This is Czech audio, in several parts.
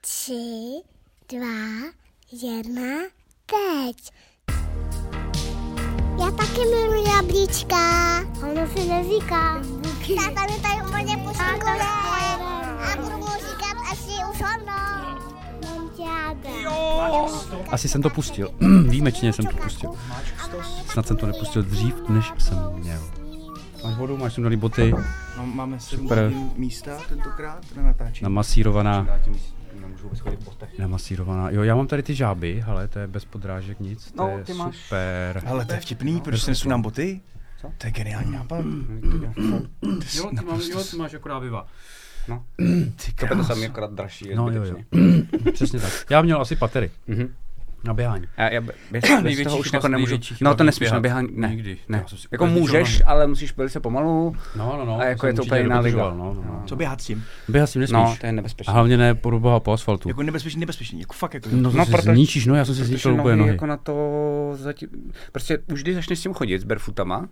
tři, dva, jedna, teď. Já taky miluji jablíčka. Ono si neříká. Táta mi tady úplně pošikuje. A budu mu říkat asi už ono. Mám tě ráda. Asi jsem to pustil. Výjimečně jsem to pustil. Snad jsem to nepustil dřív, než jsem měl. Máš vodu, máš sem boty, No, máme sedm Super. místa tentokrát na natáčení. namasírovaná, Nemůžu vůbec chodit po těch. namasírovaná. Jo, já mám tady ty žáby, ale to je bez podrážek nic, to No, je ty máš- super. Ale to je vtipný, proč si nesu nám boty? Co? To je geniální nápad. Jo, ty, mám, jo, ty máš akorát viva. No. Ty To by to samý akorát dražší. je No jo, jo. Přesně tak. Já měl asi patery Mhm. Na běhání. Já, já bez, bez Největší toho už jako nemůžu. No to nesmíš běhat. na běhání, ne. Nikdy. Ne. Jako můžeš, ale musíš velice pomalu. No, no, no. A jako je to úplně jiná liga. nedodržoval, No, no. Co běhat s tím? Běhat s tím nesmíš. No, to je A nebezpečné. hlavně ne po doboha po asfaltu. Jako nebezpečný, nebezpečný, jako fakt jako. No No, se protože- zničíš, no já jsem si zničil úplně nohy. jako na to zatím, prostě už když začneš s tím chodit s barefootama,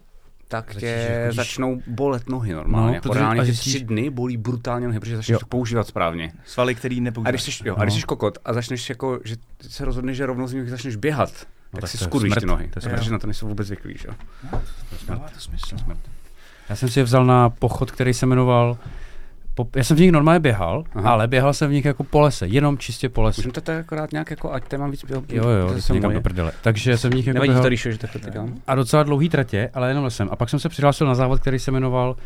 tak tě jako, když- začnou bolet nohy normálně. No, No, jako protože- reálně a zjistíš- tři dny bolí brutálně nohy, protože začneš Jo. to používat správně. Svaly, který A nepoužíváš. když jsi, jo, No. a když jsi kokot a začneš jako, že se rozhodneš, že rovnou z nich začneš běhat, tak, No tak si to je skurvíš ty nohy, to je protože na to nejsou vůbec zvyklí, že? jo. Dává to smysl. Já jsem si je vzal na pochod, který se jmenoval po, já jsem v nich normálně běhal, Aha. Ale běhal jsem v nich jako po lese, jenom čistě po lese. Můžeme to tady akorát nějak jako, ať tady mám víc Jo, jo, to někam do prdele. Takže jsem v nich jako Nevadí běhal to, Ríšo, že takhle to dělám? a docela dlouhý tratě, ale jenom lesem. A pak jsem se přihlásil na závod, který se jmenoval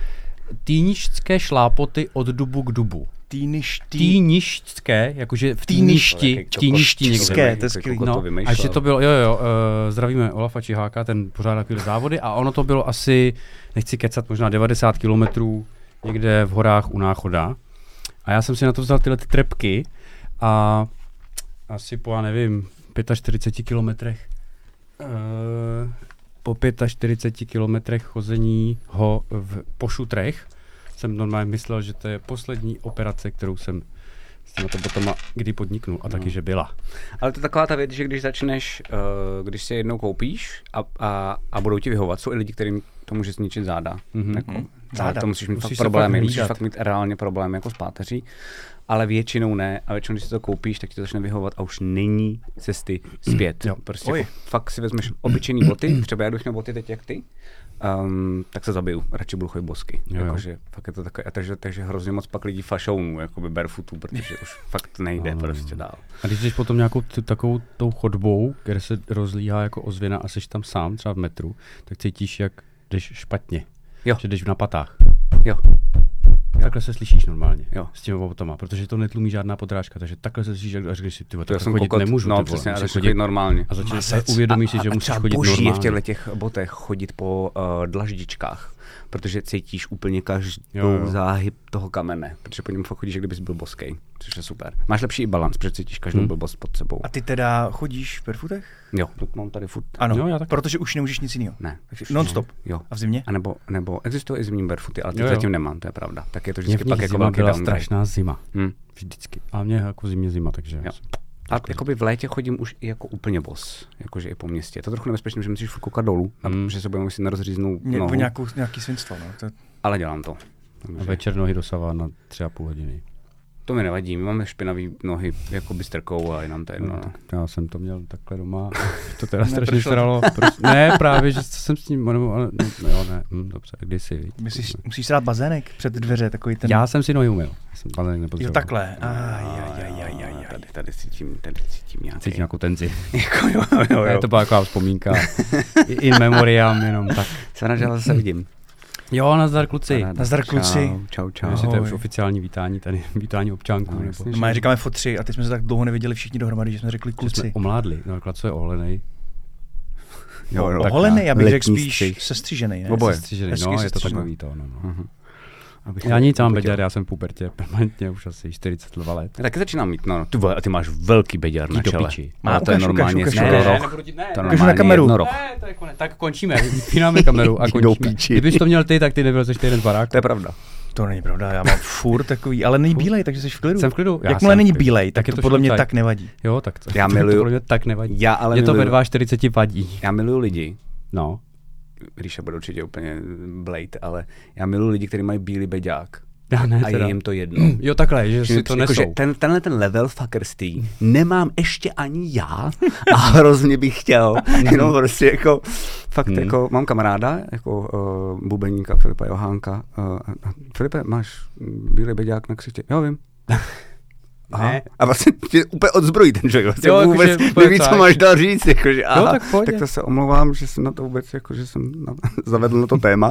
Týništské šlápoty od dubu k dubu. Týniš, tý... Týništské, jakože v Týništi, týništi, v týništi někde. Týnišské, to je skvělý. No, a ještě to bylo, jo, jo, uh, zdravíme Olafa Čiháka, ten pořádá takové závody a ono to bylo asi, nechci kecat, možná 90 kilometrů někde v horách u Náchoda. A já jsem si na to vzal tyhle ty trepky a asi po, já nevím, 45 kilometrech uh, po 45 kilometrech chození ho v, po šutrech jsem normálně myslel, že to je poslední operace, kterou jsem s těma to botama kdy podniknu a taky, že byla. Ale to je taková ta věc, že když začneš, uh, když si je jednou koupíš a, a, a budou ti vyhovat, jsou i lidi, kterým to může zničit záda. Mhm. Mm-hmm. Jako, Mhm. záda. To musíš mít Musíš fakt problémy, fakt musíš fakt mít reálně problémy jako s páteří, ale většinou ne a většinou, když si to koupíš, tak ti to začne vyhovovat a už není cesty zpět. Jo. Prostě Oj. jako, fakt si vezmeš obyčejný boty, třeba já bych měl boty teď jak ty, um, tak se zabiju, radši budu chodit bosky. Jo, jo. Jakože, fakt je to takové, a takže, takže hrozně moc pak lidí fašounů, jakoby barefootů, protože už fakt nejde No. prostě dál. A když jdeš potom nějakou t- takovou tou chodbou, kde se rozlíhá jako ozvěna a jsi tam sám, třeba v metru, tak cítíš, jak jdeš špatně. Jo. Že jdeš na patách. Jo. Takhle se slyšíš normálně Jo. s těmi botama, protože to netlumí žádná podrážka, takže takhle se slyšíš, až když si ty jsem chodit kokot, nemůžu. no ty vole, přesně, začnu chodit normálně. A začneš Masec. uvědomíš si, že a musíš chodit je v normálně. těchto těch botech chodit po uh, dlaždičkách, protože cítíš úplně každou Jo, jo. záhyb toho kamene, protože po něm fakt chodíš, jak kdybys byl boskej, což je super. Máš lepší i balans, protože cítíš každou Hmm. blbost pod sebou. A ty teda chodíš v barefootech? Jo, to mám tady furt. Ano, Jo, já taky. protože už nemůžeš nic jiného. Ne. Non-stop. Jo. A v zimě? A nebo, nebo existují i zimní barefooty, ale ty Jo, jo. zatím nemám, to je pravda. Tak je to Mě vždycky v pak jako zima velký byla downgrade. strašná zima. Hm. Vždycky. A mě jako zimě zima, takže... Jo. A jakoby v létě chodím už i jako úplně bos, jakože i po městě. Je to trochu nebezpečné, že musíš furt koukat dolů, Mm. že se budeme muset nerozříznout Ně, nohu, nějakou, nějaký svinstvo, no. To, ale dělám to. A Takže večer nohy dosává na tři a půl hodiny. To mi nevadí, my máme špinavý nohy jako by strkou a jenom to je jedno. No, No, tak já jsem to měl takhle doma. To teda strašně sralo. Prostě, ne, právě, že jsem s tím, nebo, ale, no, jo, ne, hm, dobře, kdysi. viď. musíš, musíš si dát bazének před dveře, takový ten... Já jsem si nohy umyl. Já jsem bazének Jo, nepotřeboval. takhle. Aj, aj, aj, aj, aj, aj. Tady, tady cítím, tady cítím nějaký. Cítím nějakou tenzi. jako jo, jo, Je jo. to byla taková vzpomínka. I- In memoriam jenom tak. Rád, že zase vidím. Jo, nazdar kluci. Nazdar, kluci. Čau, čau, čau. Jestli to je už oficiální vítání tady, vítání občánků. No, nebo, jasně, No, má, říkáme fotři a teď jsme se tak dlouho neviděli všichni dohromady, že jsme řekli že jsme kluci. omládli. No, co je oholenej. Jo, jo. tak Oholený, já bych řekl spíš sestřížený, ne? Oboje. Sestřížený, Hezky no, je to takový to, no, no. Mhm. Abych Já nic mám beďar, já jsem v pubertě permanentně už asi 42 let. Já taky začínám mít, no. Ty vole, a ty máš velký beďar na čele. Ale No, to je ukaž, ukaž, normálně ukaž, ukaž. rok. nebudu ti, ne, To je Ukaž na normálně kameru. jednoroch. Ne, to je konec. Tak končíme, vypínáme kameru a končíme. píči. Kdybys to měl ty, tak ty nebyl ještě jeden barák. To je pravda. To není pravda, já mám furt takový, ale není bílej, takže jsi v klidu. Jsem v klidu. Já Jakmile není bílej, tak, Tak je to, to podle mě tak nevadí. Jo, tak to, Já to miluju- podle mě tak nevadí. Já ale Mě to ve miluju, 42 vadí. já miluju lidi, No. Ríša bude určitě úplně blade, ale já miluji lidi, kteří mají bílý beďák. Já ne, a je teda. jim to jedno. Jo, takhle, že Že si to jako, nesou. že ten, tenhle ten level fuckerství nemám ještě ani já a hrozně bych chtěl. Jenom prostě jako, fakt Hmm. jako, mám kamaráda, jako uh, bubeníka Filipa Johánka. Uh, Filipe, máš mm, bílý beďák na ksichtě? Jo, vím. Aha. Ne. A vlastně tě úplně odzbrojí ten člověk. Vlastně Jo, jo, vůbec neví, co tak. máš dál říct. Jakože, aha, tak v pohodě. tak to se omlouvám, že jsem na to vůbec, jako, že jsem na, zavedl na to téma.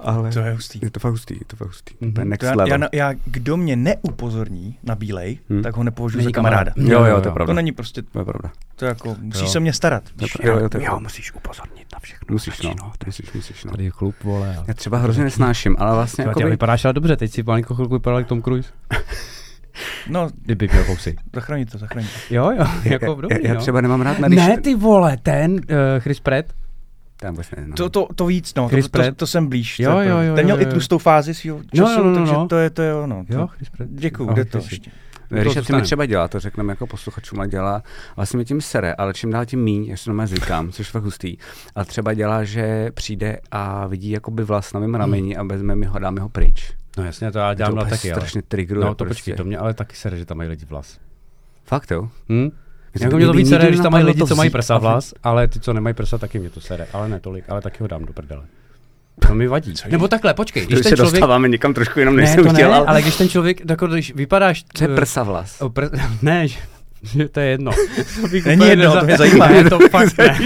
Ale To je hustý. je to fakt hustý, je to fakt hustý. Mhm. Mm-hmm. Next To já, level. já, já, kdo mě neupozorní na bílej, Hmm. tak ho nepovažuji Není za kamaráda. kamarád. Jo, jo, Jo, to je jo. pravda. To není prostě, To je pravda. to jako, musíš Jo. se mě starat. Víš? Jo, jo, to je jo, pravda. musíš upozornit na všechno. Musíš, no. no, Musíš, musíš, no. Tady je klub, vole. Já třeba hrozně nesnáším, ale vlastně jako vypadáš ale dobře, teď si malinko chvilku vypadal jak Tom Cruise. No, Kdyby měl fousy. zachrání to, zachrání to. Jo, jo, jako já, dobrý, já, no. třeba nemám rád na Ne, ty vole, ten uh, Chris Pratt. Tam vůbec neznám. To, to, to víc, no, Chris to, to, Pratt. to, jsem blíž. to Jo, jo, jo, Ten měl jo, i jo. tlustou fázi svého No, času, no, no, takže no. to je to, je ono. Jo, To, Chris Pratt. děkuju, Ahoj, jde to ještě. to Richard si mi třeba dělá, to řekneme jako posluchačům, ale dělá, vlastně mi tím sere, ale čím dál tím míň, já si to zvykám, což je fakt hustý. A třeba dělá, že přijde a vidí jakoby vlas na mém rameni a vezme mi ho, dá mi ho pryč. No jasně, to já To dělám úplně taky, ale. strašně triggeruje. No to prostě. počkej, to mě ale taky sere, že tam mají lidi vlas. Fakt jo? Hm? to Jako mě to víc sere, když tam mají lidi, to co mají prsa vlas, ale ty, co nemají prsa, taky mě to sere. Ale ne tolik, ale taky ho dám do prdele. To mi vadí. Nebo takhle, počkej, když ten se člověk... dostáváme někam trošku jenom, než Ne, jsem to chtěl, ne, ale... ale když ten člověk, jako když vypadáš... Co je eh, prsa vlas? pr- ne, to je jedno. To bych Není jedno, to mě zajímá. Ne, to fakt ne.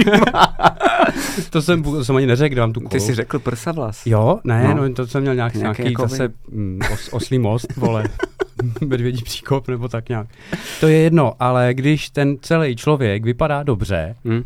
to, jsem, to jsem ani neřekl, dám tu kolu. Ty jsi řekl prsa vlas. Jo, ne, No. no, to jsem měl nějak, Nějaký nějaký, jakoby- zase mm, os, oslý most, vole, medvědí příkop nebo tak nějak. To je jedno, ale když ten celý člověk vypadá dobře, Hm?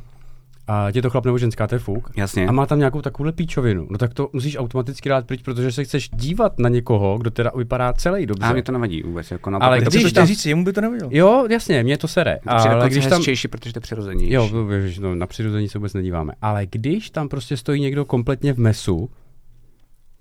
A je to chlap nebo ženská, to je fuk, Jasně. a má tam nějakou takovou píčovinu, no tak to musíš automaticky dát pryč, protože se chceš dívat na někoho, kdo teda vypadá celý dobře. A mě to nevadí vůbec. Jako na Ale když co tam- říct, jemu by to nevadilo. Jo, jasně, mě to sere, to ale když tam... hezčejší, protože to je přirozenější. Jo, víš, no, na přirození se vůbec nedíváme. Ale když tam prostě stojí někdo kompletně v mesu,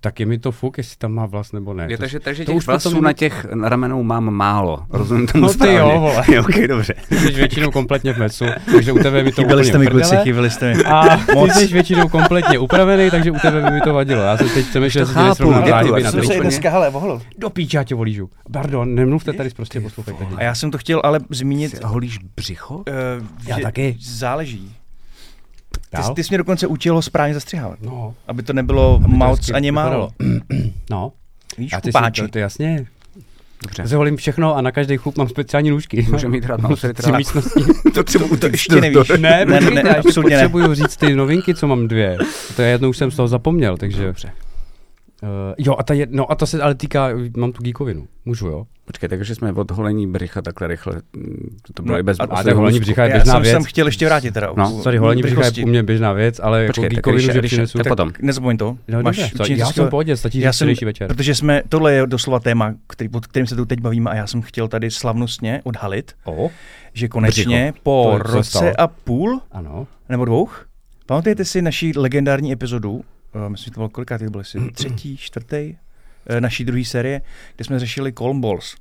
tak je mi to fuk, jestli tam má vlas nebo ne. Je, To- takže, takže to těch už vlasů potom- na těch ramenou mám málo. Rozumím tomu No ty správně. jo, vole. jo, okay, dobře. Ty jsi většinou kompletně v mesu, takže u tebe mi to Chyběli úplně jste mi kluci, chyběli jste mi. A ty jsi většinou kompletně upravený, takže u tebe by mi to vadilo. Já jsem teď přemýšlel, To tě chápu, srovnal záhyby já na jsem se dneska, hele, vohlo. Do píče, já tě volížu. Pardon, nemluvte tady prostě poslouchejte. A já jsem to chtěl ale zmínit, holíš břicho? uh, Já že taky. záleží. Ty, Dál? ty jsi mě dokonce učil ho správně zastřihávat. No, Aby to nebylo Aby to moc hezky ani vypadalo. málo. no. Víš, A ty si, kupáči. to, to jasně. Dobře. Holím všechno a na každý chlup mám speciální nůžky. Můžeme jít hrát na Tři místnosti. To třeba To ještě nevíš. Ne, ne, ne, ne, absolutně ne. potřebuju říct ty novinky, co mám dvě. To je jednou už jsem z toho zapomněl, takže... Dobře. Uh, jo, a ta je, no a to se ale týká, mám tu geekovinu. Můžu, jo? Počkej, takže jsme od holení břicha takhle rychle, mm, to bylo No, i bez a- tak holení břicha je Já běžná jsem, věc. jsem chtěl ještě vrátit teda. No, Sorry, holení břicha je u mě běžná věc, ale jako Počkej, tak geekovinu, že když- přinesu... tak tak- potom. Nezapomeň to. No, Máš dobře, já jsem v to- pohodě, stačí já jsem, večer. protože jsme, tohle je doslova téma, který, pod kterým se tu teď bavíme a já jsem chtěl tady slavnostně odhalit, O, že konečně To po roce a půl, ano. nebo dvou, pamatujete si naší legendární epizodu, myslím, že to bylo kolikrát, to bylo asi třetí, čtvrtý, uh, naší druhé série, kde jsme řešili Colm Balls.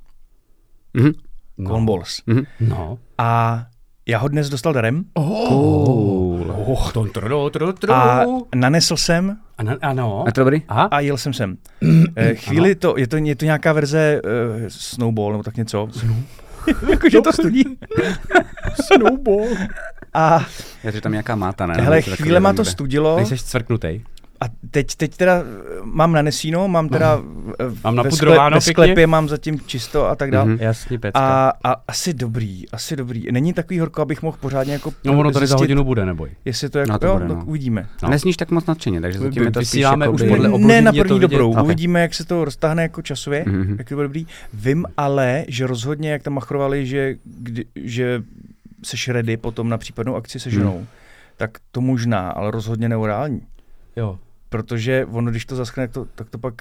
Mhm, No. Colm Balls. mhm. No. A já ho dnes dostal darem Oh, oh, ton, tru, tru, tru. a nanesl jsem A na- Ano. A to dobrý? Aha. a jel jsem sem. Eh, Chvíli to, je to, je to nějaká verze uh, Snowball nebo tak něco. Jakože to studí. Snowball. A Já že tam nějaká máta, ne? hele, chvíle má to studilo Nejseš cvrknutej. A teď, teď teda eh, mám nanesíno, mám teda eh, Mám ve, napudrováno ve pěkně. sklepě mám zatím čisto a tak dále. Mhm. Jasně, pecka. A, a asi dobrý, asi dobrý. Není takový horko, abych mohl pořádně jako no ono tady za hodinu bude, neboj. Jestli to jako, No, to jo, bude, tak no. uvidíme. No. Nezníš tak moc nadšeně, takže zatím je to spíš Vysíláme už podle ne na první dobrou, Ok. uvidíme, jak se to roztáhne jako časově, Mhm. jak to bude dobrý. Vím ale, že rozhodně, jak tam machrovali, že, kdy, že seš ready potom na případnou akci se ženou, tak to možná, ale rozhodně neurální. Jo. Protože ono, když to zaschne, tak to, tak to pak,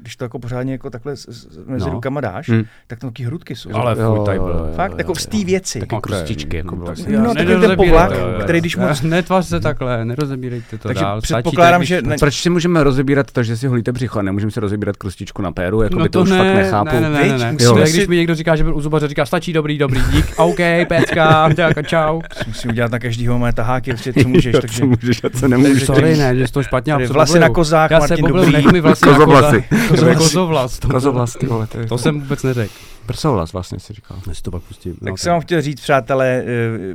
když to jako pořádně jako takhle s- s- mezi No. rukama dáš, Hmm. tak tam taky hrudky jsou. Ale Jo, fuj, tady jo, byl. jo, Fakt, jako z té věci. Taky krustičky, jako No, vlastně. tak- No, takový ten povlak, to, který když moc- Ne, Netvař se takhle, nerozebírejte to Takže dál. Stačí předpokládám, že ne- Proč si můžeme rozebírat to, že si holíte břicho a nemůžeme si rozebírat krustičku na péru? Jako No by to, už ne, fakt nechápu. Ne, ne, ne, ne, Jo, když mi někdo říká, že byl u zubaře, říká, stačí, dobrý, dobrý, dík, OK, pecka, tak čau. Musím udělat na každýho mé taháky, co můžeš, takže... Co můžeš a co nemůžeš. Sorry, ne, že jsi to špatně vlasy na kozách, Já Martin Dobrý. mi vlasy Kozovlasy. koza- Kozovlas. to- Kozovlas, ty vole, to, je, To jsem vůbec neřekl. prsovlas vlastně si říkal. Já si to pak pustím. Tak No, jsem vám chtěl říct, přátelé, eh,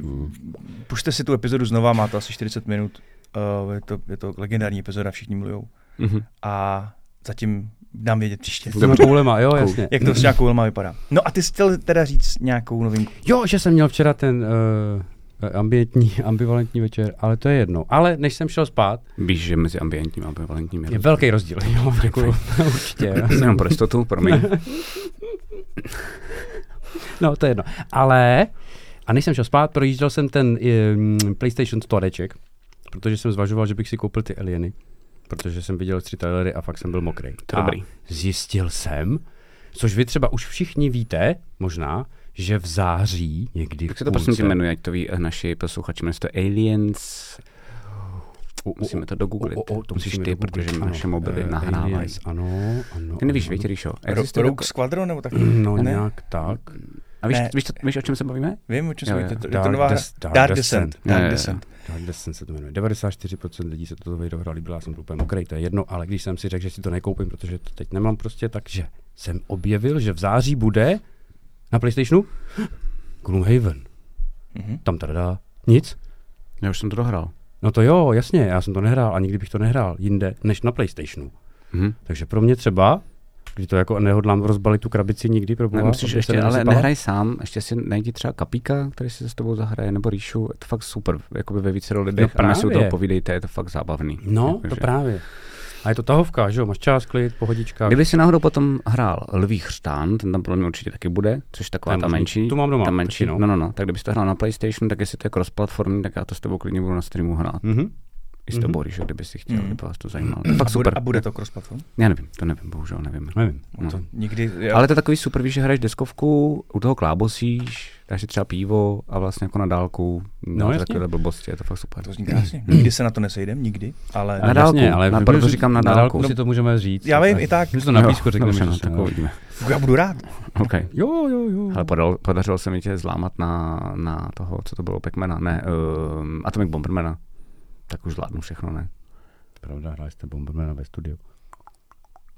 pušte si tu epizodu znova, má to asi 40 minut. Eh, Je to, je to legendární epizoda, všichni mluvou. Mhm. A zatím dám vědět příště. S těma koulema, jo, jasně. Jak to s nějakou má vypadá. No a ty jsi chtěl teda říct nějakou novinku. Jo, že jsem měl včera ten uh, ambientní, ambivalentní večer, ale to je jedno. Ale než jsem šel spát, Víš, že mezi ambientním a ambivalentním je velký rozdíl. Jo, děkuju. Určitě. Jenom pro jistotu, promiň. No, to je jedno. Ale, a než jsem šel spát, projížděl jsem ten um, PlayStation Storeček, protože jsem zvažoval, že bych si koupil ty Alieny. Protože jsem viděl tři trailery a fakt jsem byl mokrý. Je a dobrý. zjistil jsem, což vy třeba už všichni víte, možná, že v září někdy Jak se to prosím tě jmenuje, ať to ví naši posluchači, jmenuje se to Aliens, U- musíme to dogooglit. o, o, to Musíš ty, protože ano. naše mobily Eh, nahrávají. Aliens, ano, ano. Ty nevíš, víte, Ríšo, Rogue Squadron nebo tak? No, Ne? nějak tak. A víš, Ne. víš, to, víš, o čem se bavíme? Vím, o čem se mluví. Je to- Je Dark to nová Dark Dark Descent. Dark. Descent. Dark Descent se to jmenuje. 94% lidí se toto videohra líbila, já jsem úplně mokrý, to je jedno, ale když jsem si řekl, že si to nekoupím, protože to teď nemám prostě, takže jsem objevil, že v září bude na PlayStationu Gloomhaven. Mhm. Tam teda nic. Já už jsem to dohrál. No to jo, jasně, já jsem to nehrál a nikdy bych to nehrál jinde než na PlayStationu. Mhm. Takže pro mě třeba, když to jako nehodlám rozbalit tu krabici nikdy pro boha, Nemusíš ještě, ale nevysypala. nehraj sám, ještě si najdi třeba kapíka, který si se s tebou zahraje, nebo Ríšu, je to fakt super, jakoby ve více lidech No a my si u toho právě. povídejte, je to fakt zábavný. No, Jakože- to právě. A je to tahovka, že jo, máš čas, klid, pohodička. Kdyby si náhodou potom hrál Lví chřtán, ten tam podle mě určitě taky bude, což taková je ta menší. Tu mám doma, Ta menší, no. no. no, no, tak kdybyste hrál na PlayStation, tak jestli to je cross-platformní, tak já to s tebou klidně budu na streamu hrát. Mhm. I s Mhm. tebou, když kdyby si chtěl, Mhm. kdyby vás to zajímalo. To fakt bude, super. a bude to cross-platform? Já nevím, to nevím, bohužel nevím. Nevím. No. To nikdy, já, Ale to je takový super, víš, že hraješ deskovku, u toho klábosíš, dáš si třeba pivo a vlastně jako na dálku No, no, jasně. takové blbosti, je to fakt super. to zní krásně. Nikdy se na to nesejdem, nikdy, ale... Na dálku, ale na- proto říkám na na dálku. dálku si to můžeme říct. Já vím, i tak. My si to na písku řekneme, že no, tak uvidíme. Já budu rád. Okay. Jo, jo, jo. Ale podal, podařilo se mi tě zlámat na, na toho, co to bylo, Pacmana, ne, um, Atomic Bombermana. Tak už zvládnu všechno, ne? Pravda, hráli jste Bombermana ve studiu.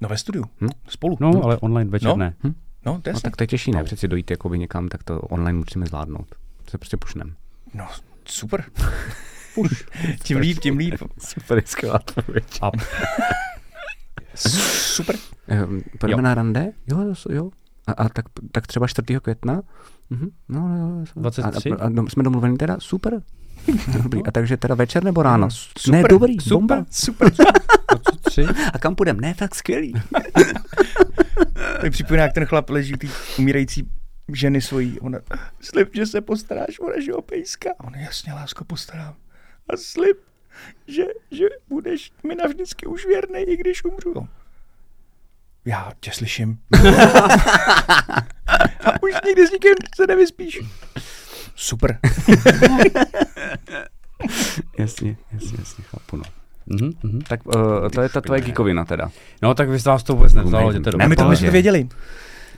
No ve studiu. Hm? Spolu. No, ale online večer No. ne. No, to No, tak to je těžší, ne? Přeci dojít jakoby někam, tak to online musíme zvládnout. To se prostě pušnem. No, super. Puš. tím líp, tím líp. Super, skvělá odpověď. A Super. Um, půjdeme Jo. na rande? Jo, jo, jo. A, a tak, tak třeba 4. května? Mhm. No, no, jo. 23? A, a, a, dom- jsme domluveni teda? Super. Dobrý. A takže teda večer nebo ráno? Ne, Super, dobrý, super. bomba. Super. a co tři? A kam půjdem? Ne, tak skvělý. To mi připomíná, jak ten chlap leží té umírající ženy svojí. Ona, slib, že se postaráš o našeho pejska. A on, jasně, lásko, postarám. A slib, že, že budeš mi navždycky už věrný, i když umřu. Jo. Já tě slyším. A už nikdy s nikým se nevyspíš. Super. jasně, jasně, jasně, chápu, no. Mhm, mhm. Tak uh, to je ta tvoje geekovina teda. No, tak vy jste vás to vůbec nevzalo, jděte do Ne, my to jsme věděli.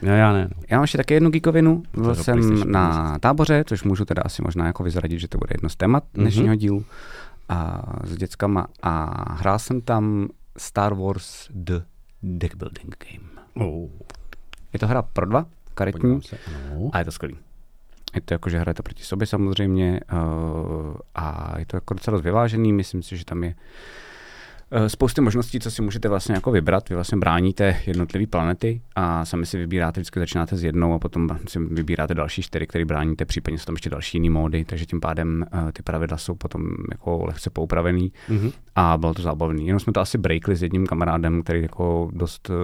No, já ne. No. Já mám ještě také jednu geekovinu. Byl jsem na táboře, což můžu teda asi možná jako vyzradit, že to bude jedno z témat Mhm. dnešního dílu a s dětskama a hrál jsem tam Star Wars The Deck Building Game. Oh, Je to hra pro dva, karetní, a je to skvělý. Je to jako, že hrajete proti sobě samozřejmě uh, a je to jako docela vyvážený. Myslím si, že tam je spousty možností, co si můžete vlastně jako vybrat. Vy vlastně bráníte jednotlivé planety a sami si vybíráte, vždycky začínáte s jednou a potom si vybíráte další čtyři, které bráníte, případně jsou tam ještě další jiný módy, takže tím pádem uh, ty pravidla jsou potom jako lehce poupravený Mhm. a bylo to zábavný. Jenom jsme to asi breakli s jedním kamarádem, který jako dost eh,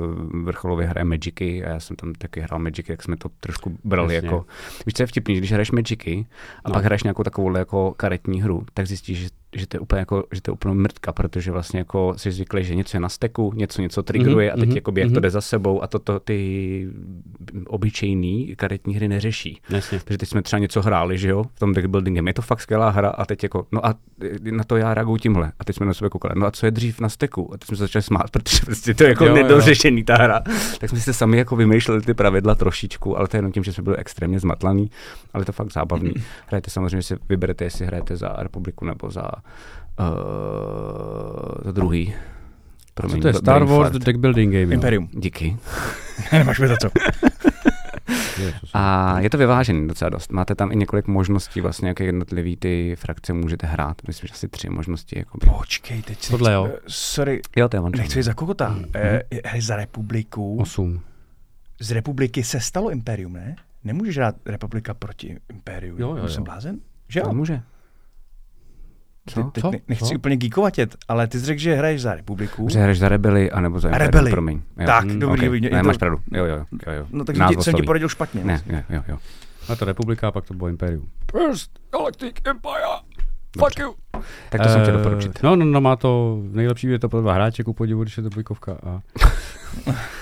vrcholově hraje Magicy a já jsem tam taky hrál Magicy, jak jsme to trošku brali Jasně. jako... Víš, co je vtipný, když hraješ Magicy a no. pak hraješ nějakou takovou jako karetní hru, tak zjistíš, že, že to je úplně jako, že to je úplně mrtka, protože vlastně jako jsi zvyklý, že něco je na steku, něco něco triggeruje Mhm, a teď mhm, jakoby, jak mhm. to jde za sebou a toto ty obyčejný karetní hry neřeší. Jasně. Takže teď jsme třeba něco hráli, že jo, v tom deck buildingem. Je to fakt skvělá hra a teď jako, no a na to já reaguju tímhle. A teď jsme na sebe koukali, no a co je dřív na steku? A teď jsme se začali smát, protože prostě to je jako Jo, jo. nedořešený ta hra. Tak jsme si sami jako vymýšleli ty pravidla trošičku, ale to je jenom tím, že jsme byli extrémně zmatlaný, ale to fakt zábavný. Hrajete samozřejmě si vyberete, jestli hrajete za republiku nebo za uh, to druhý. Promiň, to je Star Wars fart. deck building game. jo. Imperium. Díky. Nemáš mi za co. A je to vyvážený docela dost. Máte tam i několik možností, vlastně, jaké jednotlivý ty frakce můžete hrát. Myslím, že asi tři možnosti. Jakoby. Počkej, teď se... Tohle jo. Sorry, Jo, to je nechci za kokota. Eh, hry za republiku. Osm. Z republiky se stalo imperium, ne? Nemůžeš hrát republika proti imperiu. Jo, jo, Jsem jo. blázen? Že jo? To může. Ty, Co? teď Co? ne- nechci Co? úplně geekovatět, ale ty jsi řekl, že hraješ za republiku. Že hraješ za rebely, anebo za rebely. promiň. Jo. Tak, Mm, dobrý, okay. Ne, je máš to- pravdu. Jo, jo, jo. jo. No takže Nás ti, jsem ti poradil špatně. Ne, jo, jo, jo. A to republika, a pak to bylo Imperium. First Galactic Empire. Fuck you. Tak to jsem chtěl Eh, doporučit. No, no, no, má to nejlepší, je to pro dva hráče, ku podivu, když je to dvojkovka. A...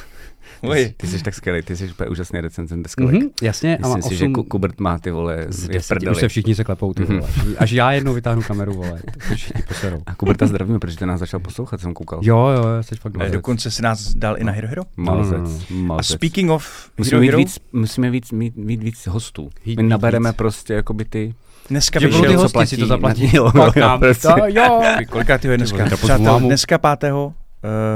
Ty, ty jsi tak skvělý, ty jsi úplně úžasný recenzent deskovek. Mhm, jasně, a má Myslím si, že osm Ku- Kubert má ty vole z je už se všichni se klepou, ty vole. Mhm. Až já jednou vytáhnu kameru, vole, všichni poserou. A Kuberta zdravíme, protože ten nás začal poslouchat, jsem koukal. Jo, jo, já jsi fakt mazec. Dokonce si nás dal i na Hero Hero. Mazec, A mazec. speaking of Musíme Hero mít Hero, víc, musíme víc, mít, mít víc hostů. My nabereme víc. prostě jakoby ty... dneska Že ty vyšel, co hosti si to platí. zaplatí. Jo, jo, prostě. jo. Kolikrát je dneska? Přátel, dneska pátého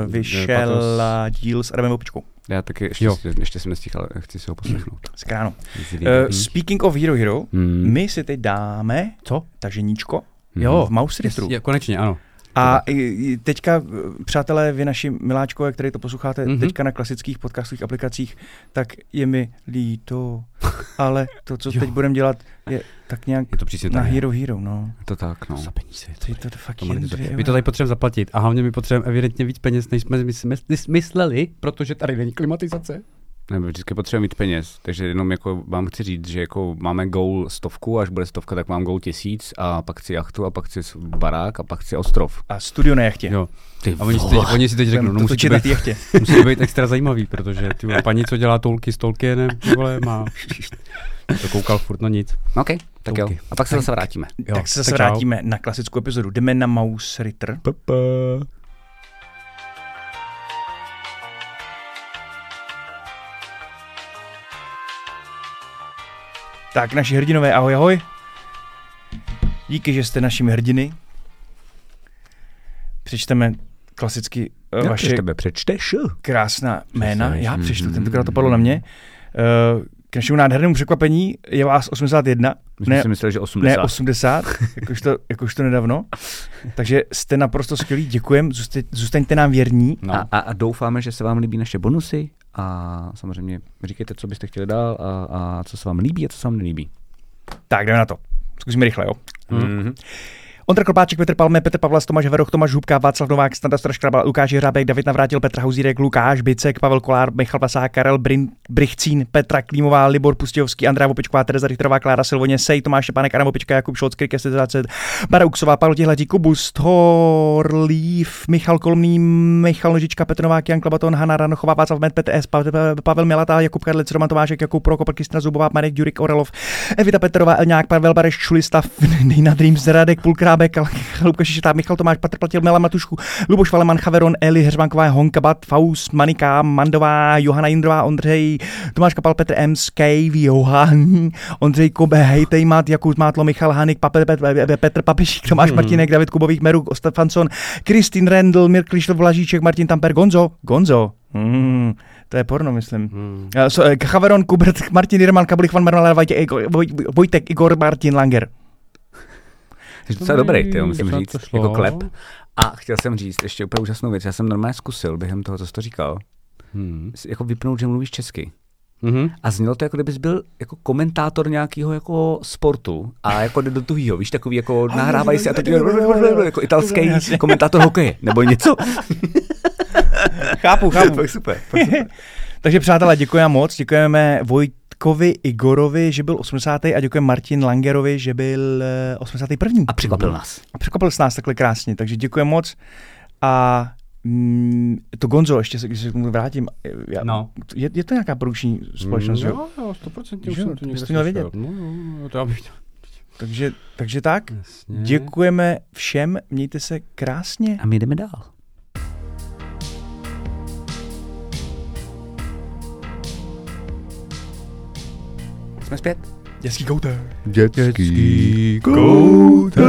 uh, vyšel díl s Adamem Opičkou. Já taky ještě, Jo. ještě jsem nestihl, ale chci si ho poslechnout. Skráno. Uh, speaking of Hero Hero, Hmm. my si teď dáme Co? taženíčko Jo. v Mouse Retru. Je, konečně, ano. A teďka, eh, přátelé, vy naši miláčkové, který to posloucháte Mhm. teďka na klasických podcastových aplikacích, tak je mi líto, ale to, co teď budeme dělat, je tak nějak Je to přísně na. Hero Hero, no. Je to tak, no. Za peníze. Ty to fakt To jen dvě, My to tady potřebujeme zaplatit a hlavně my potřebujeme evidentně víc peněz, než jsme mys- mys- mysleli, protože tady není klimatizace. Ne, my vždycky potřebujeme mít peněz, takže jenom jako vám chci říct, že jako máme goal stovku, až bude stovka, tak mám goal tisíc a pak chci jachtu a pak chci barák a pak chci ostrov. A studio na jachtě. Jo. Ty A oni si, teď, oni si teď řeknou, no musí být, jachtě. musí to být extra zajímavý, protože ty paní, co dělá tolky s Tolkienem, vole, má... To koukal furt na nic. OK, tak jo. A pak se zase vrátíme. Jo, tak se zase tak čau. vrátíme na klasickou epizodu. Jdeme na Mouse Ritter. Tak, naši hrdinové, ahoj, ahoj. Díky, že jste našimi hrdiny. Přečteme klasicky uh, Já vaše tebe přečteš. krásná jména. Přesně. Já přečtu, tentokrát to padlo na mě. Uh, k našemu nádhernému překvapení je vás 81, My jsme ne, si mysleli, že ne 80. 80, jakožto, jakožto nedávno. Takže jste naprosto skvělí, děkujem, zůste, zůstaňte nám věrní. No. A, a, a doufáme, že se vám líbí naše bonusy a samozřejmě říkejte, co byste chtěli dál a, a co se vám líbí a co se vám nelíbí. Tak jdeme na to. Zkusíme rychle, jo. Mm-hmm. Ondra Klopáček, Petr Palme, Petr Pavlas, Tomáš Veroch, Tomáš Hubka, Václav Novák, Standa Straškraba, Lukáš Hrábek, David Navrátil, Petr Hauzírek, Lukáš Bicek, Pavel Kolár, Michal Vasák, Karel Brin, Brichcín, Petra Klímová, Libor Pustějovský, Andrea Vopičková, Tereza Richterová, Klára Silvoně, Sej, Tomáš Šepánek, Adam Vopička, Jakub Šolc, Krike 20, Barauksová, Pavel Tihletí, Kubus, Thorlív, Michal Kolmný, Michal Nožička, Petr Novák, Jan Klabaton, Hanna Ranochová, Václav Med, Petr S, Pa- Pa- Pavel Milatá, Jakub Karlec, Roman Tomášek, Jakub Prokop, Kristina Zubová, Marek Jurik, Orelov, Evita Petrová, Elňák, Pavel Bareš, Čulista, Nina Dreams, Radek, Pulkrábek, Chalupka Šišetá, Michal Tomáš, Patr Platil, Mela Matušku, Luboš Valeman, Chaveron, Eli Heřmanková, Honka Bat, Faust, Manika, Mandová, Johana Jindrová, Ondřej, Tomáš Kapal, Petr M. Skej, Johan, Ondřej Kobe, Hejtej Mat, Jakub Mátlo, Michal Hanik, Pape, Petr, Petr Papešík, Tomáš Martinek, David Kubových, Meruk, Stefanson, Kristin Rendl, Mirk Vlažíček, Martin Tamper, Gonzo, Gonzo, Hmm, to je porno, myslím. Hmm. Uh, so, uh, Chaveron, Kubert, Martin Jirman, Kabulich, Van Marmala, Vojtek, Igor, Martin Langer. Jsi docela dobrý, ty musím říct, to jako klep. A chtěl jsem říct ještě úplně úžasnou věc. Já jsem normálně zkusil během toho, co jsi to říkal, Hmm. jako vypnout, že mluvíš česky. Mhm. A znělo to, jako kdybys byl jako komentátor nějakého jako sportu a jako jde do tuhýho, víš, takový jako nahrávají si a takový jako italský komentátor hokeje, nebo něco. Chápu, chápu. Fakt super. Takže přátelé, děkujeme moc. Děkujeme Vojtkovi Igorovi, že byl 80. a děkujeme Martin Langerovi, že byl eh, 81. A překvapil nás. A překvapil nás takhle krásně, takže děkujeme moc. A mm, to Gonzo, ještě se, když se k tomu vrátím, já, No. je, je to nějaká produkční společnost, jo? Jo, jo, 100% Že už jsem to někde měl vědět. No, jo, jo, to já bych Takže, takže tak, Jasně. děkujeme všem, mějte se krásně. A my jdeme dál. Jsme zpět. Dětský koutek. Dětský koutek.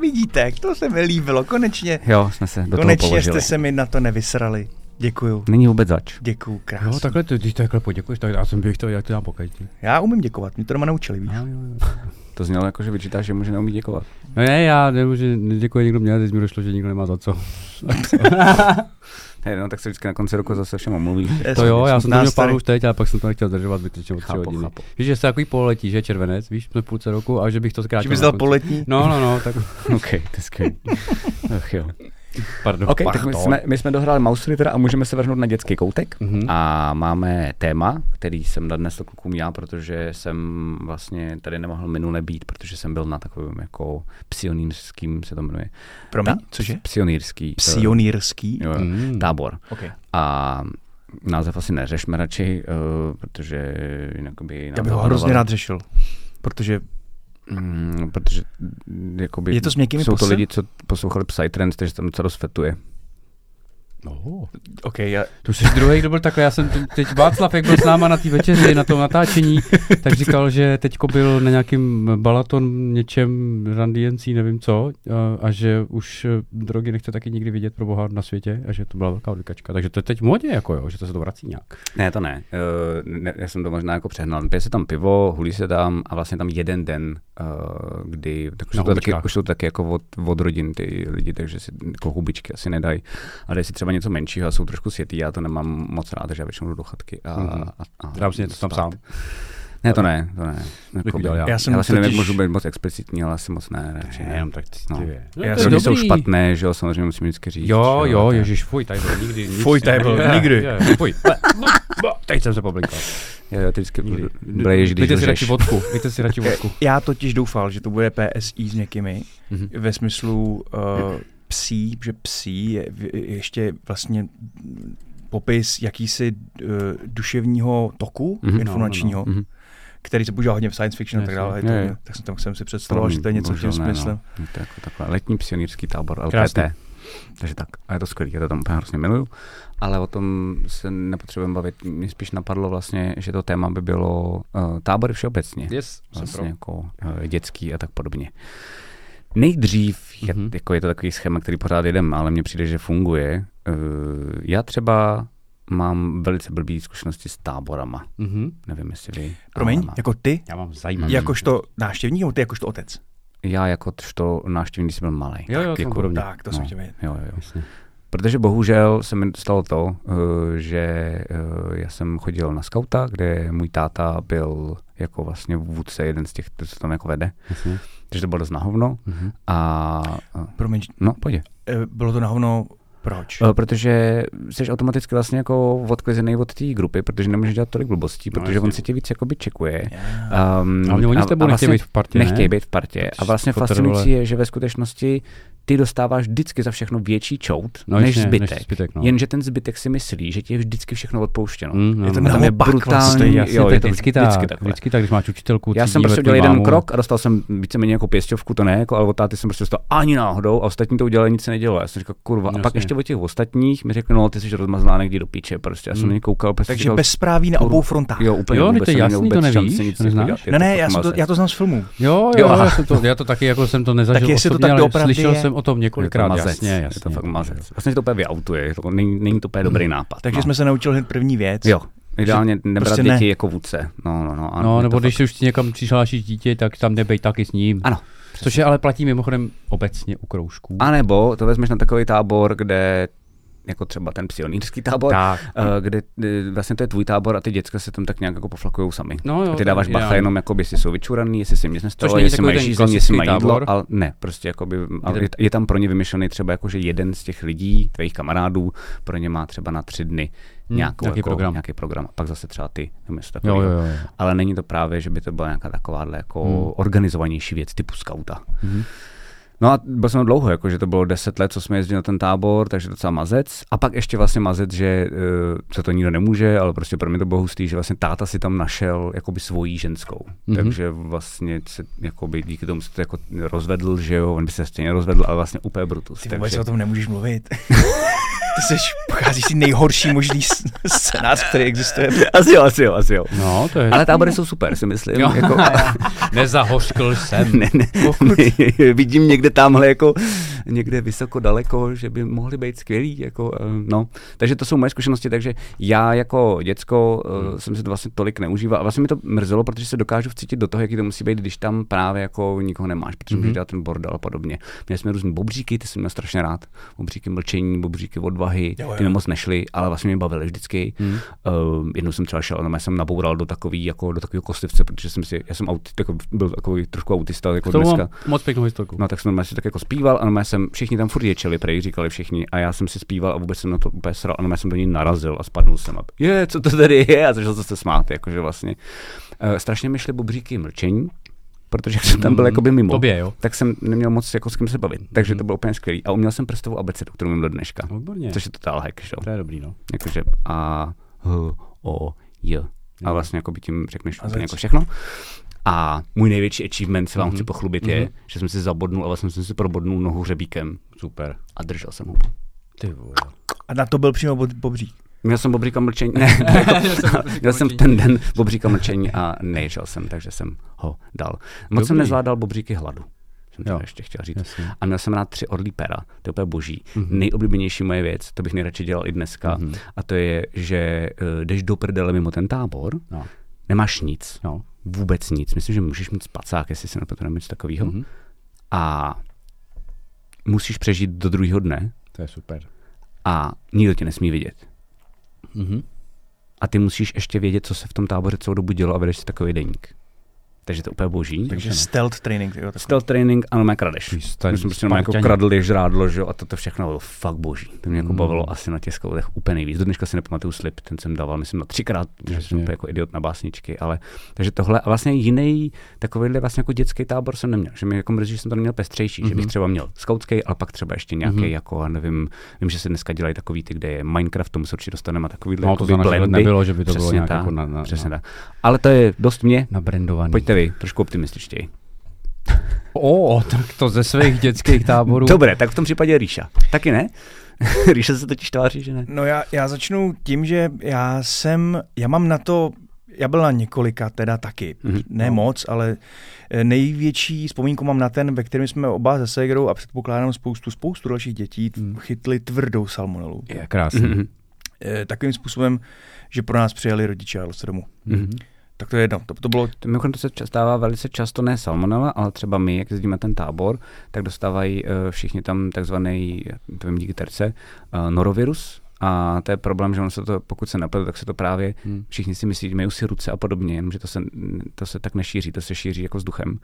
Vidíte, to se mi líbilo, konečně. Jo, jsme se do konečně toho položili. jste se mi na to nevysrali. Děkuju. Není vůbec zač. Děkuju, krásně. Jo, takhle, ty, když takhle poděkuješ, tak já jsem bych to, jak to dám pokaždý. Já umím děkovat, mě to doma naučili, víš. Jo, jo, jo. To znělo jako, že vyčítáš, že může neumí děkovat. No ne, já nemůžu, neděkuji někdo mě, teď mi došlo, že nikdo nemá za co. Hej, no, tak se vždycky na konci roku zase všem omluvíš. To jo, já jsem to měl plánu už teď, ale pak jsem to nechtěl zdržovat zbytečně od tři Chápu, hodiny. chápu. Víš, že se takový pololetí, že červenec, víš, jsme v půlce roku a že bych to zkrátil. Že bys dal konci. poletní? No, no, no, tak OK, to je skvělý. Ach jo. Pardon. OK, tak my pardon. jsme, my jsme dohráli Mouse River a můžeme se vrhnout na dětský koutek. Mhm. A máme téma, který jsem nadnesl klukům já, protože jsem vlastně tady nemohl minule být, protože jsem byl na takovém jako psionýrským, se to jmenuje. Promiň, Ta- cože? Psionýrský. eh, Psionýrský. jo, Mm. tábor. Okay. A název asi neřešme radši, uh, protože jinak by... Já bych ho to hrozně rád řešil. Protože Mm, protože mm, jakoby, Je to s měkkými jsou to lidi, co poslouchali Psytrance, takže tam docela dost fetuje. No, OK, já, to jsi druhý, kdo byl takhle, já jsem teď Václav, jak byl s náma na té večeři, na tom natáčení, tak říkal, že teďko byl na nějakým balaton něčem randiencí, nevím co, a, a že už eh, drogy nechce taky nikdy vidět pro boha na světě a že to byla velká odlikačka. Takže to je teď v modě, jako jo, že to se to vrací nějak. Ne, to ne. Uh, ne. Já jsem to možná jako přehnal. Pije se tam pivo, hulí se tam a vlastně tam jeden den, uh, kdy, tak už jsou, to taky, už jsou to taky jako od, od rodin ty lidi, takže si jako hubičky asi nedají. A dají si třeba něco menšího a jsou trošku světý, já to nemám moc rád, takže já většinou jdu do chatky a, Mhm. a, a Dám si něco tam sám. Ne, to ne, to ne. Udělal já. Já jsem já vlastně nevím, totiž- můžu být moc explicitní, ale asi moc ne. radši Ne, ne. jenom tak No. citlivě. No, Já jsem- Drogy jsou špatné, že jo, samozřejmě musím vždycky říct. Jo, že jo, to je- ježiš, fuj, tady byl nikdy. Nic, Fuj, tady byl nikdy. je, Fuj. No, Teď jsem se poblinkal. Jo, jo, ty vždycky Nikdy. bleješ, když si radši vodku, dejte si radši vodku. já totiž doufal, že to bude PSI s někými, Mhm. ve smyslu uh, psí, že psí je ještě vlastně popis jakýsi uh, duševního toku Mhm. informačního, Mhm. který se používá hodně v science fiction a tak dále. Tak jsem, tak jsem si představoval, že to je něco v tím ne, smyslem. No. Je to jako takové letní pionýrský tábor LPT. Krásný. Takže tak. A je to skvělý, já to tam úplně hrozně miluju. Ale o tom se nepotřebujeme bavit. Mě spíš napadlo vlastně, že to téma by bylo uh, tábory všeobecně. Yes. Vlastně jako uh, dětský a tak podobně. Nejdřív, je, Mhm. jako je to takový schéma, který pořád jedem, ale mně přijde, že funguje. Uh, já třeba mám velice blbý zkušenosti s táborama. Mhm. Nevím, jestli vy. Promiň, ale mám. jako ty, Já mám zajímavý. Jakožto návštěvník, nebo ty jakožto otec? Já jako to návštěvník, když jsem byl malý. Jo, jo, tak, jsem jako, podobně. Tak, to jsem chtěl vědět. Jo, jo, jo. Jasně. Protože bohužel se mi stalo to, eh, že eh, já jsem chodil na skauta, kde můj táta byl jako vlastně vůdce, jeden z těch, co tam jako vede. Jasně. Takže to bylo dost na hovno. Mhm. A a- Promiň, no, pojď. eh, bylo to na hovno, proč? Eh, Protože jsi automaticky vlastně jako odklizený od té grupy, protože nemůžeš dělat tolik blbostí, No, protože jasně. on se tě víc jakoby čekuje. Já. Um, Ale oni s tebou nechtějí být v partě, ne? Nechtějí být v partě. A vlastně fascinující je, že ve skutečnosti ty dostáváš vždycky za všechno větší čout No, než jasně, zbytek. než zbytek, no. Jenže ten zbytek si myslí, že ti je vždycky všechno odpouštěno. Mm, no, Je to no. Tam je brutální, vlastně, jasně, jo, to je to vždycky, tak, vždycky takhle. vždycky tak, když máš učitelku, Já jsem prostě udělal jeden mámu. krok a dostal jsem víceméně jako pěstovku, to ne, jako, ale od táty jsem prostě dostal ani náhodou a ostatní to udělali, nic se nedělo. Já jsem říkal, kurva. A pak Jasně. ještě od těch ostatních mi řekl, no, ty jsi rozmazlá někdy do píče, prostě. Já jsem na ně koukal, prostě Takže bezpráví na obou frontách. Jo, úplně Jo, to jasný, to nevíš, Ne, ne, fakt já, jsem to, mazec. já to znám z filmů. Jo, jo, já, jsem to, já to taky jako jsem to nezažil Tak jestli to tak doopravdy slyšel jsem o tom Je to několikrát, mazec, jasně, jasně. je to fakt mazec. Vlastně to úplně vyautuje, to není, není to úplně dobrý nápad. Takže no. jsme se naučili hned první věc. Jo, ideálně nebrat prostě děti ne. jako vůdce. No, no, no. a No, nebo když fakt- už si někam přihlášíš dítě, tak tam nebej taky s ním. Ano. Což je ale platí mimochodem obecně u kroužků. A nebo to vezmeš na takový tábor, kde jako třeba ten pionýrský tábor, Tak. eh, kde eh, vlastně to je tvůj tábor a ty děcka se tam tak nějak jako poflakujou sami. No jo, a ty dáváš bacha jenom, jako, jestli jsou vyčuraný, jestli si nic nestalo, jestli mají žízeň, jestli mají jídlo, ale ne, prostě jakoby, ale ten- je, je, tam pro ně vymyšlený třeba jako, že jeden z těch lidí, tvých kamarádů, pro ně má třeba na tři dny Hmm, nějakou, nějaký jako, program. nějaký program. A pak zase třeba ty, Jo, jo, jo. Ale není to právě, že by to byla nějaká takováhle jako Hmm. organizovanější věc typu skauta. Mhm. No a byl jsem dlouho, jako, že to bylo deset let, co jsme jezdili na ten tábor, takže docela mazec. A pak ještě vlastně mazec, že uh, se to nikdo nemůže, ale prostě pro mě to bylo hustý, že vlastně táta si tam našel jakoby svojí ženskou. Mhm. Mm-hmm. Takže vlastně se jakoby díky tomu se to jako rozvedl, že jo, on by se stejně rozvedl, ale vlastně úplně brutus. Ty vůbec takže, o tom nemůžeš mluvit. ty jsi, pocházíš si nejhorší možný scénář, který existuje. Asi jo, asi jo, asi jo. No, to je... Ale tábory jsou super, si myslím. Jo. Jako, Nezahořkl jsem. ne, ne, ne, vidím někde tamhle jako někde vysoko daleko, že by mohly být skvělí. Jako, eh, no. Takže to jsou moje zkušenosti, takže já jako děcko hmm. jsem si to vlastně tolik neužíval. A vlastně mi to mrzelo, protože se dokážu vcítit do toho, jaký to musí být, když tam právě jako nikoho nemáš, protože hmm. můžeš dělat ten bordel a podobně. Měli jsme různé bobříky, ty jsem měl strašně rád. Bobříky mlčení, bobříky odvahy, jo, jo. ty mi moc nešly, ale vlastně mě bavily vždycky. Hmm. Uh, jednou jsem třeba šel, no, jsem naboural do takový, jako do takového kostlivce, protože jsem si, já jsem aut, jako, byl takový trošku autista jako dneska. moc pěknou historku. No tak jsem si tak jako zpíval, a jsem, všichni tam furt ječeli, prej říkali všichni, a já jsem si zpíval a vůbec jsem na to úplně sral, a jsem do ní narazil a spadnul jsem a je, co to tady je, a začal se smát, jakože vlastně. Uh, strašně mi šly bobříky mlčení, protože jsem tam byl jako by mimo, Tobě, jo? tak jsem neměl moc jako s kým se bavit. Takže to bylo úplně skvělý. A uměl jsem prstovou abecedu, kterou mám do dneška. Výborně. Což je total hack, že? To je dobrý, no. Jakože A, H, O, J. A vlastně jako by tím řekneš úplně jako všechno. A můj největší achievement, se vám mm-hmm. chci pochlubit, mm-hmm. je, že jsem si zabodnul a vlastně jsem si probodnul nohu řebíkem. Super. A držel jsem ho. Ty vole. A na to byl přímo bobřík. Měl jsem bobříka mlčení, ne, jako, měl jsem ten den bobříka mlčení a neježel jsem, takže jsem ho dal. Moc Dobrý. jsem nezvládal bobříky hladu. Jsem to ještě chtěl říct. Jasně. A měl jsem rád tři orlí pera, to je úplně boží. Mm-hmm. Nejoblíbenější moje věc, to bych nejradši dělal i dneska, mm-hmm. a to je, že uh, jdeš do prdele mimo ten tábor, no. nemáš nic, no. vůbec nic. Myslím, že můžeš mít spacák, jestli se nepotřebuje něco takového. Mm-hmm. A musíš přežít do druhého dne. To je super. A nikdo tě nesmí vidět. Mm-hmm. A ty musíš ještě vědět, co se v tom táboře celou dobu dělo a vedeš si takový deník takže to je úplně boží. Takže stealth training. Jo, stealth training, ano, má kradeš. My jsme prostě jako kradl žrádlo, že a toto všechno bylo fakt boží. To mě jako mm. bavilo asi na těch skoutech úplně nejvíc. Do dneška si nepamatuju slip, ten jsem dával, myslím, na třikrát, že jsem jako idiot na básničky, ale takže tohle a vlastně jiný takovýhle vlastně jako dětský tábor jsem neměl, že mi jako mrzí, že jsem to neměl pestřejší, mm-hmm. že bych mhm. třeba měl skautský, ale pak třeba ještě nějaký mm-hmm. jako, nevím, vím, že se dneska dělají takový ty, kde je Minecraft, tomu se určitě dostaneme a takový no, to blendy. nebylo, že by to bylo nějak jako na, na, přesně tak. Ale to je dost mě. Pojďte vy, trošku optimističtěji. O, tak to ze svých dětských táborů. Dobré, tak v tom případě Ríša. Taky ne? Ríša se totiž tváří, že ne? No já, já začnu tím, že já jsem, já mám na to, já byl na několika teda taky, mm-hmm. ne no. moc, ale eh, největší vzpomínku mám na ten, ve kterém jsme oba se Segrou a předpokládám spoustu, spoustu dalších dětí mm. chytli tvrdou salmonelu. Je krásný. Mm-hmm. Takovým způsobem, že pro nás přijeli rodiče se domů. Mm-hmm tak to je jedno. To, to bylo... Mimochodem to se stává velice často, ne salmonella, ale třeba my, jak jezdíme ten tábor, tak dostávají uh, všichni tam takzvaný, to vím díky terce, uh, norovirus, a to je problém, že on se to, pokud se napletu, tak se to právě hmm. všichni si myslí, že mají si ruce a podobně, jenomže to se, to se tak nešíří, to se šíří jako vzduchem.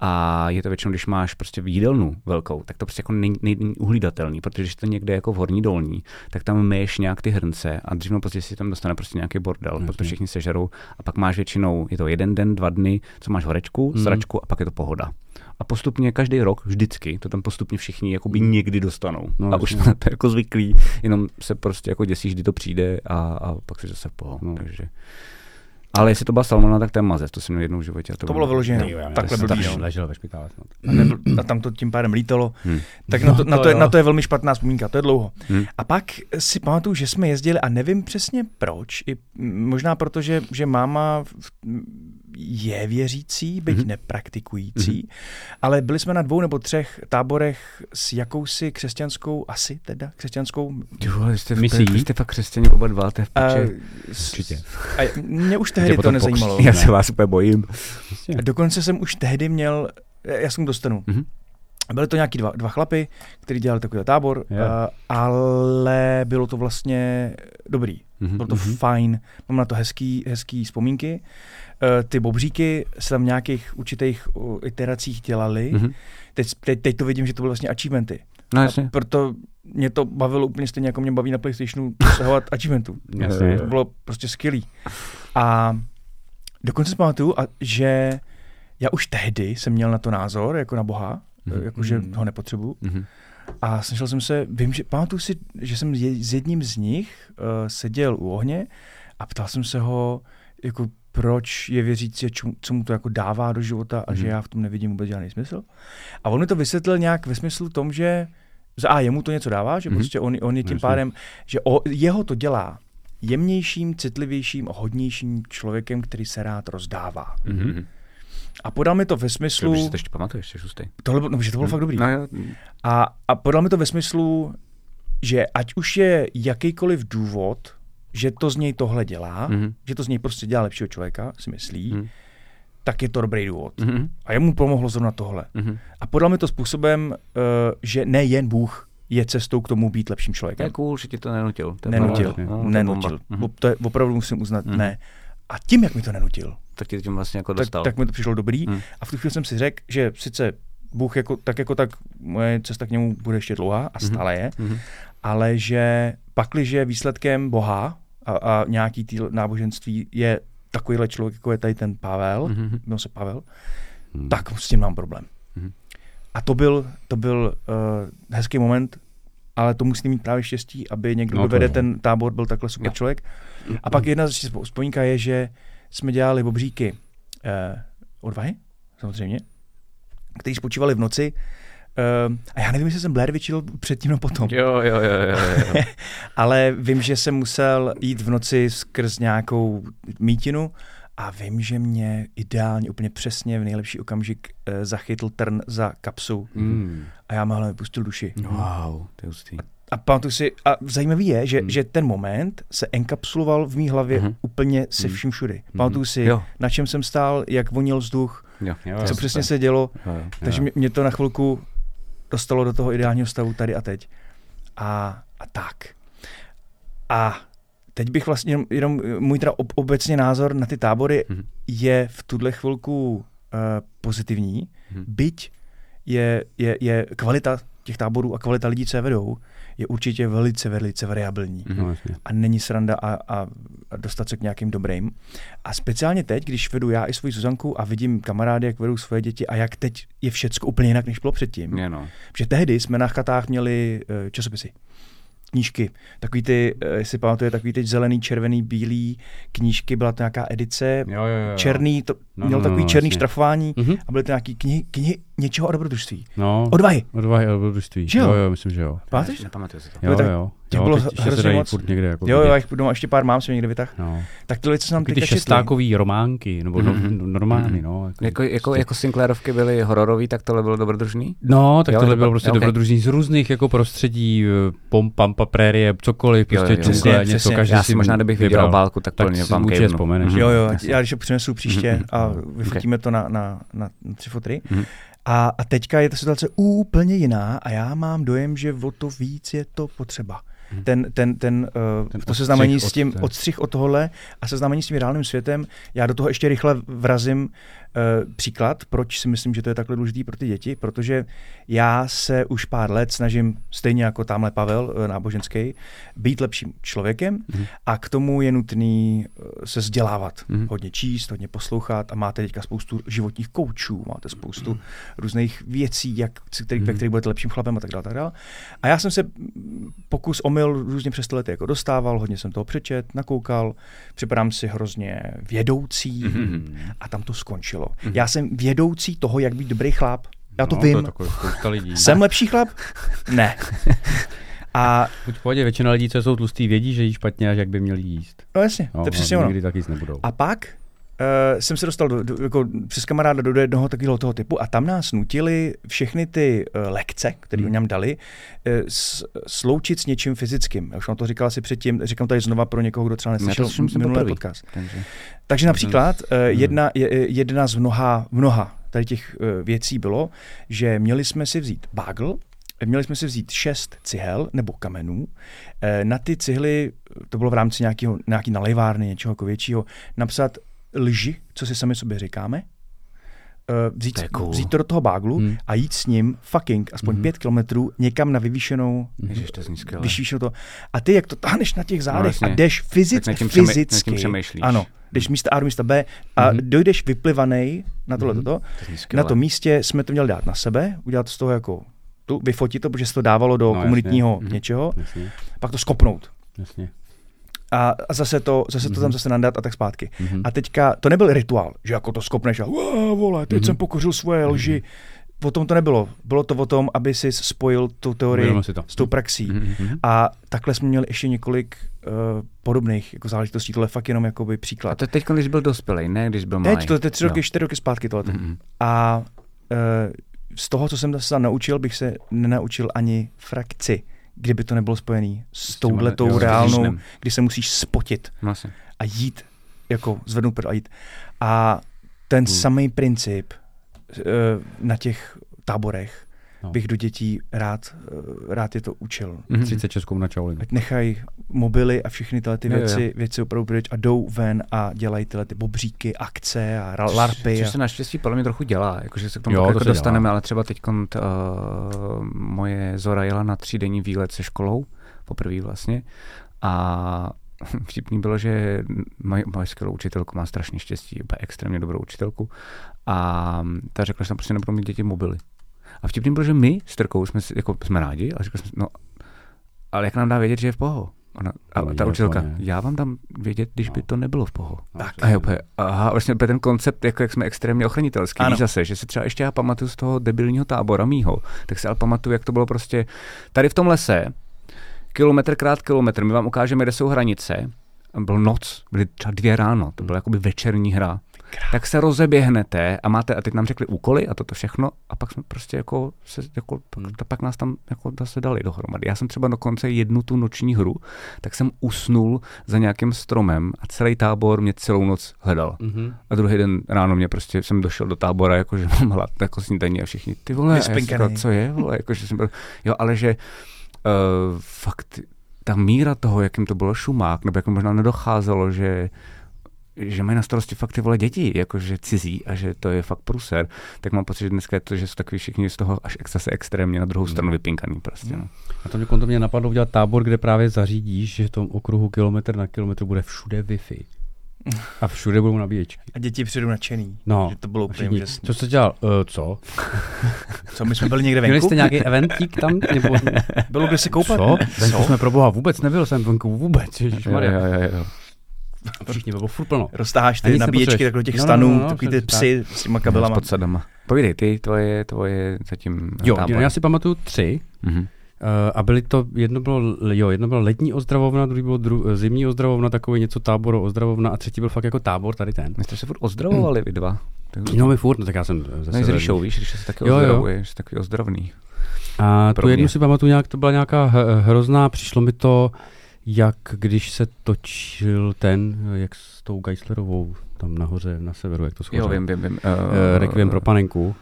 A je to většinou, když máš prostě jídelnu velkou, tak to prostě jako není, není uhlídatelný, protože když to někde jako v horní dolní, tak tam myješ nějak ty hrnce a dřív později si tam dostane prostě nějaký bordel, hmm. protože všichni sežerou a pak máš většinou, je to jeden den, dva dny, co máš horečku, hmm. sračku a pak je to pohoda a postupně každý rok, vždycky, to tam postupně všichni jakoby hmm. někdy dostanou. No, a už jsme to jako zvyklí, jenom se prostě jako děsíš, kdy to přijde a, a pak si zase v poho. No. Takže ale jestli to byla salmona, tak to je mazec, to jsem měl jednou v životě. to, to bylo vyložené takhle blbý. No. Ležel ve špitále A, nebyl, a tam to tím pádem lítalo. Hmm. Tak na to, na, to, je, na to je velmi špatná vzpomínka, to je dlouho. Hmm. A pak si pamatuju, že jsme jezdili a nevím přesně proč, i možná proto, že, že máma je věřící, byť mm-hmm. nepraktikující, mm-hmm. ale byli jsme na dvou nebo třech táborech s jakousi křesťanskou, asi teda křesťanskou Jo, jste, misí. Vy jste fakt křesťani oba dva, to je v Určitě. A mě už tehdy to nezajímalo. Já se vás úplně bojím. A dokonce jsem už tehdy měl, já jsem dostanu. Mm-hmm. Byly to nějaký dva, dva chlapy, kteří dělali takový tábor, yeah. uh, ale bylo to vlastně dobrý. Mm-hmm. Bylo to mm-hmm. fajn. Mám na to hezký, hezký vzpomínky. Uh, ty bobříky se tam v nějakých určitých uh, iteracích dělali. Mm-hmm. Teď, teď, teď to vidím, že to byly vlastně achievementy. No, jasně. A proto mě to bavilo úplně stejně, jako mě baví na PlayStationu dosahovat achievementů. Jasně. To bylo prostě skvělý. A dokonce si pamatuju, a, že já už tehdy jsem měl na to názor, jako na Boha, mm-hmm. jakože mm-hmm. ho nepotřebuju. Mm-hmm. A snažil jsem se, vím, že pamatuju si, že jsem s jedním z nich uh, seděl u ohně a ptal jsem se ho, jako proč je věřící, co mu to jako dává do života a mm-hmm. že mhm. já v tom nevidím vůbec žádný smysl. A on mi to vysvětlil nějak ve smyslu tom, že za A jemu to něco dává, že mm-hmm. prostě on, on je tím Jasně. pádem, že o, jeho to dělá jemnějším, citlivějším hodnějším člověkem, který se rád rozdává. Mhm. A podal mi to ve Dobře, smyslu, že si to ještě pamatuješ, jsi šustý. tohle, bylo- no, že to bylo fakt dobrý. No jo, A, a podal mi to ve smyslu, že ať už je jakýkoliv důvod, že to z něj tohle dělá, Mhm. mm-hmm. že to z něj prostě dělá lepšího člověka, si myslí, Mhm. mm-hmm. tak je to dobrý důvod. Mm-hmm. Mhm. A jemu pomohlo zrovna tohle. Mhm. A podal mi to způsobem, uh, že nejen Bůh je cestou k tomu být lepším To člověkem. je cool, že ti to nenutil. To je Nenutil. No, to je nenutil. Mm-hmm. Mhm. To je opravdu musím uznat, Mhm. mm-hmm. ne. A tím, jak mi to nenutil, Tak ti to tím vlastně jako tak, dostal. tak mi to přišlo dobrý. Mhm. A v tu chvíli jsem si řekl, že sice Bůh jako, tak jako tak moje cesta k němu bude ještě dlouhá a stále je, Mhm. ale že pakliže výsledkem Boha a, a nějaký tý náboženství je takovýhle člověk, jako je tady ten Pavel, Mhm. mm-hmm. jmenuje se Pavel, Hmm. tak s tím mám problém. Mhm. A to byl, to byl uh, hezký moment, ale to musí mít právě štěstí, aby někdo, No kdo vede ten tábor, byl takhle super Jo. člověk. A pak jedna z vzpomínka je, že jsme dělali bobříky uh, odvahy, samozřejmě, kteří spočívali v noci. Uh, a já nevím, jestli jsem Blair vyčil předtím nebo potom. Jo, jo, jo, jo, jo. Ale vím, že jsem musel jít v noci skrz nějakou mítinu a vím, že mě ideálně, úplně přesně v nejlepší okamžik eh, zachytl trn za kapsu Hmm. a já hlavně pustil duši. Wow, to je hustý. A pamatuju si, a zajímavý je, že, Hmm. že ten moment se enkapsuloval v mý hlavě Mhm. úplně se Hmm. vším všudy. Pamatuju si, Jo. na čem jsem stál, jak vonil vzduch, Jo, Jo, co super. přesně se dělo, jo, jo. takže mě, mě to na chvilku dostalo do toho ideálního stavu tady a teď. A, a tak. A teď bych vlastně jenom, můj teda ob, obecně názor na ty tábory Mhm. je v tuhle chvilku uh, pozitivní, Mhm. byť je, je, je kvalita těch táborů a kvalita lidí, co je vedou, je určitě velice, velice variabilní. Mhm. No. A není sranda a, a, dostat se k nějakým dobrým. A speciálně teď, když vedu já i svoji Zuzanku a vidím kamarády, jak vedou svoje děti a jak teď je všecko úplně jinak, než bylo předtím. Je, no. Že tehdy jsme na chatách měli uh, časopisy, knížky, takový ty, uh, jestli pamatuje, takový ty zelený, červený, bílý knížky, byla to nějaká edice, Jo, jo, jo. černý, to, No, měl no, takový no, černý jasně. štrafování Mhm. a byly to nějaký knihy, knihy něčeho o dobrodružství. No, Odvahy. odvahy a dobrodružství. Jo? jo, jo, myslím, že jo. Pamatuješ? Nepamatuju si to. Jo, jo. Těch jo, bylo teď hrozně dají moc. furt někde jako Jo, jo, jich doma ještě pár mám, jsem někde vytah. No. Tak tyhle, co jsem Takový teďka ty četli. šestákový románky, nebo no, Mhm. no, normány, no. Jako, jako, jako Sinclairovky byly hororový, tak tohle bylo dobrodružný? No, tak Jo, tohle to- bylo prostě ok. dobrodružný z různých jako prostředí, eh, pom, pampa, prérie, cokoliv, prostě jo, jo. džungle, Přesně, něco, přesně. každý Já si možná, kdybych viděl vybral. obálku, tak plně vám určitě kejvnu. vzpomeneš. Mhm. Jo, jo, Jasně. já když to přinesu příště Mhm, a mhm. vyfotíme to na, na, na, na tři fotry. Mhm. A, a teďka je ta situace úplně jiná a já mám dojem, že o to víc je to potřeba. Mhm. Ten, ten, ten, uh, Ten to seznámení s tím, od odstřih od tohohle a seznámení s tím reálným světem. Já do toho ještě rychle vrazím uh, příklad, proč si myslím, že to je takhle důležitý pro ty děti, protože já se už pár let snažím, stejně jako tamhle Pavel uh, náboženský, být lepším člověkem Mhm. a k tomu je nutný uh, se vzdělávat, Mhm. hodně číst, hodně poslouchat a máte teďka spoustu životních koučů, máte spoustu různých věcí, jak, který, ve Mhm. kterých budete lepším chlapem a tak dále. Tak dále. A já jsem se mm, pokus omyl různě přes ty lety jako dostával, hodně jsem toho přečet, nakoukal, připadám si hrozně vědoucí Mhm. a tam to skončilo. Já jsem vědoucí toho, jak být dobrý chlap. Já to no, vím. To je spousta lidí. Jsem lepší chlap? Ne. A Buď v pohodě, většina lidí, co jsou tlustý, vědí, že jí špatně a že jak by měli jíst. no jasně, No, to je přesně a ono. Nikdy tak jíst nebudou. A pak uh, jsem se dostal do, do, jako přes kamaráda do, do jednoho takového toho typu a tam nás nutili všechny ty uh, lekce, které Hmm. nám dali, uh, s, sloučit s něčím fyzickým. Já už vám to říkal asi předtím, říkám tady znova pro někoho, kdo třeba neslyšel jsem minulý podcast. Takže, Takže například uh, jedna, je, jedna z mnoha, mnoha tady těch uh, věcí bylo, že měli jsme si vzít bagl, Měli jsme si vzít šest cihel nebo kamenů. Eh, Na ty cihly, to bylo v rámci nějakého, nějaký nalejvárny, něčeho jako většího, napsat lži, co si sami sobě říkáme, eh, vzít, To cool. vzít to do toho báglu Hmm. a jít s ním fucking aspoň Mhm. pět kilometrů někam na vyvýšenou ježiš, to to. A ty, jak to táhneš na těch zádech jasně. a jdeš fyzic, Tak tím přemý- fyzicky. přemýšlíš. Ano, jdeš místa A do místa B a Mhm. dojdeš vyplivaný na tohle Mhm. toto. To. Na tom místě jsme to měli dát na sebe, udělat z toho jako tu, vyfotit to, protože se to dávalo do No, komunitního jasně. Mhm. něčeho, Jasně, pak to skopnout. jasně. A, a zase to, zase to tam Mhm. zase nandat a tak zpátky. Mhm. A teďka, to nebyl rituál, že jako to skopneš a "Uá, vole, teď Mhm. jsem pokořil svoje lži. o tom to nebylo. Bylo to o tom, aby si spojil tu teorii to. s tou praxí. Mhm. A takhle jsme měli ještě několik uh, podobných jako záležitostí. Tohle je fakt jenom jakoby A příklad. to teď, když byl dospělý, ne když byl malý. Teď, to je tři roky, Jo. čtyři roky zpátky tohle. Mhm. A uh, z toho, co jsem se naučil, bych se nenaučil ani frakci, kdyby to nebylo spojený s, touhletou jo, reálnou, kdy se musíš spotit Vlastně. a jít, jako zvednout prd a jít. A ten Hmm. samý princip uh, na těch táborech No. bych do dětí rád, uh, rád je to učil. Mhm. 30 českou na Čaolinu. Ať nechají mobily a všechny tyhle ty jo. věci, věci opravdu pryč a jdou ven a dělají tyhle ty bobříky, akce a Což- larpy. Což a... se naštěstí podle mě trochu dělá, jakože se k tomu Jo, to jako se dostaneme, dělá. ale třeba teď uh, moje Zora jela na třídenní výlet se školou, poprvé vlastně, a vtipný bylo, že moje, moje skvělou učitelku má strašně štěstí, úplně extrémně dobrou učitelku a ta řekla, že tam prostě nebudou mít děti mobily. A vtipný bylo, že my s Trkou jsme, jako, jsme rádi, ale řekli jsme, no, ale jak nám dá vědět, že je v poho? Ona, a No, ta učitelka, já vám dám vědět, když by No. to nebylo v poho. Tak. A je úplně, aha, vlastně ten koncept, jako jak jsme extrémně ochranitelský, Ano. víš zase, že si třeba ještě já pamatuju z toho debilního tábora mýho, tak si ale pamatuju, jak to bylo prostě tady v tom lese, kilometr krát kilometr, my vám ukážeme, kde jsou hranice, a byl noc, byly třeba dvě ráno, to byla jakoby večerní hra. Tak se rozeběhnete a máte, a teď nám řekli úkoly a toto všechno a pak jsme prostě jako, se, jako pak, Hmm. pak nás tam jako zase dali dohromady. Já jsem třeba dokonce jednu tu noční hru, tak jsem usnul za nějakým stromem a celý tábor mě celou noc hledal. Mhm. A druhý den ráno mě prostě jsem došel do tábora, jakože mám hlad jako snídaní a všichni, ty vole, říkal, co je, vole, jakože jsem byl, jo, ale že uh, fakt ta míra toho, jakým to bylo šumák, nebo jak možná nedocházelo, že že mají na starosti fakt ty vole děti, jakože cizí a že to je fakt pruser, tak mám pocit, že dneska je to, že jsou takový všichni z toho až ex- zase extrémně na druhou stranu vypinkaný prostě. No. A to mě, to mě napadlo udělat tábor, kde právě zařídíš, že v tom okruhu kilometr na kilometr bude všude Wi-Fi. A všude budou nabíječky. A děti přijdou nadšený, No, že to bylo úplně úžasné. Co jste dělal? Uh, co? Co, my jsme byli někde Měli venku? jste nějaký eventík tam? Nebo... Bylo kde se koupat? Co? Venku jsme pro boha vůbec nebyl jsem venku vůbec. Jo, Ježišmarja. jo, jo, jo. Všichni bylo furt plno. Roztáháš ty nabíječky takhle do těch No, no, stanů, no, no, takový ty psy s těma S kabelama. podsadama. Povídej, ty, tvoje, tvoje zatím Jo, tábor. já si pamatuju tři. Mhm. Uh, a byly to, jedno bylo, jo, jedno bylo letní ozdravovna, druhý bylo dru, zimní ozdravovna, takový něco táboru ozdravovna a třetí byl fakt jako tábor, tady ten. Vy jste se furt ozdravovali, vy dva. Tak- No my furt, no tak já jsem No, zase... s Ríšou, víš, když se taky Jo, jo. ozdravuje, jsi takový ozdravný. A Pro tu jednu mě. si pamatuju nějak, to byla nějaká h- hrozná, přišlo mi to, jak když se točil ten, jak s tou Geislerovou, tam nahoře na severu, jak to schořelo. Jo, vím, vím, vím. uh, Requiem pro panenku,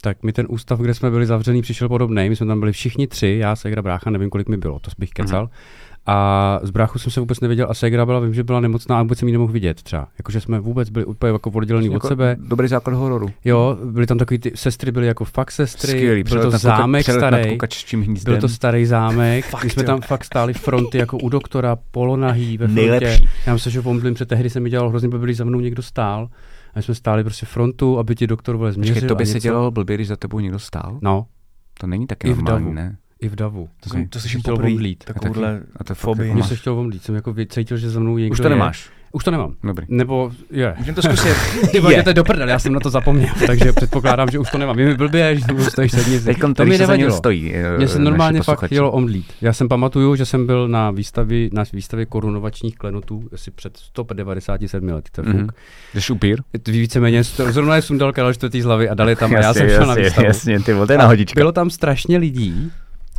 tak mi ten ústav, kde jsme byli zavřený, přišel podobný. My jsme tam byli všichni tři, já, Segra, brácha, nevím, kolik mi bylo, to bych kecal. A z bráchu jsem se vůbec nevěděl a Segra byla, vím, že byla nemocná a vůbec jsem ji nemohl vidět třeba. Jakože jsme vůbec byli úplně jako oddělený od Jako sebe. Dobrý základ hororu. Jo, byly tam takový ty sestry, byly jako fakt sestry, Skvělý, byl to zámek kuka, starý. Byl to starý zámek, Fakt, my jsme tam fakt stáli fronty jako u doktora, polonahý ve frontě. Nejlepší. Já myslím, že pomdlím, protože tehdy se mi dělalo hrozně blbý, za mnou někdo stál. A my jsme stáli prostě frontu, aby ti doktor vole změřil. Počkej, to by se dělalo blbě, když za tebou někdo stál? No, To není taky I v normální, ne? I v davu. To, jsem, to Jsem slyším chtěl poprvé, takovouhle A to je fobii. jako máš. se chtěl omdlít, jsem jako cítil, že za mnou někdo Už to je. nemáš. Už to nemám. Dobrý. Nebo je. Můžeme to zkusit. Ty vole, to je do prdele, já jsem na to zapomněl, takže předpokládám, že už to nemám. Je mi blbě, že tu stojíš sednici. Teď to mi nevadilo. stojí. eh, Mně se normálně fakt chtělo omdlít. Já jsem pamatuju, že jsem byl na výstavě, na výstavě korunovačních klenotů asi před 197 lety, to je Mhm. fuk. Jsi upír? Víceméně, zrovna je sundal Karel čtvrtý z hlavy a dali tam a já jsem šel na výstavu. jasně, ty vole, to je A nahodička. Bylo tam strašně lidí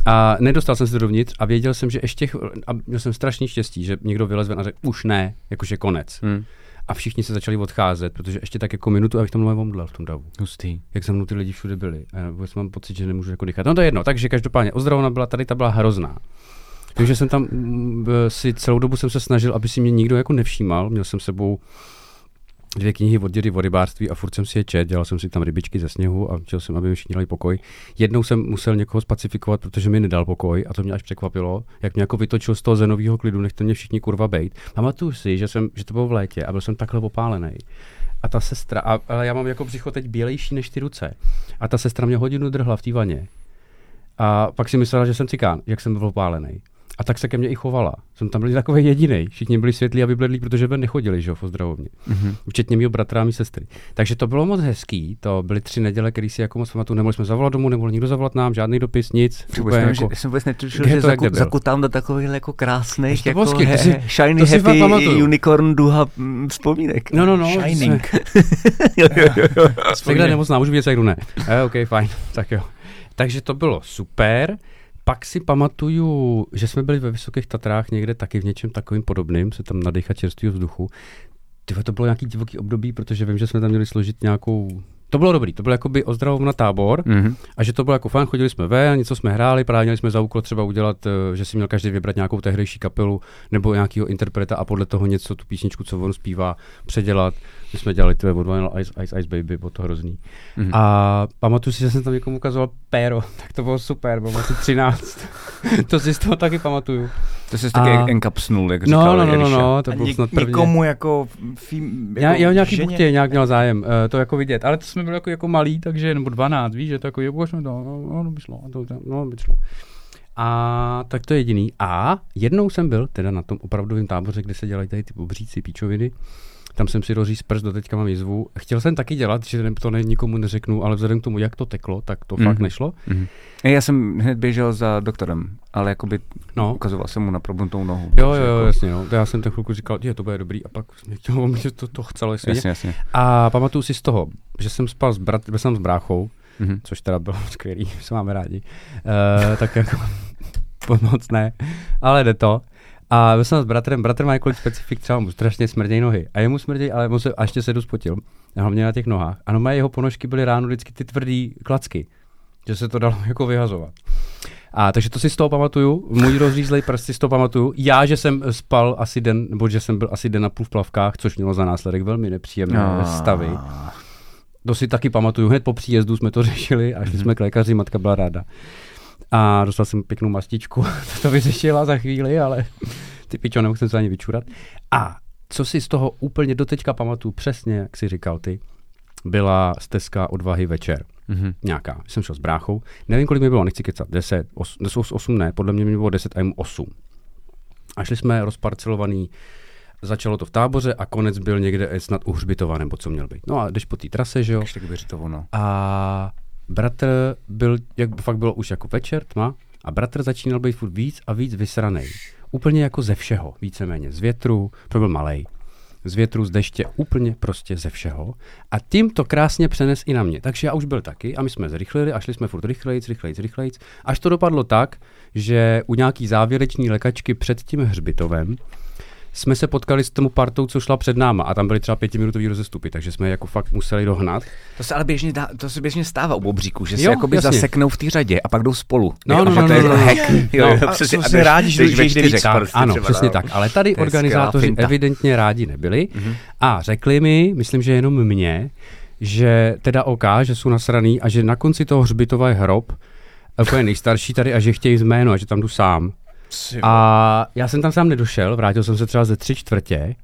a nedostal jsem se dovnitř a věděl jsem, že ještě, a měl jsem strašný štěstí, že někdo vylez ven a řekl, už ne, jakože konec. Hm. A všichni se začali odcházet, protože ještě tak jako minutu, abych tam mluvil omdlel v tom davu. Hustý. Jak za mnou ty lidi všude byli. A já vůbec mám pocit, že nemůžu jako dýchat. No to je jedno, takže každopádně ozdravona byla, tady ta byla hrozná. Vím, že jsem tam mm, si celou dobu jsem se snažil, aby si mě nikdo jako nevšímal. Měl jsem sebou dvě knihy od dědy o rybářství a furt jsem si je čet, dělal jsem si tam rybičky ze sněhu a chtěl jsem, aby mi všichni dali pokoj. Jednou jsem musel někoho spacifikovat, protože mi nedal pokoj a to mě až překvapilo, jak mě jako vytočil z toho zenového klidu, nechte mě všichni kurva bejt. Pamatuju si, že, jsem, že to bylo v létě a byl jsem takhle opálený. A ta sestra, a, ale já mám jako břicho teď bělejší než ty ruce. A ta sestra mě hodinu drhla v té vaně. A pak si myslela, že jsem cikán, jak jsem byl opálený. A tak se ke mně i chovala. Jsem tam byl takový jediný. Všichni byli světlí a vybledlí, protože ven nechodili, že jo, v ozdravovně. Mm-hmm. Včetně mého bratra a mý sestry. Takže to bylo moc hezký. To byly tři neděle, které si jako moc pamatuju. Nemohli jsme zavolat domů, nemohl nikdo zavolat nám, žádný dopis, nic. Nevím, jako, jsem vůbec netušil, že zaku, zakutám do takových jako krásných, jako hezky, he, si, shiny to happy unicorn duha mm, vzpomínek. No, no, no. Shining. Takhle nemocná, můžu vidět, jak ne. Eh, OK, fajn, tak jo. Takže to bylo super. Pak si pamatuju, že jsme byli ve Vysokých Tatrách někde taky v něčem takovým podobným, se tam nadechat čerstvého vzduchu. Tyhle to bylo nějaký divoký období, protože vím, že jsme tam měli složit nějakou to bylo dobrý, to byl jakoby ozdravovna tábor mm-hmm. a že to bylo jako fajn, chodili jsme ven, něco jsme hráli, právě měli jsme za úkol třeba udělat, eh, že si měl každý vybrat nějakou tehdejší kapelu nebo nějakého interpreta a podle toho něco, tu písničku, co on zpívá, předělat. My jsme dělali to od Vinyl Ice, Ice, Ice Baby, bylo to hrozný. Mm-hmm. A pamatuju si, že jsem tam někomu ukazoval péro, tak to bylo super, bylo asi 13. to si z toho taky pamatuju. To jsi taky a... enkapsnul, jak no, říkal no, no, no, no, to bylo snad prvně. Někomu jako, fím, jako Já, já nějaký buchtě nějak měl zájem uh, to jako vidět, ale to jsme byli jako, jako malí, takže, nebo 12, víš, že to jako, jako no, no, no, by šlo, to, no, by šlo. A tak to je jediný. A jednou jsem byl teda na tom opravdovém táboře, kde se dělají tady ty obříci, píčoviny, tam jsem si rozříz prst, do teďka mám jizvu. Chtěl jsem taky dělat, že to ne, nikomu neřeknu, ale vzhledem k tomu, jak to teklo, tak to mm. fakt mhm. nešlo. Mm. Já jsem hned běžel za doktorem, ale jakoby no. ukazoval jsem mu na probnutou nohu. Jo, jo, jako... jasně, no. Já jsem ten chvilku říkal, že to bude dobrý a pak mě chtělo, že to, to chcelo, jasně. jasně, jasně. A pamatuju si z toho, že jsem spal s, brat, jsem s bráchou, mm-hmm. což teda bylo skvělý, se máme rádi. Uh, tak jako moc ne, ale jde to. A byl jsem s bratrem, bratr má několik specifik, třeba mu strašně smrdějí nohy. A jemu smrdějí, ale mu se, a ještě se jdu spotil. Hlavně na těch nohách. A no jeho ponožky byly ráno vždycky ty tvrdý klacky. Že se to dalo jako vyhazovat. A takže to si z toho pamatuju, můj rozřízlej prst si z toho pamatuju. Já, že jsem spal asi den, nebo že jsem byl asi den na půl v plavkách, což mělo za následek velmi nepříjemné a... stavy. To si taky pamatuju, hned po příjezdu jsme to řešili a šli mm-hmm. jsme k lékaři, matka byla ráda a dostal jsem pěknou mastičku, to vyřešila za chvíli, ale ty pičo, nemohl jsem se ani vyčurat. A co si z toho úplně doteďka pamatuju přesně, jak si říkal ty, byla stezka odvahy večer. Mm-hmm. Nějaká. Jsem šel s bráchou. Nevím, kolik mi bylo, nechci kecat. 10, 8, 8 ne, podle mě mi bylo 10 a jim 8. A šli jsme rozparcelovaný začalo to v táboře a konec byl někde snad u Hřbitova, nebo co měl být. No a jdeš po té trase, že jo? Ještě tak no. A bratr byl, jak fakt bylo už jako večer, tma, a bratr začínal být furt víc a víc vysranej. Úplně jako ze všeho, víceméně. Z větru, to byl malej. Z větru, z deště, úplně prostě ze všeho. A tím to krásně přenes i na mě. Takže já už byl taky a my jsme zrychlili a šli jsme furt rychlejc, rychlejc, rychlejc. Až to dopadlo tak, že u nějaký závěreční lekačky před tím hřbitovem jsme se potkali s tomu partou, co šla před náma a tam byly třeba pětiminutový rozestupy, takže jsme jako fakt museli dohnat. To se ale běžně, dá, to se běžně stává u bobříků, že se jakoby jasně. zaseknou v té řadě a pak jdou spolu. No, no, no, to je no, no, hack. Jo, no, přesně, a rádi, že jich víc. Ano, přesně tak. Ale tady organizátoři evidentně rádi nebyli mhm. a řekli mi, myslím, že jenom mě, že teda OK, že jsou nasraný a že na konci toho hřbitova je hrob, úplně nejstarší tady a že chtějí jméno a že tam jdu sám. A já jsem tam sám nedošel, vrátil jsem se třeba ze tři čtvrtě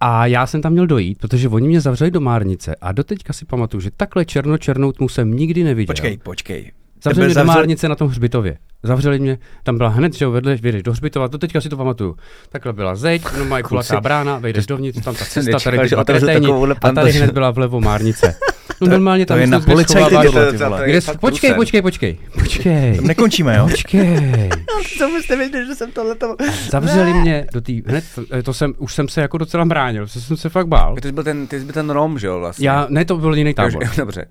a já jsem tam měl dojít, protože oni mě zavřeli do Márnice a doteďka si pamatuju, že takhle černo tmu jsem nikdy neviděl. Počkej, počkej. Zavřeli mě zavřel... do Márnice na tom hřbitově. Zavřeli mě, tam byla hned, že vedle, vědeš do hřbitova, to teďka si to pamatuju. Takhle byla zeď, no mají kulatá brána, vejdeš dovnitř, tam ta cesta, tady ty a tady hned byla vlevo Márnice. No normálně tam to je na policajty Kde, počkej, počkej, počkej, počkej. Tam nekončíme, jo? Počkej. Co byste věděli, že jsem tohle to... Zavřeli mě do té, hned, to jsem, už jsem se jako docela bránil, protože jsem se fakt bál. Ty jsi byl ten, ty jsi byl ten Rom, že jo, vlastně? Já, ne, to byl jiný tábor. Dobře.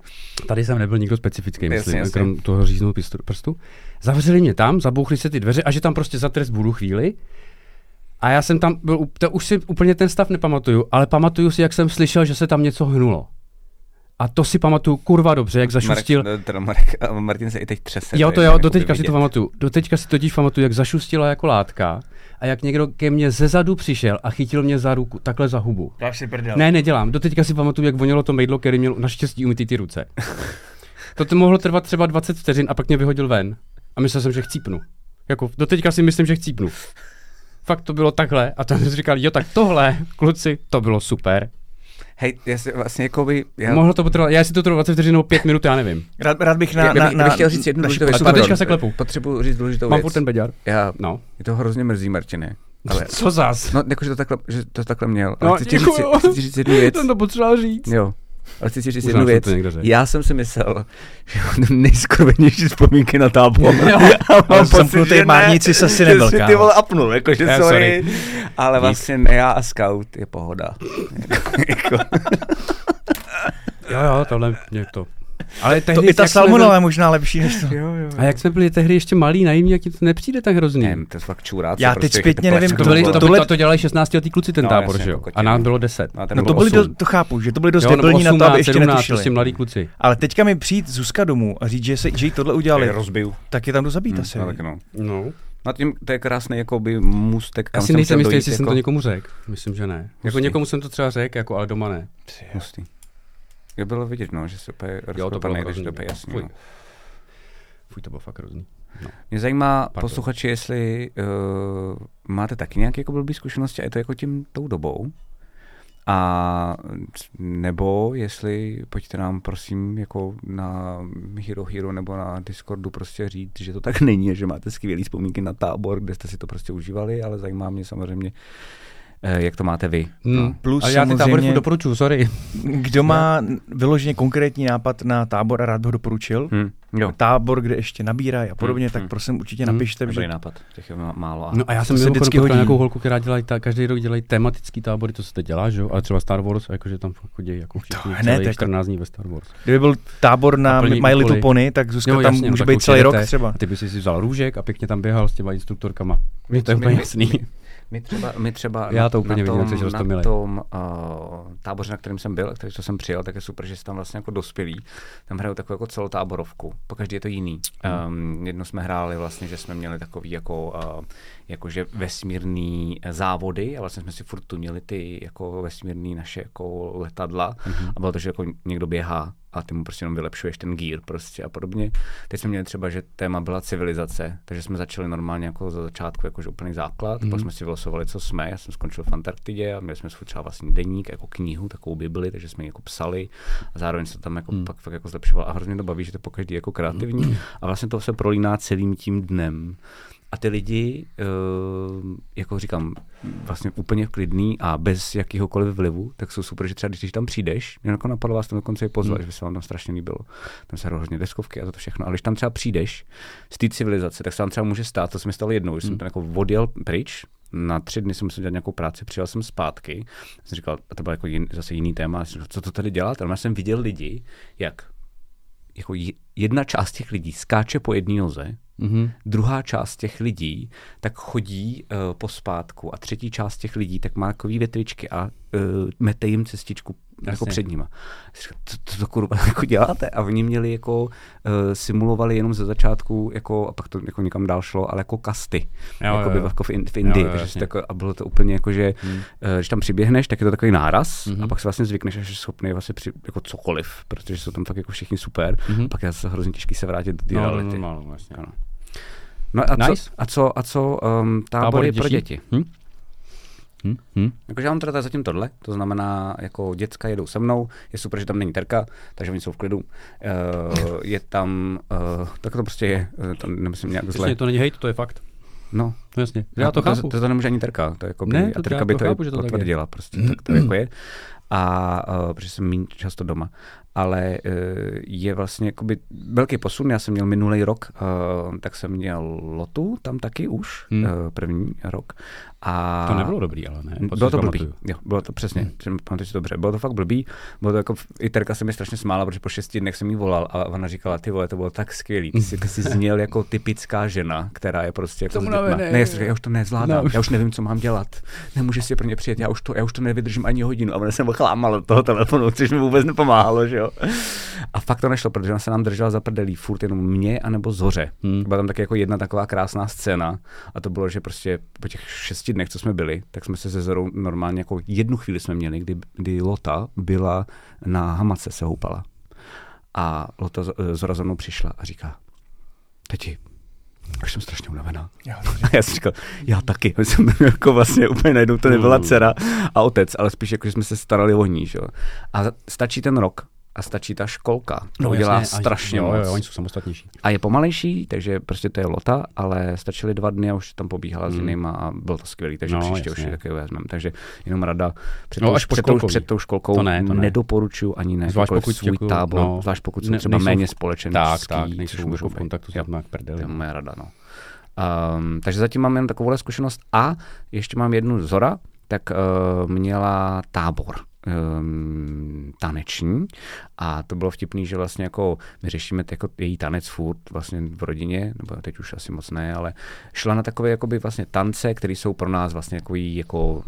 Tady jsem nebyl nikdo specifický, myslím, krom toho říznout prstu. Zavřeli mě tam, zabouchli se ty dveře a že tam prostě za trest budu chvíli. A já jsem tam byl, to už si úplně ten stav nepamatuju, ale pamatuju si, jak jsem slyšel, že se tam něco hnulo. A to si pamatuju kurva dobře, jak zašustil. Marek, teda Marek, Martin se i teď třese. Jo, to jo, doteďka si to pamatuju. Doteďka si totiž pamatuju, jak zašustila jako látka a jak někdo ke mně ze zadu přišel a chytil mě za ruku, takhle za hubu. si prdel. Ne, nedělám. Doteďka si pamatuju, jak vonilo to mejdlo, který měl naštěstí umytý ty ruce. to, to mohlo trvat třeba 20 vteřin a pak mě vyhodil ven. A myslel jsem, že chcípnu. Jako, doteďka si myslím, že chcípnu. Fakt to bylo takhle a tam jsem říkal, jo, tak tohle, kluci, to bylo super. Hej, já si vlastně jako by... Já... Mohlo to potrvat, já si to trvalo 20 vteřin nebo 5 minut, já nevím. Rád, rád bych na, já, na, bych, na, bych chtěl říct jednu důležitou věc. teďka se klepu. Potřebuji říct důležitou Mám věc. furt ten beďar. Já, No. je to hrozně mrzí, Martine. Ale, Co zas? no, jakože to takhle, že to takhle měl. Ale No, chci, ti říct, chci ti říct jednu věc. Jsem to potřeboval říct. Jo. Ale chci ti říct jednu věc. Já jsem si myslel, že mám nejskrvenější vzpomínky na tábor. Jo. A mám pocit, že jsi asi že nebyl, si ty vole apnul, jakože sorry. sorry. Ale Dík. vlastně ne, já a Scout je pohoda. Jako- Jo, jo, tohle mě to. Ale To tehdy, i ta salmonela je možná lepší než to. A jak jsme byli tehdy ještě malí, naivní, jak ti to nepřijde tak hrozný. Ne, to je fakt čurát. Já teď zpětně nevím, To, byli, to- to, tohle- to, to dělali 16 letý kluci ten No, tábor, jasně, že jo? jako A nám bylo 10. A ten No byl to byli, do, to chápu, že to byli dost Jo, debilní na to, 18, aby ještě 17, netušili. prostě mladí kluci. Ale teďka mi přijít Zuzka domů a říct, že, se, že jí tohle udělali, rozbiju. tak je tam jdu zabít asi. No, tak no. No. No tím, to je krásný jakoby můstek, kam Asi jsem nejsem jistý, jestli jsem jako- to někomu řekl. Myslím, že ne. Jako někomu jsem to třeba řekl, jako, ale doma ne. Hustý. Jo, bylo vidět, no, že se úplně rozkopaný, takže to úplně jasný. Fuj. No. Fuj, to bylo fakt hrozný. No. Mě zajímá, Pardon. posluchači, jestli uh, máte taky nějaké jako blbý zkušenosti a je to jako tím tou dobou. A nebo jestli pojďte nám prosím jako na Hero Hero nebo na Discordu prostě říct, že to tak není, že máte skvělé vzpomínky na tábor, kde jste si to prostě užívali, ale zajímá mě samozřejmě, jak to máte vy. Hmm. Plus Ale já ty tábory doporučuju, sorry. Kdo má vyloženě konkrétní nápad na tábor a rád by ho doporučil, Hm, jo, tábor, kde ještě nabírají a podobně, Hmm, tak hmm. prosím určitě Hmm. napište, dobrý že nápad, těch je má- málo. A... No a já jsem se měl vždycky hodí. nějakou holku, která dělá, ta, každý rok dělají tematický tábory, to se teď dělá, že jo? Ale třeba Star Wars, jakože tam chodí jako všichni hned, celý jako- 14 dní ve Star Wars. kdyby byl tábor na A My Little. Pony, tak Zuzka Jo, tam jasně, no, může být už celý rok třeba. A ty bys si vzal růžek a pěkně tam běhal s těma instruktorkama. To je úplně jasný. My třeba, my třeba Já to úplně na vidím, tom, jsi na roztomilej. tom uh, táboře, na kterém jsem byl, který co jsem přijel, tak je super, že jsi tam vlastně jako dospělí. Tam hrajou takovou jako celotáborovku. Po každý je to jiný. Um, jedno jsme hráli vlastně, že jsme měli takový jako, uh, jakože vesmírný závody a vlastně jsme si furt tunili ty jako vesmírný naše jako letadla Mhm. a bylo to, že jako někdo běhá a ty mu prostě jenom vylepšuješ ten gear prostě a podobně. Teď jsme měli třeba, že téma byla civilizace, takže jsme začali normálně jako za začátku jakože úplný základ, mm. pak jsme si vylosovali, co jsme, já jsem skončil v Antarktidě a měli jsme svůj třeba vlastní deník, jako knihu, takovou bibli, takže jsme ji jako psali a zároveň se tam jako mm. pak fakt jako zlepšovalo a hrozně to baví, že to je po každý jako kreativní a vlastně to se prolíná celým tím dnem. A ty lidi, uh, jako říkám, vlastně úplně klidný a bez jakýhokoliv vlivu, tak jsou super, že třeba když tam přijdeš, mě jako napadlo vás tam dokonce i pozvat, hmm. že by se vám tam strašně líbilo. Tam se hrozně deskovky a to všechno. Ale když tam třeba přijdeš z té civilizace, tak se tam třeba může stát, to se mi stalo jednou, že jsem tam jako odjel pryč, na tři dny jsem musel dělat nějakou práci, přijel jsem zpátky, jsem říkal, a to byl jako jin, zase jiný téma, říkal, co to tady děláte? Ale já jsem viděl lidi, jak jako je- jedna část těch lidí skáče po jedné noze, Mhm. druhá část těch lidí tak chodí uh, po spátku a třetí část těch lidí tak má takový větričky a uh, mete jim cestičku jako Jasně. před nima. Co, co to kurva jako děláte? A oni měli jako, uh, simulovali jenom ze začátku, jako, a pak to jako někam dál šlo, ale jako kasty. Jo, jako, jo, by jako v, in, v Indii. Jo, jo, takže tak, a bylo to úplně jako, že Hmm. uh, když tam přiběhneš, tak je to takový náraz Mhm. a pak si vlastně zvykneš, že jsi schopný vlastně při, jako cokoliv, protože jsou tam fakt jako všichni super. A pak je zase hrozně těžký se vrátit do té No, no, reality. no, no, jasně. Ano. No a co, Nice. a co, a co um, tábory pro dětí? děti? Hm? Hm? Hm? Jakože já mám teda zatím tohle, to znamená, jako děcka jedou se mnou, je super, že tam není terka, takže oni jsou v klidu. Uh, je tam, uh, tak to prostě je, eh, to nemyslím nějak zle. Jasně, to není hate, to je fakt. No, No, jasně. Já to to, chápu. to, to nemůže ani terka, to je jako by, Ne, to a terka já by to to, chápu, to tak je. potvrdila, prostě, tak to jako je. A uh, protože jsem méně často doma. Ale uh, je vlastně jakoby velký posun. Já jsem měl minulý rok, uh, tak jsem měl lotu tam taky už, Hmm. uh, první rok. A To nebylo dobrý, ale ne. bylo to blbý. Jo, bylo to přesně, hmm. pamatuju si to dobře. Bylo to fakt blbý. Bylo to jako, i Terka se mi strašně smála, protože po šesti dnech jsem jí volal a ona říkala, ty vole, to bylo tak skvělý. Ty jsi, ty jsi zněl jako typická žena, která je prostě jako dětma. unavený. Ne, já, já už to nezvládám, No, už. já už nevím, co mám dělat. Nemůže si pro ně přijet, já už to, já už to nevydržím ani hodinu. A ona jsem chlámal od toho telefonu, což mi vůbec nepomáhalo, že jo. A fakt to nešlo, protože ona se nám držela za prdelí furt jenom mě anebo Zoře. Hmm. Byla tam taky jako jedna taková krásná scéna a to bylo, že prostě po těch šesti dnech, co jsme byli, tak jsme se se Zorou normálně jako jednu chvíli jsme měli, kdy, kdy Lota byla na hamace se houpala. A Lota, Zora za mnou přišla a říká, teti, Už jsem strašně unavená. Já, A já jsem říkal, já taky. Já jsem jako vlastně úplně najednou to nebyla dcera a otec, ale spíš jako, že jsme se starali o ní. Že? A stačí ten rok a stačí ta školka. To No, jasně, a- strašně jo, moc. Jo, oni jsou samostatnější. A je pomalejší, takže prostě to je lota, ale stačily dva dny a už tam pobíhala s Hmm. jinýma a bylo to skvělý, takže No, příště už jasně. ji taky vezmeme. Takže jenom rada před, No, tou, až po před, tou, před tou školkou To ne, to ne. nedoporučuju ani ne. Zvlášť pokud svůj jako, tábor, no, zvlášť pokud jsou ne- třeba nejsou méně společenský. Tak, tak, nejsou v kontaktu s Jo. jak prdeli. To je moje rada, no. Um, takže zatím mám jen takovouhle zkušenost a ještě mám jednu Zora, tak uh, měla tábor um, taneční a to bylo vtipný, že vlastně jako my řešíme jako její tanec furt vlastně v rodině, nebo teď už asi moc ne, ale šla na takové jakoby vlastně tance, které jsou pro nás vlastně takový jako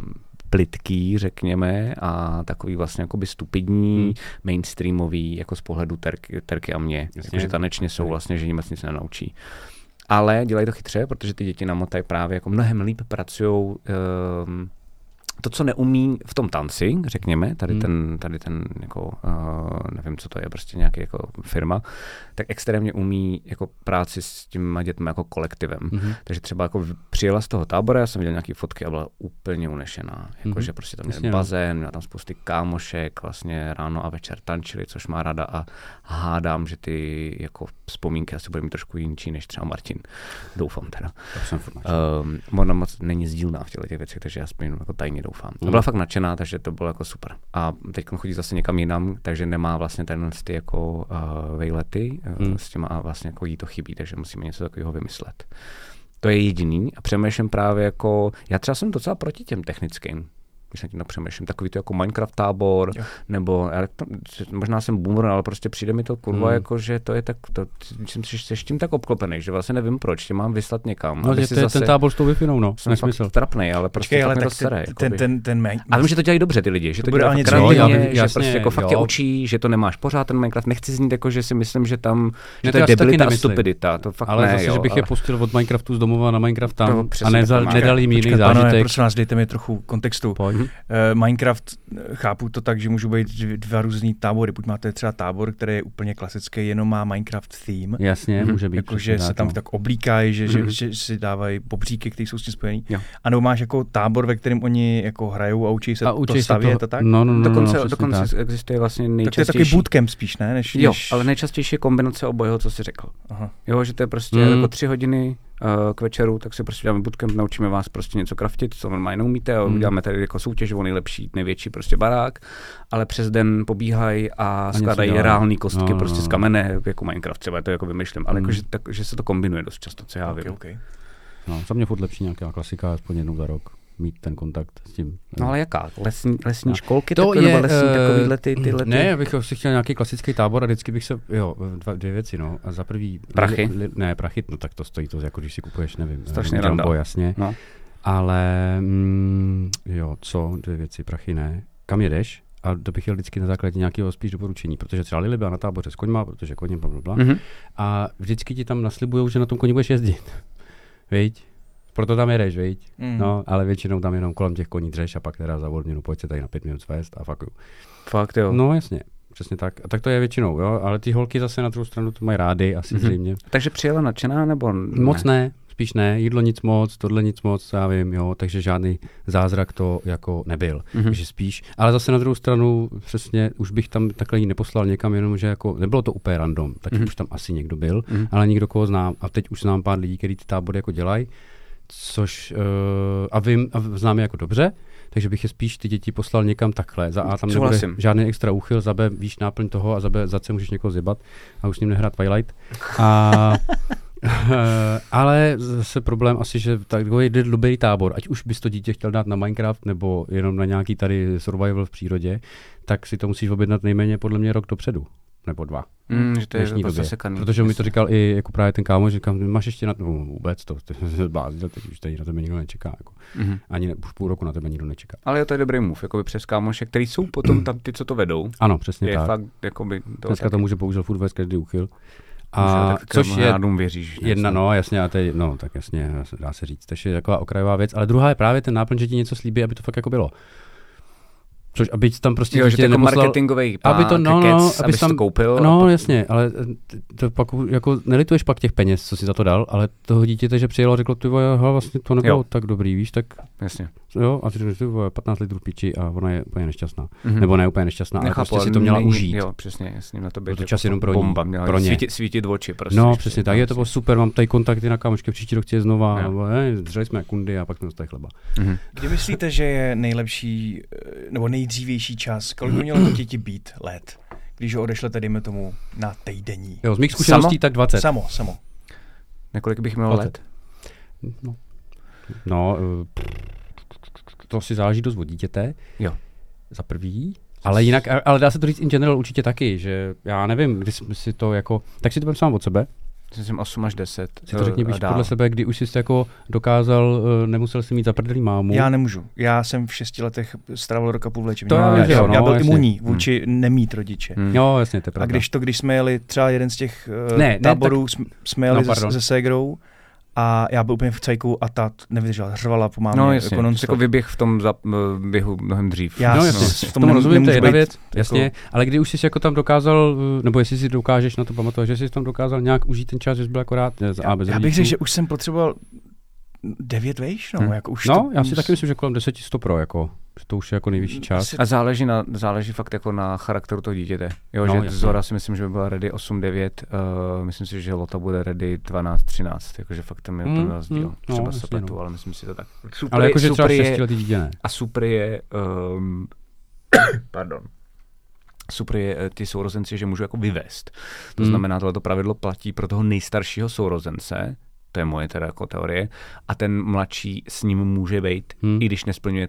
plitký, řekněme, a takový vlastně jakoby stupidní, Hmm. mainstreamový, jako z pohledu terky, terky a mě. Jakože tanečně jsou vlastně, že nic nic nenaučí. Ale dělají to chytře, protože ty děti namotají právě jako mnohem líp pracují um, to, co neumí v tom tanci, řekněme, tady Hmm. ten, tady ten jako, uh, nevím, co to je, prostě nějaký jako firma, tak extrémně umí jako práci s těma dětmi jako kolektivem. Mhm. Takže třeba jako přijela z toho tábora, já jsem viděl nějaké fotky a byla úplně unešená. Jako, Mhm. že prostě tam měl no. bazén, měla tam spousty kámošek, vlastně ráno a večer tančili, což má rada a hádám, že ty jako vzpomínky asi budou mít trošku jinčí než třeba Martin. Doufám teda. Um, ona moc není sdílná v těchto těch věcech, takže já jako tajně doufám. A Mm. byla fakt nadšená, takže to bylo jako super. A teď chodí zase někam jinam, takže nemá vlastně tenhle ty jako uh, vejlety uh, Mm. s těma a vlastně jako jí to chybí, takže musíme něco takového vymyslet. To je jediný a přemýšlím právě jako, já třeba jsem docela proti těm technickým, když nad tím přemýšlím, takový to jako Minecraft tábor, Jo. nebo já to, možná jsem boomer, ale prostě přijde mi to kurva, Hmm. jako, že to je tak, to, jsem si jsi tím tak obklopený, že vlastně nevím proč, tě mám vyslat někam. No, si to je zase, ten tábor s tou wi no. jsem Nesmysl. fakt trapnej, ale prostě Počkej, ale tak to sere, ten, ten, ten, ten main, A vím, že to dělají dobře ty lidi, že to, To dělají ale krásně, že prostě jako fakt tě učí, že to nemáš pořád ten Minecraft, nechci znít jako, že si myslím, že tam, že to je debilita a stupidita, to fakt Ale ne, zase, jo, že bych ale... je pustil od Minecraftu z domova na Minecraft tam a nedal jim jiný zážitek. prosím vás, dejte mi trochu kontextu. Pojď. Uh, Minecraft, chápu to tak, že můžou být dv- dva různý tábory. Buď máte třeba tábor, který je úplně klasický, jenom má Minecraft theme, Jasně, Mhm. může být. jakože přesně se tam no. tak oblíkají, že, Mhm. že, že si dávají pobříky, které jsou s tím spojený. Jo. A nebo máš jako tábor, ve kterém oni jako hrajou a učí se a to učí se stavět to, a tak? No, no, no, Dokonce, no, přesně dokonce tak. existuje vlastně tak to je nejčastější... takový bootcamp spíš, ne? Než, Jo, než... ale nejčastější je kombinace obojeho, co jsi řekl. Aha. Jo, že to je prostě Mm. jako tři hodiny k večeru, tak si prostě dáme bootcamp, naučíme vás prostě něco kraftit, co normálně neumíte, a Mm. uděláme tady jako soutěž o nejlepší, největší prostě barák, ale přes den pobíhají a, skládají dělají. reální kostky No, no, prostě z no. kamene, jako Minecraft třeba, to jako vymýšlím, ale Mm. jako, že, tak, že se to kombinuje dost často, co já Okay, vím. okay. No, za mě furt lepší nějaká klasika, aspoň jednou za rok mít ten kontakt s tím. No ale jaká? Lesní, lesní No. školky To takové, je, nebo lesní eh, takovýhle ty, tyhle ty? Ne, já bych si chtěl nějaký klasický tábor a vždycky bych se, jo, dva, dvě věci, no. A za prvý... Prachy? Li, li, ne, prachy, no tak to stojí to, jako když si kupuješ, nevím. Strašně eh, randa. Jumbo, jasně. No. Ale, mm, jo, co, dvě věci, prachy ne. Kam jedeš? A to bych jel vždycky na základě nějakého spíš doporučení, protože třeba Lily byla na táboře s koňma, protože koně, bla, bla, bla. Mhm. A vždycky ti tam naslibujou, že na tom koni budeš jezdit. Viď? Proto tam jedeš, viď? Mm. No, ale většinou tam jenom kolem těch koní dřeš a pak teda za odměnu pojď se tady na pět minut svést a fakt Fakt jo. No jasně, přesně tak. A tak to je většinou, jo, ale ty holky zase na druhou stranu to mají rády, asi Mhm. mm-hmm. zřejmě. Takže přijela nadšená, nebo ne? Moc ne, spíš ne, jídlo nic moc, tohle nic moc, já vím, jo, takže žádný zázrak to jako nebyl. Mhm. Takže spíš, ale zase na druhou stranu přesně už bych tam takhle jí neposlal někam, jenom že jako nebylo to úplně random, tak Mhm. už tam asi někdo byl, Mhm. ale nikdo koho znám. A teď už znám pár lidí, kteří ty tábory jako dělají, což uh, a vím, a znám je jako dobře, takže bych je spíš ty děti poslal někam takhle. Za A tam nebude žádný extra úchyl, za B víš náplň toho a za B za C můžeš někoho zjebat a už s ním nehrát Twilight. A, eh, ale zase problém asi, že takový dobrý tábor, ať už bys to dítě chtěl dát na Minecraft nebo jenom na nějaký tady survival v přírodě, tak si to musíš objednat nejméně podle mě rok dopředu. Nebo dva. Mm, že to je dnešní době. zasekaný. Protože mi to říkal i jako právě ten kámoš, říkám, máš ještě na to, no, vůbec to, ty se zbláznil, teď už tady na tebe nikdo nečeká. Jako. Mhm. Ani ne, už půl roku na tebe nikdo nečeká. Ale jo, to je dobrý move, jakoby přes kámoše, který jsou potom tam ty, co to vedou. Ano, přesně je tak. fakt, jakoby, to Dneska to může použít furt vést každý úchyl. A což je věříš. jedna, no jasně, a to je, no tak jasně, dá se říct, takže je taková okrajová věc, ale druhá je právě ten náplň, že ti něco slíbí, aby to fakt jako bylo. Což aby tam prostě Jo, že to dítě jako neposlal, marketingový pák, aby to, no, kec, no, abys tam, to koupil. No, pak- jasně, ale eh, to pak jako nelituješ pak těch peněz, co si za to dal, ale toho dítěte, že přijelo a řeklo, ty vole, vlastně to nebylo Jo. tak dobrý, víš, tak Jasně. jo, a ty řekneš, ty vole, 15 litrů piči a ona je úplně nešťastná. Mhm. Nebo ne úplně nešťastná, ale Nechápu, prostě si to ale měla není- užít. Jo, přesně, jasně, na to být Byl to čas jenom pro bomba, měla pro ně. Svítit, svítit oči prostě. No, přesně tak, je to bylo super, mám tady kontakty na kámošky, příští rok chci je znova, Jo. nebo, jsme kundy a pak jsme dostali chleba. Mhm. Kdy myslíte, že je nejlepší eh, nebo nejdřívější čas? Kolik by mělo to děti být let? Když ho odešlete, dejme tomu, na týdenní. Jo, z mých zkušeností tak 20. Samo, samo. Nekolik bych měl 20. let? No, no eh, to si záleží dost od dítěte. Jo. Za prvý. Ale jinak, ale dá se to říct in general určitě taky, že já nevím, kdy jsme si to jako, tak si to vem sám od sebe, Myslím 8 až 10. si to řekni eh, a víš podle sebe, kdy už jsi jako dokázal, eh, nemusel si mít zaprdelý mámu. Já nemůžu. Já jsem v šesti letech strávil roka půl v léčebně. To já já, jo, já no, byl jasně. imunní vůči nemít rodiče. Hmm. Jo, jasně, to je A pravda. když to, když jsme jeli třeba jeden z těch uh, Ne, ne, táborů, jsme, jeli No, no, pardon. se, se ségrou a já byl úplně v cajku a ta nevydržela, řvala po mámě. No jasně, jako jako vyběh v tom za, eh, běhu mnohem dřív. Já no jasně, s- v tom tom rozumím, to je jedna věc, jako- jasně, ale kdy už jsi jako tam dokázal, eh, nebo jestli si dokážeš na to pamatovat, že jsi tam dokázal nějak užít ten čas, že jsi byl akorát eh, a bez Já bych řekl, že už jsem potřeboval devět vejš, no, Hmm. jako už No, to, já si taky myslím, že kolem 10 100 pro, jako, to už je jako nejvyšší čas. Asi- A záleží, na, záleží fakt jako na charakteru toho dítěte. Jo, No, že jasně. Zora si myslím, že by byla ready 8-9, uh, myslím si, že Lota bude ready 12-13, jakože fakt tam je Mm, ten rozdíl. mm, no, Třeba se jasně, pletu, no. ale myslím si to tak. Super, Ale jakože třeba super je, 6 letý dítě ne. a super je, um, pardon, super je eh, ty sourozenci, že můžu jako vyvést. To Hmm. znamená, tohleto pravidlo platí pro toho nejstaršího sourozence, to je moje teda jako teorie, a ten mladší s ním může být, Hmm. i když nesplňuje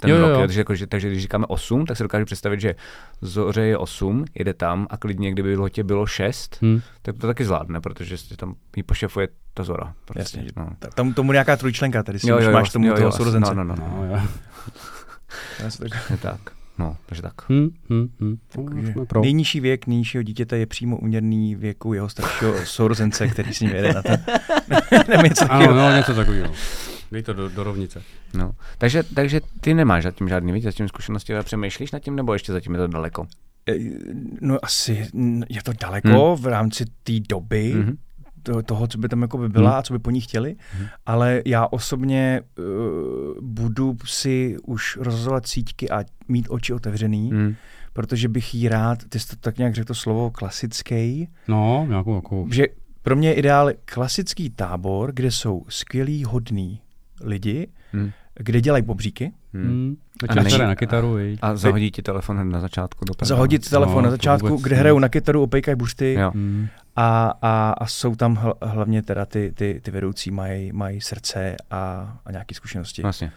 ten Jo, jo, rok. jo. Jo, Takže, jako, že, takže když říkáme 8, tak si dokážu představit, že Zoře je 8, jede tam a klidně, kdyby Lotě bylo 6, Hm. tak to taky zvládne, protože si tam jí pošefuje ta Zora. Prostě, Jasně, no. Ta- Tam tomu nějaká trojčlenka, tady si jo, jo, máš tomu jo, toho jo, sourozence. No, no, no, No, no. jo. Tak- tak. No, takže tak. Hm, hm, hm. No, Takže jsme pro. Nejnižší věk nejnižšího dítěte je přímo uměrný věku jeho staršího sourozence, který s ním jede na to. Nebo něco Ano, takového. no, něco takového. Dej to do, do rovnice. No. Takže, takže ty nemáš zatím žádný víc, zatím zkušenosti, ale přemýšlíš nad tím, nebo ještě zatím je to daleko? Eh, No asi je to daleko v rámci té doby, Mhm. To, toho, co by tam jako by byla Hmm. a co by po ní chtěli, Mhm. ale já osobně uh, budu si už rozhazovat síťky a mít oči otevřený, Hmm. protože bych jí rád, ty jsi to tak nějak řekl to slovo klasický, No, nějakou jako... že pro mě je ideál klasický tábor, kde jsou skvělí, hodní lidi, Hmm. kde dělají bobříky, Hmm. Hm. A jde na kytaru, viď? A zahodí ti telefon hned na začátku do zahodit telefon No, na začátku, vůbec kde hrajou na kytaru, opejkají bušty Jo. Hm. A, a, a jsou tam hl, hlavně teda ty, ty, ty vedoucí mají, mají srdce a, a nějaké zkušenosti. Vlastně.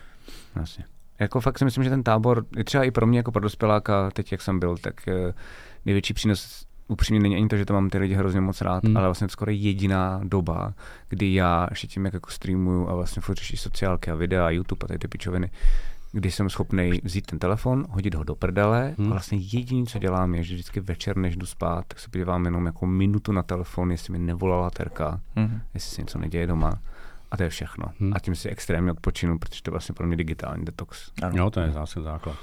Vlastně. Jako fakt si myslím, že ten tábor, třeba i pro mě jako pro dospěláka, teď jak jsem byl, tak eh, největší přínos upřímně není ani to, že to mám ty lidi hrozně moc rád, Hmm. ale vlastně skoro jediná doba, kdy já ještě tím, jak jako streamuju a vlastně furt řeším sociálky a videa a YouTube a tady ty pičoviny, kdy jsem schopný vzít ten telefon, hodit ho do prdele Hmm. a vlastně jediné, co dělám, je, že vždycky večer, než jdu spát, tak se podívám jenom jako minutu na telefon, jestli mi nevolala terka, Mhm. jestli se něco neděje doma. A to je všechno. Hmm. A tím si extrémně odpočinu, protože to je vlastně pro mě digitální detox. Ano. Jo, to je zase základ.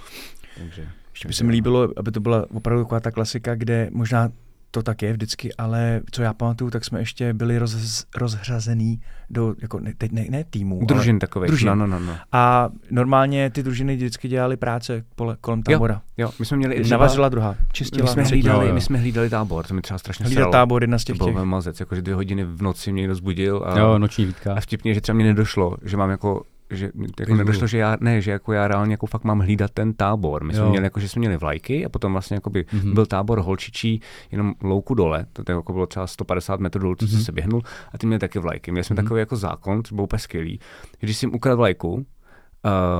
Takže, Ještě by se mi líbilo, aby to byla opravdu taková ta klasika, kde možná to tak je vždycky, ale co já pamatuju, tak jsme ještě byli roz, rozhrazený do, jako ne, teď ne, ne týmů, Družin takových. družin. No, no, no, no. a normálně ty družiny vždycky dělali práce pole, kolem tábora. Jo, my jsme měli i Jedna vařila, druhá My čistila. jsme, třetí. hlídali, Jo, jo. my jsme hlídali tábor, to mi třeba strašně Hlídal sralo. tábor, jedna z To těch byl těch. těch... mazec, jakože dvě hodiny v noci mě někdo zbudil a, Jo, noční výtka. a vtipně, že třeba mě nedošlo, že mám jako že jako nedošlo, že já, ne, že jako já reálně jako fakt mám hlídat ten tábor. My jsme Jo. měli jako, že jsme měli vlajky a potom vlastně jako by Mhm. byl tábor holčičí jenom louku dole, to, to jako bylo třeba 150 metrů dolů, co Mhm. mm se běhnul a ty měli taky vlajky. Měli jsme Mhm. takový jako zákon, co byl úplně skvělý, že když jsi jim ukradl vlajku,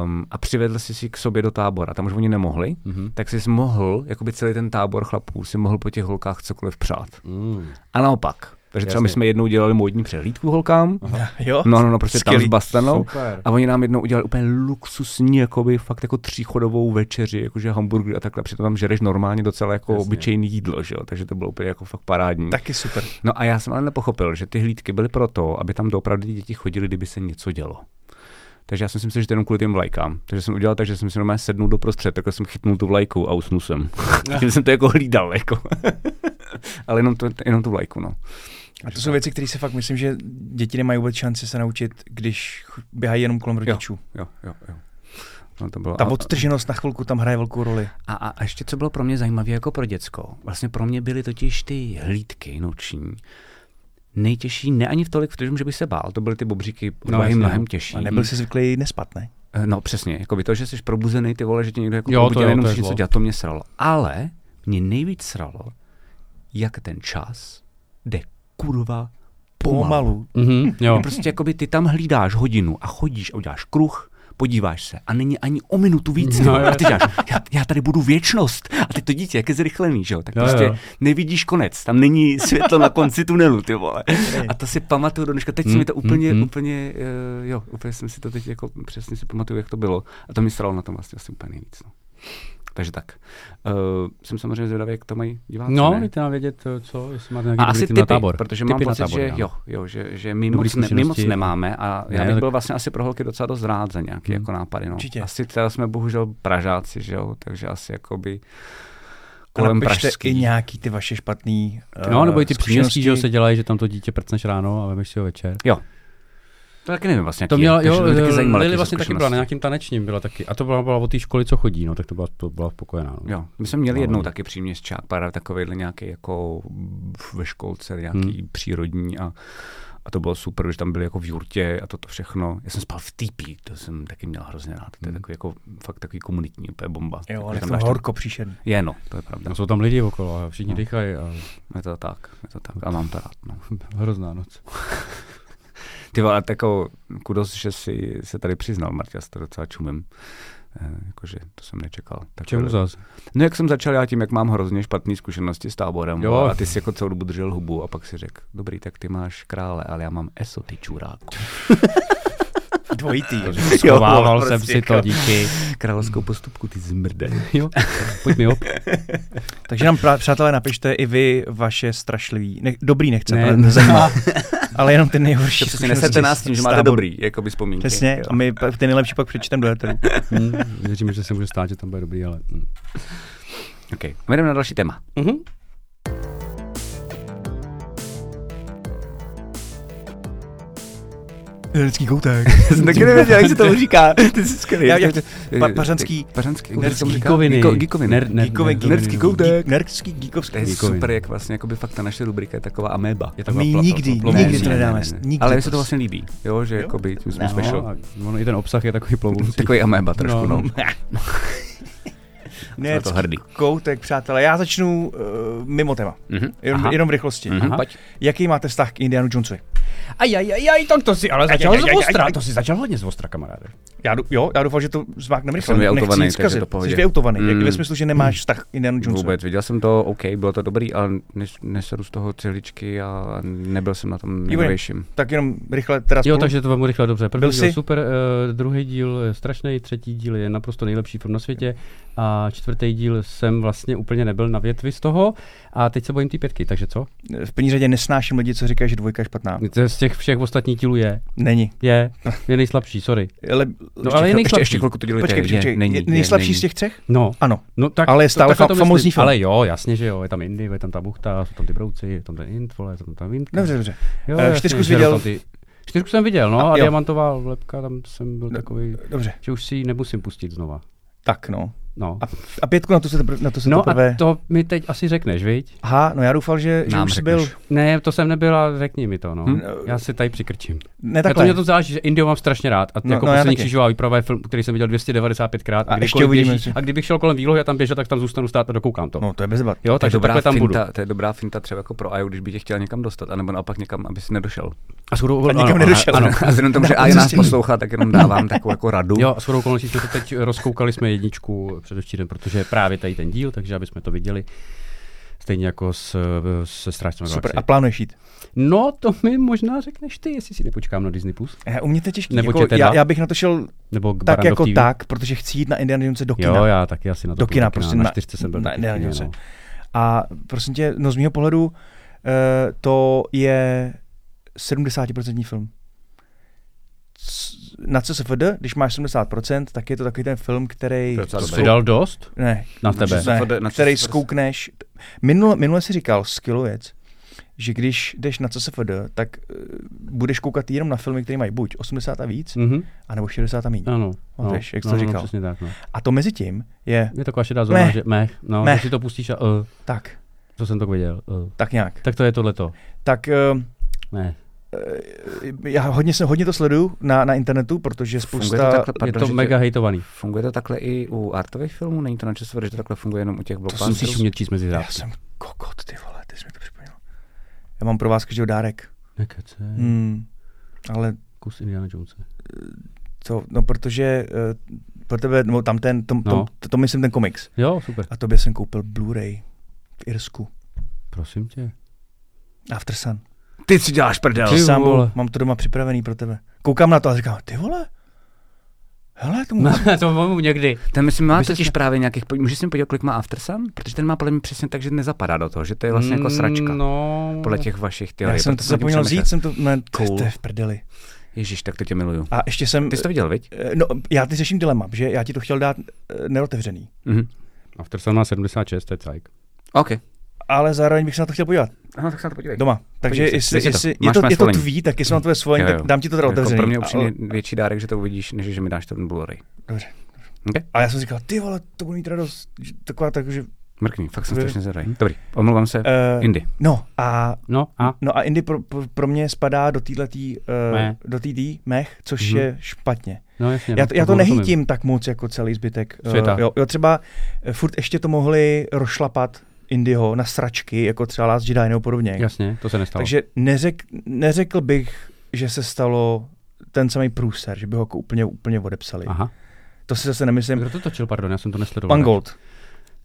Um, a přivedl jsi si k sobě do tábora, tam už oni nemohli, Mhm. tak jsi mohl, jakoby celý ten tábor chlapů, si mohl po těch holkách cokoliv přát. Mm. A naopak. Takže třeba my Jasně. jsme jednou dělali módní přehlídku holkám, Jo? no, no, no, prostě tam Skvělý. s Bastanou. Super. A oni nám jednou udělali úplně luxusní, jakoby fakt jako tříchodovou večeři, jakože hamburger a takhle, přitom tam žereš normálně docela jako Jasně. obyčejný jídlo, že jo, takže to bylo úplně jako fakt parádní. Taky super. No a já jsem ale nepochopil, že ty hlídky byly proto, aby tam doopravdy děti chodili, kdyby se něco dělo. Takže já jsem si myslel, že to je jenom kvůli těm vlajkám. Takže jsem udělal tak, že jsem si normálně sednul do prostřed, takhle jsem chytnul tu vlajku a usnul jsem. Tím jsem to jako hlídal, jako. Ale jenom, to, jenom tu vlajku, no. A to jsou věci, které se fakt myslím, že děti nemají vůbec šanci se naučit, když běhají jenom kolem rodičů. Jo, jo, jo. No to bylo, Ta odtrženost na chvilku tam hraje velkou roli. A, a, a ještě co bylo pro mě zajímavé jako pro děcko, vlastně pro mě byly totiž ty hlídky noční. Nejtěžší, ne ani v tolik v tom, že by se bál, to byly ty bobříky No, mnohem, mnohem no. těžší. A nebyl jsi zvyklý nespat, ne? Eh, No přesně, jako by to, že jsi probuzený, ty vole, že tě někdo jako Jo, to jo, to musíš něco dělat, to mě sralo. Ale mě nejvíc sralo, jak ten čas jde kurva pomalu. Pomalu. Mhm, jo. Prostě jakoby ty tam hlídáš hodinu a chodíš a uděláš kruh, podíváš se a není ani o minutu víc. No, a ty děláš, já, já tady budu věčnost. A teď to dítě, jak je zrychlený, že jo? Tak Jo, prostě jo. nevidíš konec. Tam není světlo na konci tunelu, ty vole. A to si pamatuju do dneška. Teď si Mm, mi to úplně, mm, mm. úplně, uh, jo, úplně jsem si to teď jako přesně si pamatuju, jak to bylo. A to mi sralo na tom vlastně asi úplně nejvíc. No. Takže tak. Uh, jsem samozřejmě zvědavý, jak to mají diváci. No, dejte nám vědět, co, jestli máte nějaký A asi typy, na tábor. protože Tipy mám pocit, tábor, že jo, jo, že, že my moc, ne, my moc nemáme a já Ne, bych tak- byl vlastně asi pro holky docela dost rád za nějaké Hmm. jako nápady. No. Určitě. Asi teda jsme bohužel Pražáci, že jo, takže asi jakoby kolem pražský. i nějaký ty vaše špatný No, nebo i ty uh, příměstský, že jo, se dělají, že tam to dítě prcneš ráno a vemeš si ho večer. Jo. To taky nevím vlastně, To měla, takže jo, to mě taky zajímalo, Lily jaký vlastně taky byla na nějakým tanečním, byla taky. A to byla, byla od té školy, co chodí, no, tak to byla, to byla spokojená. No. Jo, my jsme měli No. jednou taky příměstčák, pár takovýhle nějaký jako ve školce, nějaký Hmm. přírodní a, a to bylo super, že tam byli jako v jurtě a toto všechno. Já jsem spal v týpí, to jsem taky měl hrozně rád. To je Hmm. takový jako fakt takový komunitní, úplně bomba. Jo, Jako, ale tam dáš ten- horko příšerný. Je, no, to je pravda. No, jsou tam lidi okolo a všichni No. dýchají a Je to tak, je to tak. A mám to rád, no. hrozná noc. Ty vole, ale jako kudos, že si se tady přiznal, Marta, já se to docela čumím. Eh, jakože to jsem nečekal. Tak Čemu zas? No jak jsem začal já tím, jak mám hrozně špatné zkušenosti s táborem Jo. a ty si jako celou dobu držel hubu a pak si řekl, dobrý, tak ty máš krále, ale já mám eso, ty čuráku. Dvojitý. Schovával Jo, jsem prostě si to, jako- díky. Královskou postupku, ty zmrde. Jo, pojď mi op. Takže nám, přátelé, napište i vy vaše strašlivý, ne, dobrý nechce, Ne. ne. nezajímá, ale jenom ty nejhorší To přesně nesete nás tím, že máte dobrý, jako by vzpomínky. Přesně, Jo. a my ty nejlepší pak přečteme do éteru. Hm, věříme, že se může stát, že tam bude dobrý, ale... Hm. Okay. Jdeme na další téma. Mhm. Lidský koutek. jsem taky nevěděl, jak se tomu říká. Ty jsi skvělý. Já- jak to- pa- pařanský- Pařanský. Nerdský geekoviny. Geeko- Geekoviny. Ner- ner- Geekoviny, nerdský ner- koutek. Nerdský, To geekovský. je Geekoviny. super, jak vlastně jakoby fakt ta naše rubrika je taková ameba. Je my taková pla- nikdy, nikdy to nedáme. Ale mi se to vlastně líbí, jo, že jakoby jsme No. special. No, ono, i ten obsah je takový plovoucí. Takový ameba trošku, no. Na to hrdý. koutek, přátelé. Já začnu uh, mimo téma. Mhm. Jenom, Aha. jenom v rychlosti. Mhm, pojď. Jaký máte vztah k Indianu Jonesovi? Aj, aj, aj, aj, tak to si ale začal z ostra, to si začal hodně z ostra, kamaráde. Já, jo, já doufám, že to zmáknem rychle. Jsem vyautovaný, takže to pohodě. Jsi vyautovaný. Mm. Mm. Ve smyslu, že nemáš vztah k Indianu Jonesovi. Vůbec, viděl jsem to, OK, bylo to dobrý, ale nes, nesedu z toho cihličky a nebyl jsem na tom nejnovějším. Tak jenom rychle teda Jo, spolu. takže to vám rychle dobře. První Byl díl jsi? super, uh, druhý díl je strašný, třetí díl je naprosto nejlepší film na světě a čtvrtý díl jsem vlastně úplně nebyl na větvi z toho a teď se bojím ty pětky, takže co? V první řadě nesnáším lidi, co říkají, že dvojka je špatná. To z těch všech ostatních dílů je, Není. je, je nejslabší, sorry. Ale, No, ale je Ještě, nejslabší. ještě chvilku to dělejte. Počkej, je, počkej, není, je, je, nejslabší není. z těch třech? No, Ano. no tak, Ale je stále fa- famózní film. Ale jo, jasně, že jo, je tam Indy, je tam ta buchta, jsou tam ty brouci, je tam ten int, vole, je tam ta vinka. Dobře, dobře. Jo, jasně, čtyřku jsi viděl? Čtyřku jsem viděl, no, A, a, diamantová lepka, tam jsem byl takový, Dobře. že už si ji nemusím pustit znova. Tak no. No. A, a pětku na to se, tepr- na to se No teprve... a to mi teď asi řekneš, viď? Aha, no já doufal, že, že Nám už jsi řekneš. byl... Ne, to jsem nebyl a řekni mi to, no. Hm? Já si tady přikrčím. Ne Já to mě to záleží, že Indio mám strašně rád. A No, jako no, poslední taky. křižová výprava je film, který jsem viděl 295 krát. A A, ještě uvidíme, běží, a kdybych šel kolem výlohy a tam běžel, tak tam zůstanu stát a dokoukám to. No to je bez debat. Jo, To takže dobrá takhle tam budu. finta, to je dobrá finta třeba jako pro Aju, když by tě chtěl někam dostat, anebo naopak někam, aby si nedošel. A shodou, A nikam nedošel. Ano, A vzhledem k tomu, že Aja nás poslouchá, tak jenom dávám takovou jako radu. Jo, a shodou okolností jsme to teď rozkoukali jsme jedničku předevčírem, protože právě tady ten díl, takže aby jsme to viděli. Stejně jako s, se Strážcem Super. galaxie. A plánuješ jít? No, to mi možná řekneš ty, jestli si nepočkám na Disney+. Plus. Já, u mě to je těžký. Nebo jako, ČT2? já, já, bych na to šel Nebo k tak jako TV. tak, protože chci jít na Indiana Jonese do kina. Jo, já taky asi na to Do kina, prostě na, na- čtyřce jsem byl na Indiana Jonese. no. A prosím tě, no z mého pohledu uh, to je 70% film. C- na CSFD, když máš 70%, tak je to takový ten film, který... To To jsi dal dost? Ne, Na tebe. ne, CSFD, na který zkoukneš. Minule, minule si říkal, skillověc, že když jdeš na CSFD, tak uh, budeš koukat jenom na filmy, které mají buď 80 a víc, Mhm. anebo 60 a méně. Ano. No, víš, jak jsi no, to no, říkal. přesně tak, no. A to mezi tím je Je taková šedá zóna, že mech, no, že si to pustíš a uh, tak, to jsem tak viděl. Uh. tak nějak. Tak to je tohleto. Tak uh, Ne. Já hodně, se, hodně to sleduju na, na internetu, protože Funguje to spousta... takhle, Je pardon, to že tě- mega hejtovaný. Funguje to takhle i u artových filmů? Není to na časové, že to takhle funguje jenom u těch To blockbusterů? musíš umět číst mezi Já řádky. jsem kokot, ty vole, ty jsi mi to připomněl. Já mám pro vás každého dárek. Nekece. Hmm, ale Kus Indiana Jonese. to, no protože uh, pro tebe, no tam ten, to, No. to, to, to myslím ten komiks. Jo, super. A tobě jsem koupil Blu-ray v Irsku. Prosím tě. After Sun. Ty si děláš prdel. Ty Sám vole. mám to doma připravený pro tebe. Koukám na to a říkám, ty vole, hele, tomu No, to mám někdy. Ten myslím má totiž jsme- právě nějakých, můžeš si podívat, kolik má Aftersun? Protože ten má podle mě přesně tak, že nezapadá do toho, že to je vlastně jako sračka. No. Podle těch vašich já teorií. jsem to jsem tím zapomněl přemýšlel. vzít, jsem to, ne, Cool. to, to je v prdeli. Ježíš, tak to tě miluju. A ještě jsem, Ty jsi to viděl, viď? eh, no, já ty řeším dilema, že já ti to chtěl dát eh, neotevřený. Mhm. After Sun má 76, to je cajk. OK. Ale zároveň bych se na to chtěl podívat Aha, tak se na to podívej. doma. Takže Podívej jestli, to. jestli je, Máš to, je to tvý, tak jestli mám tvoje svolení, tak dám ti to teda Jako otevřený. pro mě upřímně větší dárek, že to uvidíš, než že mi dáš to ten Blu-ray. Dobře. OK? A já jsem říkal, ty vole, to budu mít radost. Taková tak, že... Mrkni, fakt jsem strašně zvedavý. Dobrý, omlouvám se. Uh, Indy. No a No a? No a Indy pro, pro, pro mě spadá do této uh, Meh. do tý mech, což Mhm. je špatně. No jasně. Já no, to, já to nehýtím tak moc jako celý zbytek. eh, Světa. jo, jo, třeba eh, furt ještě to mohli rošlapat Indyho na sračky, jako třeba Last Jedi nebo podobně. Jasně, to se nestalo. Takže neřek, neřekl bych, že se stalo ten samý průser, že by ho jako úplně, úplně odepsali. Aha. To si zase nemyslím. Kdo to točil, pardon, já jsem to nesledoval. Mangold.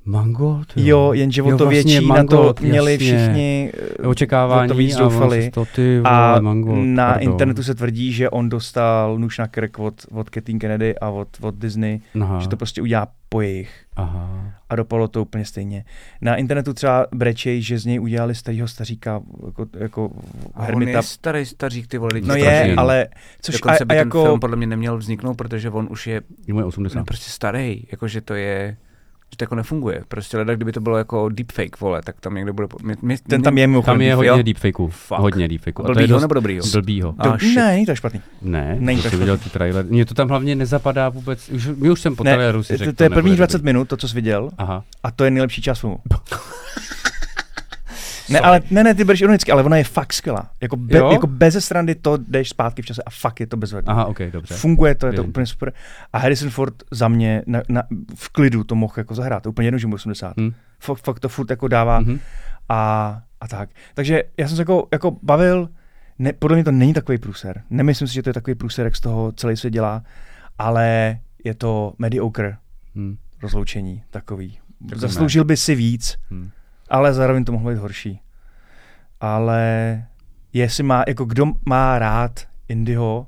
Mangold? Jo, jenže o Jo, to vlastně větší Mangold, na to měli jasně. všichni eh, Očekávání to víc a doufali. se To, ty vole, A Mangold, na pardon. internetu se tvrdí, že on dostal nůž na krk od, od Kathleen Kennedy a od, od Disney, Aha. že to prostě udělá po jejich. Aha. A dopadlo to úplně stejně. Na internetu třeba brečej, že z něj udělali starého staříka, jako, jako A on hermita. je starý stařík, ty vole lidi. No je, no. ale což Dokonce a, by a ten film jako, podle mě neměl vzniknout, protože on už je Je moje 80. no, prostě starý, jakože to je, že to jako nefunguje. Prostě leda, kdyby to bylo jako deepfake, vole, tak tam někde bude... Mě, mě, ten tam je mimochodem. Tam je hodně deepfakeů. Hodně deepfakeů. A to je Blbýho dost nebo dobrýho? blbýho. To, Ah, shit. ne, není to špatný. Ne, Není to to viděl ty trailer. Mně to tam hlavně nezapadá vůbec. Už, my už jsem po Ne, traileru si to, řekl, to je první nebude 20 dobrý. minut, to, co jsi viděl, Aha. a to je nejlepší čas filmu. Ne, ale ne, ne, ty bereš ironicky, ale ona je fakt skvělá. Jako, be, Jo? jako bez srandy to jdeš zpátky v čase a fakt je to bezvadný. Aha, ok, dobře. Funguje to, je to úplně super. A Harrison Ford za mě na, na, v klidu to mohl jako zahrát. To úplně jedno, že mu je 80. Hm. Fakt, fakt to furt jako dává Mhm. a, a tak. Takže já jsem se jako, jako bavil, ne, podle mě to není takový průser. Nemyslím si, že to je takový průser, jak z toho celý svět dělá, ale je to mediocre Hm. rozloučení takový. Tak Zasloužil by si víc, Hm. Ale zároveň to mohlo být horší. Ale jestli má, jako kdo má rád Indyho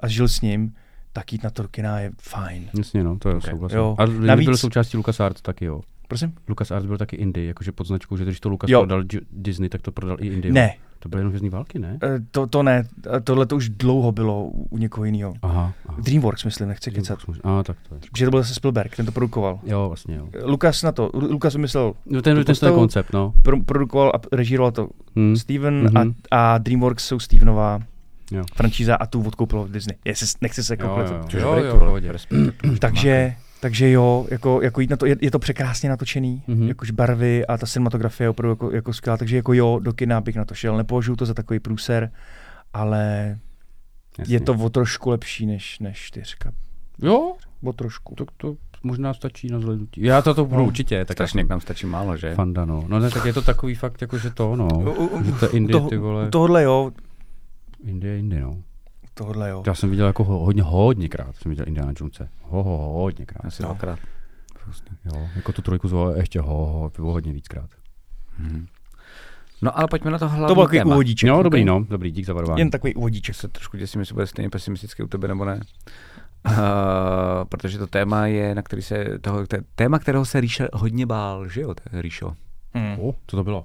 a žil s ním, tak jít na to do kina je fajn. Jasně, no, to je Ok. souhlasím. Jo. A Navíc- byl součástí LucasArts taky, jo. Prosím? LucasArts byl taky Indie, jakože pod značkou, že když to Lucas Jo. prodal Disney, tak to prodal i Indie. Ne, To byly jenom hvězdní války, ne? eh, to, to ne, Eh, tohle to už dlouho bylo u někoho jiného. Aha. aha. Dreamworks, myslím, nechci kecat. A, tak to je. Protože to byl zase Spielberg, ten to produkoval. Jo, vlastně, jo. Lukas na to, Lu- Lukas vymyslel, No, ten, ten, ten koncept, no. pro, produkoval a režíroval to Hm. Steven Mhm. a, a Dreamworks jsou Stevenová Jo. franšíza a tu odkoupilo Disney. Jestli, nechci se jako Jo, pletu. jo, Což jo, dobrý, jo, kurva, pohodě. respekt. Takže, takže jo, jako, jako jít na to, je, je to překrásně natočený, mm-hmm. Mhm. jakož barvy a ta cinematografie je opravdu jako, jako skvělá, takže jako jo, do kina bych na to šel, nepovažuji to za takový průser, ale Jasně. je to o trošku lepší než, než čtyřka. Jo, O trošku. tak to možná stačí na zhlednutí. Já to, to budu No. určitě. Tak Strašně k nám stačí málo, že? Fanda, no. No ne, tak je to takový fakt, jako že to, no. U- u- Že to Indie, toho- ty vole. u Tohle jo, Indie, Indie, no. Tohle jo. Já jsem viděl jako ho, hodně, hodněkrát, jsem viděl Indiana Jonese. Ho, ho, ho, hodněkrát. Asi No. dvakrát. Jo, jako tu trojku zvolil ještě ho, ho, ho, hodně víckrát. Mhm. No ale pojďme na to hlavní To byl takový téma. úvodíček. No, dobrý, no, dobrý, dík za varování. Jen takový úvodíček. se trošku děsím, jestli bude stejně pesimistický u tebe nebo ne. Uh, protože to téma je, na který se, toho, téma, kterého se Ríša hodně bál, že jo, Ríšo? Hmm. O, co to bylo?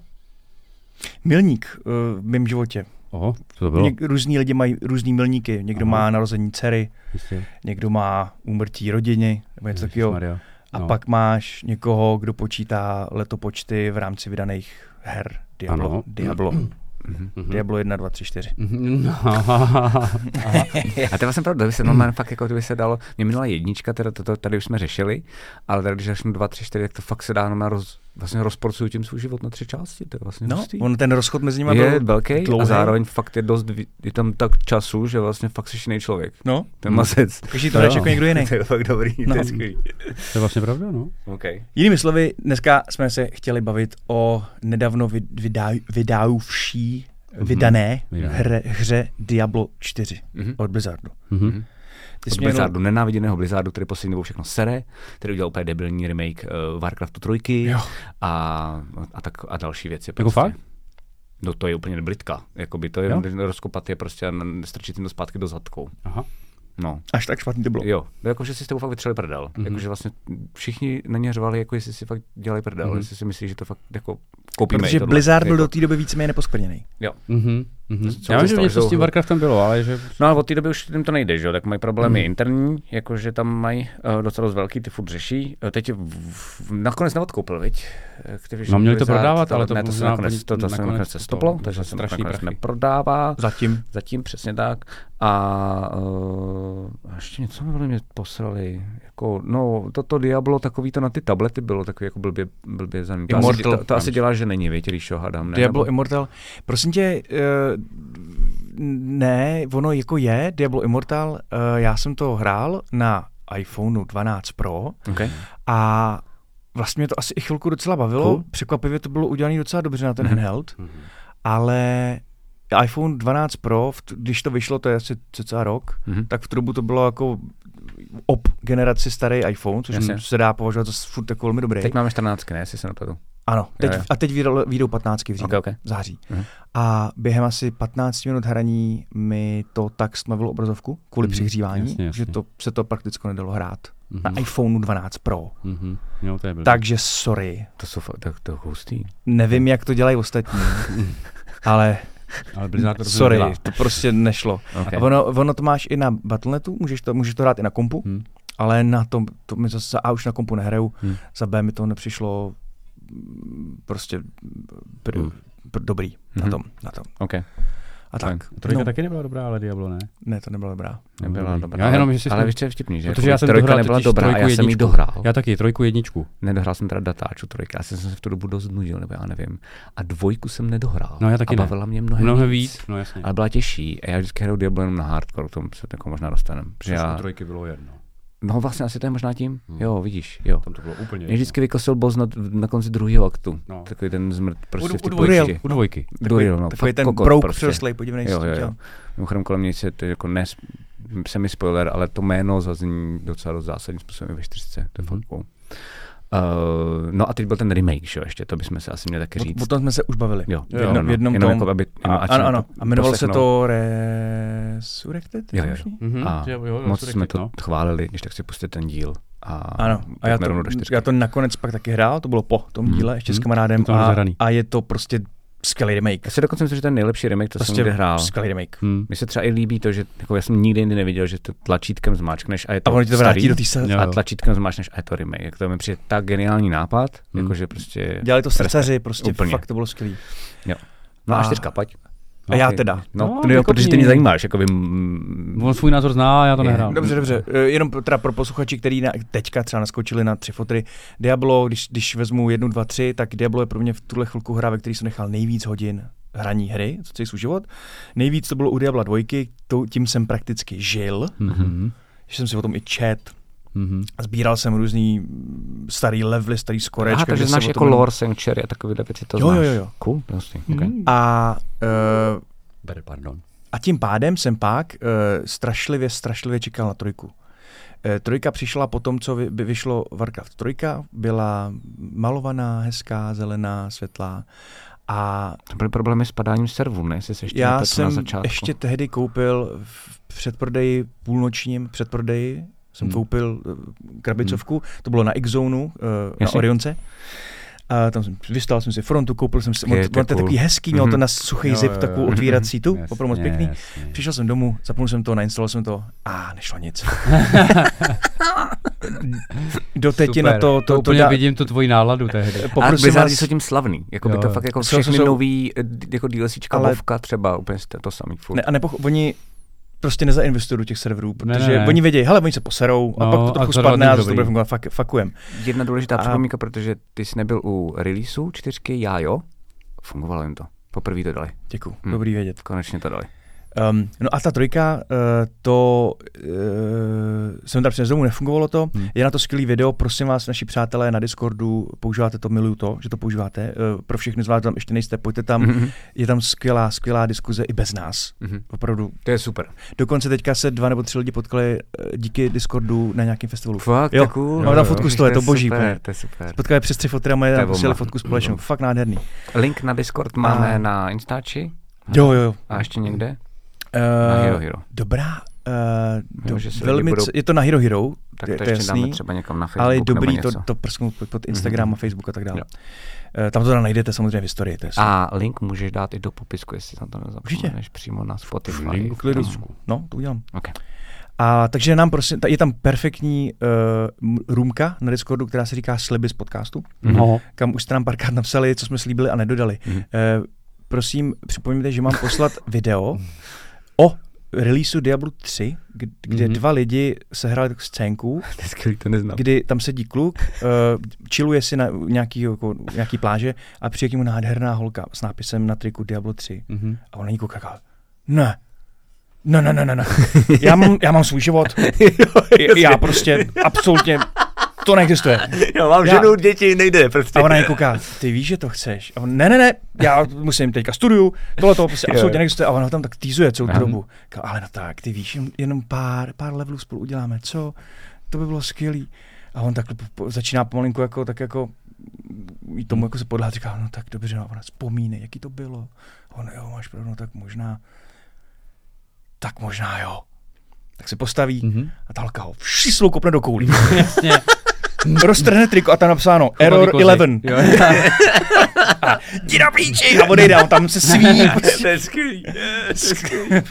Milník uh, v mém životě. Oho, co to bylo? Něk, různí lidi mají různý milníky. Někdo Aha. má narození dcery, Jistě. někdo má úmrtí rodiny, nebo něco takového. A No. pak máš někoho, kdo počítá letopočty v rámci vydaných her. Diablo. Ano. Diablo. Mhm. Mhm. Diablo 1, 2, 3, 4. Mhm, no. A to je vlastně pravda, kdyby se normálně fakt jako kdyby se dalo, mě minula jednička, teda to, to, tady už jsme řešili, ale tady když začnu dva, tři, čtyři, tak to fakt se dá normálně roz, vlastně rozporcuju tím svůj život na tři části, to je vlastně No, hustý. on ten rozchod mezi nimi je byl velký a dlouhý. zároveň fakt je dost, je tam tak času, že vlastně fakt jsi jiný člověk. No, Ten mazec. každý to Jo. hraješ jako někdo jiný. To je fakt dobrý, to No. je skvělý. To je vlastně pravda, no. Okay. Jinými slovy, dneska jsme se chtěli bavit o nedávno vyd- vydá, vydávší, vydané Vydané. hře, hře Diablo 4 Mhm. od Blizzardu. Mhm. Ty Od jsi měl- Blizzardu, nenáviděného Blizzardu, který poslední dobou všechno sere, který udělal úplně debilní remake uh, Warcraftu 3 Jo. a, a, tak, a další věci. Jako fakt? No to je úplně blitka. Jakoby to je Jo? rozkopat je prostě a strčit jim to zpátky do zadku. Aha. No. Až tak špatný to bylo. Jo, no jako, že si s tebou fakt vytřeli prdel. Mhm. Mm-hmm. Jakože vlastně všichni na ně řvali, jako jestli si fakt dělají prdel, Mhm. mm-hmm. jestli si myslí, že to fakt jako koupíme. Protože tohle. Blizzard byl jako, do té doby víceméně neposkvrněný. Jo. Mhm. Mhm. Co Já vím, že něco s tím Warcraftem bylo, ale že... No ale od té doby už jim to nejde, že jo, tak mají problémy Mhm. interní, jakože tam mají uh, docela dost velký, ty furt řeší. Uh, teď v, v, nakonec neodkoupil, viď? Activision No, měli to prodávat, ale to ne, to se nakonec, to, to se nakonec nakonec se to- stoplo, to takže se nakonec prachy. neprodává. Zatím. Zatím přesně tak. A uh, a ještě něco mi mě poslali. Jako, no, toto Diablo, takový to na ty tablety bylo takový jako blbě, blbě zaný. To, asi, to, to asi dělá, že není, když ho hadám. Ne? Diablo Immortal. Prosím tě, ne, ono jako je Diablo Immortal. Uh, já jsem to hrál na iPhoneu 12 Pro Okay. a vlastně mě to asi i chvilku docela bavilo. Cool. Překvapivě to bylo udělané docela dobře na ten Mhm. handheld, Mhm. ale iPhone 12 Pro, když to vyšlo, to je asi cca rok, Mhm. tak v tu dobu to bylo jako ob generaci starý iPhone, což Jasně. se dá považovat za furt jako velmi dobrý. Teď máme 14, ne, jestli se napadu. Ano, teď, Jo, jo. a teď vyjdou, vyjdou 15 v říjnu, Okay, okay. v září. Mhm. A během asi 15 minut hraní mi to tak stmavilo obrazovku kvůli Mhm, přihřívání, jasně, jasně. že to se to prakticky nedalo hrát. Na Mhm. iPhoneu 12 Pro. Mhm. Jo, to je blbý. Takže sorry. To jsou fakt, to, to hustý. Nevím, jak to dělají ostatní, ale Ale Blizzard to sorry, dělá. to prostě nešlo. Okay. A ono, ono to máš i na Battle.netu, můžeš to, můžeš to hrát i na kompu, Hm. ale na tom, to mi zase, a už na kompu nehraju, Hm. za B mi to nepřišlo mm, prostě pr, Hm. pr, dobrý na Mhm. tom, na tom. okay. A tak. Trojka no, taky nebyla dobrá, ale Diablo ne. ne, to nebylo dobrá. Nebyla dobrý. dobrá. Já jenom, že si ale jsme- víš, co je vtipný, že Protože jako já jsem trojka nebyla dobrá, já jsem ji dohrál. Já taky, trojku, jedničku. Nedohrál jsem teda datáču trojka, já jsem se v tu dobu dost nudil, nebo já nevím. A dvojku jsem nedohrál. No, já taky a ne. bavila mě mnohem, Mnohem víc. víc, no jasně. Ale byla těžší. A já vždycky hraju Diablo jenom na hardcore, k tomu se jako možná dostaneme. Protože já, trojky bylo jedno. No vlastně asi to je možná tím. Hmm. Jo, vidíš, jo. Tam to bylo úplně Mě vždycky vykosil boss na, na konci druhého aktu. No. Takový ten zmrt prostě U- v té u dvojky. U dvojky. Duril, no. Takový fakt ten kokot brouk prostě. přirostlej, podívej Jo, se. jo, jo. Mimochodem kolem mě se to jako nes, semi spoiler, ale to jméno zazní docela zásadním způsobem ve čtyřce. To je Mhm. Uh, no a teď byl ten remake, že jo, ještě, to bychom se asi měli taky říct. O, o tom jsme se už bavili. Jo, v jednom, v jednom jenom tom. jako, aby, A, jenom, ať ano, ano. A jmenovalo se to Resurrected? Jo, jo? Mhm. A Jo, jo, moc jsme to no. chválili, když tak si pustit ten díl. A Ano, a já to, rovnou do čtyřky. já to nakonec pak taky hrál, to bylo po tom Hmm. díle, ještě s Hmm. kamarádem To a, a je to prostě skvělý remake. Já si dokonce myslím, že ten nejlepší remake, to jsem Prostě kdy hrál. skvělý remake. Hm. Mně se třeba i líbí to, že jako já jsem nikdy jindy neviděl, že to tlačítkem zmáčkneš a je A to ti to starý, vrátí do té se... Jo. a tlačítkem zmáčkneš a je to remake. Jak to mi přijde tak geniální nápad, Hmm. jakože prostě... Dělali to srdcaři, prostě Úplně. fakt to bylo skvělý. No a a- čtyřka, pojď. A já teda. No, No, no jo, protože ty vykopni. mě zajímáš, jako by... mm, On svůj názor zná, a já to Je. nehrál. Dobře, dobře. Eh, Jenom pro- teda pro posluchači, který na, teďka třeba naskočili na tři fotry. Diablo, když, když vezmu jednu, dva, tři, tak Diablo je pro mě v tuhle chvilku hra, ve které jsem nechal nejvíc hodin hraní hry, co celý svůj život. Nejvíc to bylo u Diabla dvojky, to, tím jsem prakticky žil, Mhm. že jsem si o tom i čet, Mhm. sbíral jsem různý starý levely, starý skorečka. Aha, takže znáš jako tom- lore Sanctuary a takovýhle věci, to Jo, znáš. jo, jo. Cool, vlastně. Mhm. Okay. A, uh, Bere, pardon. a tím pádem jsem pak uh, strašlivě, strašlivě čekal na trojku. Eh, Trojka přišla po tom, co vy, by vyšlo Warcraft trojka, byla malovaná, hezká, zelená, světlá a To byly problémy s padáním serverů, ne? Jestli se ještě já nepletu na jsem začátku. ještě tehdy koupil v předprodeji, půlnočním předprodeji, jsem Hmm. koupil eh, krabicovku, to bylo na X-Zonu, eh, na. Orionce. A tam jsem vystál jsem si frontu, koupil jsem si, on, Je on to to je takový hezký, měl to Mhm. na suchý zip, jo, takovou otvírací tu, Jasně, opravdu moc pěkný. jasně. Přišel jsem domů, zapnul jsem to, nainstaloval jsem to a nešlo nic. Doteď Super. na to, to, to, to, úplně dá, vidím tu tvoji náladu tehdy. A poprosím Blizzardi vás, jsou tím slavný. Jako by to fakt jako jsou- všechny jsou- nový eh, jako DLCčka, Ale- třeba, úplně to samý furt. ne, a nepoch- oni prostě nezainvestují do těch serverů, protože Ne, ne, oni vědí, hele, oni se poserou a No, pak to a trochu to spadne a to bude fungovat, fak, fakujem. Jedna důležitá A- připomínka, protože ty jsi nebyl u releaseu čtyřky, já jo, fungovalo jim to. Poprvé to dali. Děkuju, Hm. dobrý vědět. Konečně to dali. Um, no a ta trojka, uh, to uh, jsem tam přines domů, nefungovalo to. Hmm. Je na to skvělý video, prosím vás, naši přátelé na Discordu, používáte to, miluju to, že to používáte. Uh, pro všechny z vás tam ještě nejste, pojďte tam. Mhm. Je tam skvělá, skvělá diskuze i bez nás. Mhm. Opravdu. To je super. Dokonce teďka se dva nebo tři lidi potkali díky Discordu na nějakém festivalu. Fakt, Jo, cool. mám tam fotku z toho, je to boží Super, to je super. Potkali přes tři fotky a moje tam fotku společnou. Fakt nádherný. Link na Discord máme A- na Instači Jo, jo, jo. a ještě někde? Uh, Na Hero Hero. Dobrá. Uh, do, lidi velmi, budou- je to na Hero Hero, Tak to to je ještě dáme jasný. třeba někam na Facebook ale je dobrý to, něco. to prsknout pod, pod Instagram Mhm. a Facebook a tak dále. Jo. Eh, Tam to teda najdete samozřejmě v historii. To je A link můžeš dát i do popisku, jestli na to nezapomeneš přímo na Spotify. Link v. No, to udělám. Ok. A takže nám prosím, je tam perfektní uh, roomka na Discordu, která se říká Sliby z podcastu, No. kam už jste nám párkrát napsali, co jsme slíbili a nedodali. Mhm. Uh, prosím, připomeňte, že mám poslat video o releaseu Diablo 3, k- kde Mhm. dva lidi sehráli takovou scénku, To neznám. kdy tam sedí kluk, uh, chilluje si na nějaký, jako, nějaký pláže a přijde k němu nádherná holka s nápisem na triku Diablo 3. Mhm. A on na ní kouká, ne, ne, ne, ne, ne, ne. Já mám, já mám svůj život. já prostě absolutně, to neexistuje. Já mám Já- ženu, děti, nejde prostě. A ona na ní kouká, ty víš, že to chceš? A on, ne, ne, ne, já musím teďka studiu, tohle to prostě absolutně neexistuje. A ona tam tak týzuje celou tu Aha. dobu. Ale no tak, ty víš, jen- jenom pár, pár levelů spolu uděláme, co? To by bylo skvělý. A on po, začíná pomalinku jako, tak jako jí tomu jako se podlát, říká, no tak dobře, no, ona vzpomínej, jaký to bylo. A on, jo, máš pravdu, no, tak možná, tak možná jo. Tak se postaví Mhm. a ta holka ho všíslou kopne do koulí. Jasně. Roztrhne triko a tam napsáno Error Kozy. 11. Jo. Jdi do píči! A odejde, a on tam se sví. To je skvělý.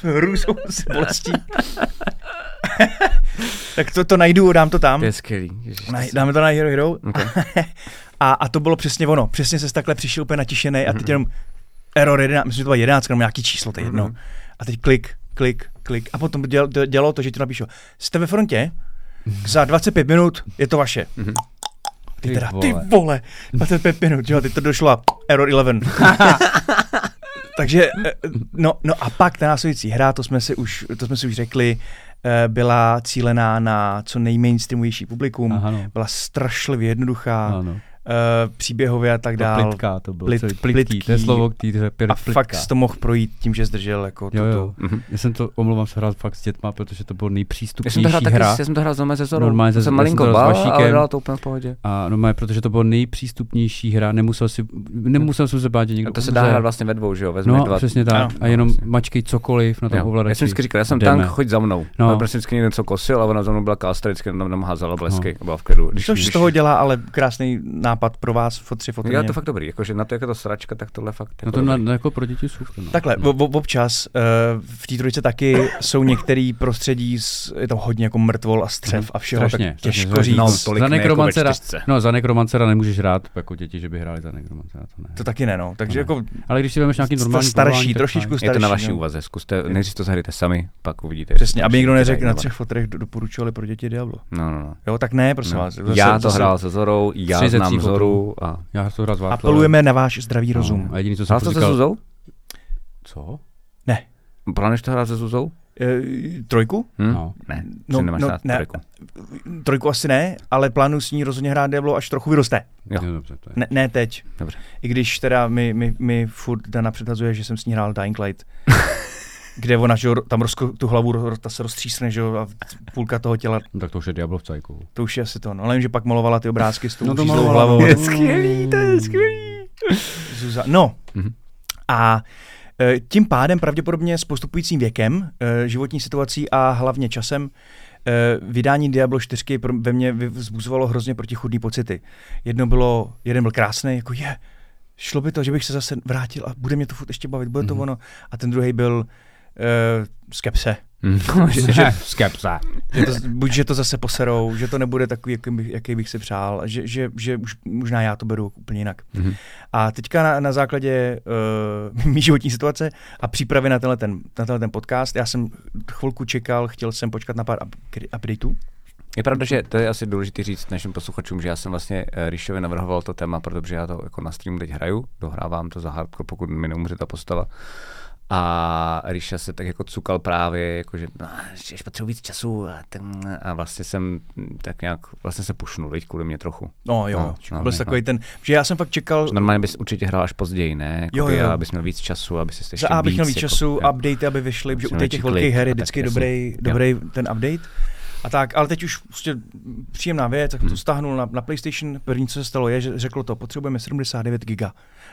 Růzou se bolestí. tak to, to najdu, dám to tam. To je skvělý. Na, dáme to na Hero Hero. Okay. A, a to bylo přesně ono. Přesně se takhle přišel úplně natěšený a teď Mhm. jenom error 11, myslím, že to bylo 11, nebo nějaký číslo, to je jedno. A teď klik, klik, klik. A potom děl, děl- dělalo to, že ti napíšu, jste ve frontě, za 25 minut je to vaše. Mhm. Ty Ty teda, ty vole. vole, 25 minut, jo, teď to došlo a error 11. Takže, eh, no, no a pak ta následující hra, to jsme si už, to jsme si už řekli, eh, byla cílená na co nejmainstreamovější publikum, Aha, no. byla strašlivě jednoduchá, Ano. Eh, příběhově a tak To dál. plitká to bylo. Plit- celý plitký. To je plitký. slovo, který to je A fakt jsi to mohl projít tím, že zdržel jako Jo, tuto. jo. Mhm. Já jsem to, omlouvám se, hrál fakt s dětma, protože to bylo Já jsem to nejpřístupnější hrál taky, hra. já jsem to hrál znamená se Zorou. Normálně To se- jsem malinko s bál, ale dala to úplně v pohodě. A normálně, protože to bylo nejpřístupnější hra, nemusel si, nemusel jsem se bát, že někdo A to se dá hrát vlastně ve dvou, že jo? Vezmeš No, dva. přesně tak. A jenom vlastně. mačkej cokoliv na tom ovladači. Já jsem vždycky říkal, já jsem tank, choď za mnou. No. No. Prostě vždycky někdo co kosil a ona za mnou byla kástra, vždycky nám házela blesky a byla v klidu. Když, Což z toho dělá ale krásný nápad pro vás, fotři, fotry. Já to fakt dobrý, jakože na to, jak je to sračka, tak tohle fakt No jako to na, dobrý. na, jako pro děti super. No. Takhle, o- o- občas uh, v té trojice taky jsou některý prostředí, s, je tam hodně jako mrtvol a střev a všeho, Strašně, tak těžko strašně. říct. No, No, tolik za jako nekromancera, čtyřce. no, za nekromancera nemůžeš hrát jako děti, že by hráli za nekromancera, to ne. to taky ne, no. Takže Ne. jako Ale když si vemeš nějaký normální starší, trošičku starší. Je to na vaší no. úvaze, zkuste, nejdřív to zahrajte sami, pak uvidíte. Přesně, aby to nikdo neřekl na třech fotrech do- doporučovali pro děti Diablo. No, no, no. Jo, tak ne, prosím no. vás. Zase- já to zase hrál se Zorou, já znám tří Zoru a... Já to s Václavem. Apelujeme na váš zdravý rozum. No, a jediný, co jsem Hrál se Zuzou? Co? Ne. Plánuješ to hrát se Zuzou? E, trojku? Hm? No. Ne, No, no, nemáš no, no, ne. trojku. Trojku asi ne, ale plánuji s ní rozhodně hrát Diablo, až trochu vyroste. Jo. Jo, dobře, to je. Ne, ne teď. Dobře. I když teda mi, mi, mi furt Dana předhazuje, že jsem s ní hrál Dying Light. kde ona, že tam rozko, tu hlavu, ta se roztřísne, že jo, a půlka toho těla, No, tak to už je Diablo v cajku. to už je asi to. No, ale vím, že pak malovala ty obrázky s tou No to hlavou. no. Je skvělý, to je skvělý. Zuza. No, Mhm. a e, tím pádem pravděpodobně s postupujícím věkem, e, životní situací a hlavně časem vydání Diablo 4 pro, ve mně vzbuzovalo hrozně protichudný pocity. Jedno bylo, jeden byl krásný, jako je, šlo by to, že bych se zase vrátil a bude mě to furt ještě bavit, bude to Mhm. ono. A ten druhý byl uh, skepse. Mm. Že- že- Skepsa. Že to, buď, že to zase poserou, že to nebude takový, jaký bych, jaký bych si přál, že, že, že už možná já to beru úplně jinak. Mhm. A teďka na, na základě uh, mý životní situace a přípravy na tenhle, ten, na tenhle ten podcast, já jsem chvilku čekal, chtěl jsem počkat na pár up- updateů. Je pravda, že to je asi důležité říct našim posluchačům, že já jsem vlastně eh, Ríšovi navrhoval to téma, protože já to jako na streamu teď hraju, dohrávám to za hardcore, pokud mi neumře ta postava. A Ríša se tak jako cukal právě, jako že no, ještě potřebuji víc času a, ten, a vlastně jsem tak nějak, vlastně se pušnul, teď kvůli mě trochu. No jo, No, no, no, byl no. takový ten, že já jsem fakt čekal, Že Normálně bys určitě hrál až později, ne? Jo, Jakoby, jo. Abys měl víc času, aby si ještě za A bych měl víc jako, času, jo. update, aby vyšly, že u těch velkých her je tak, vždycky jasně. dobrý, Jo. dobrý ten update. A tak, ale teď už prostě příjemná věc, tak jsem to stáhnul na, na PlayStation. První, co se stalo, je, že řeklo to, potřebujeme 79 giga.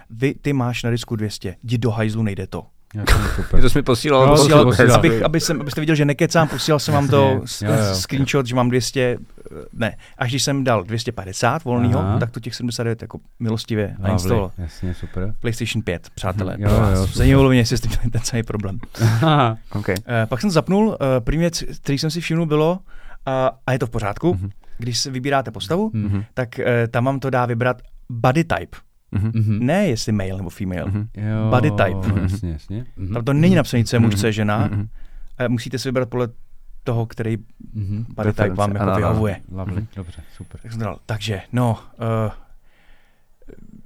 Vy, ty máš na disku 200, jdi do hajzlu, nejde to. To jsi mi posílal, No, to posílal- posílal, posílal. Abych, aby jsem, abyste viděl, že nekecám, posílal jsem vám to screenshot, že mám 200, eh, ne, až když jsem dal 250 volného, Aha. tak to těch 79 jako milostivě nainstaloval. Jasně, super. PlayStation 5, přátelé. Jo, jo. Zajímalo mě, jestli jste měli ten samý problém. Okay. Uh, pak jsem zapnul, uh, první věc, který jsem si všimnul, bylo, uh, a je to v pořádku, Mhm. když si vybíráte postavu, Mhm. tak uh, tam vám to dá vybrat body type. Mhm. Mhm. Ne jestli male nebo female. Mhm. Jo, Body type. Jasně, jasně. Mhm. Tam to není napsané, co je muž, co je žena. Mhm. Uh, musíte si vybrat podle toho, který Mhm. body type vám jako vyhovuje. Lovely, Mhm. dobře, super. Tak jsem dal. Takže, no, uh,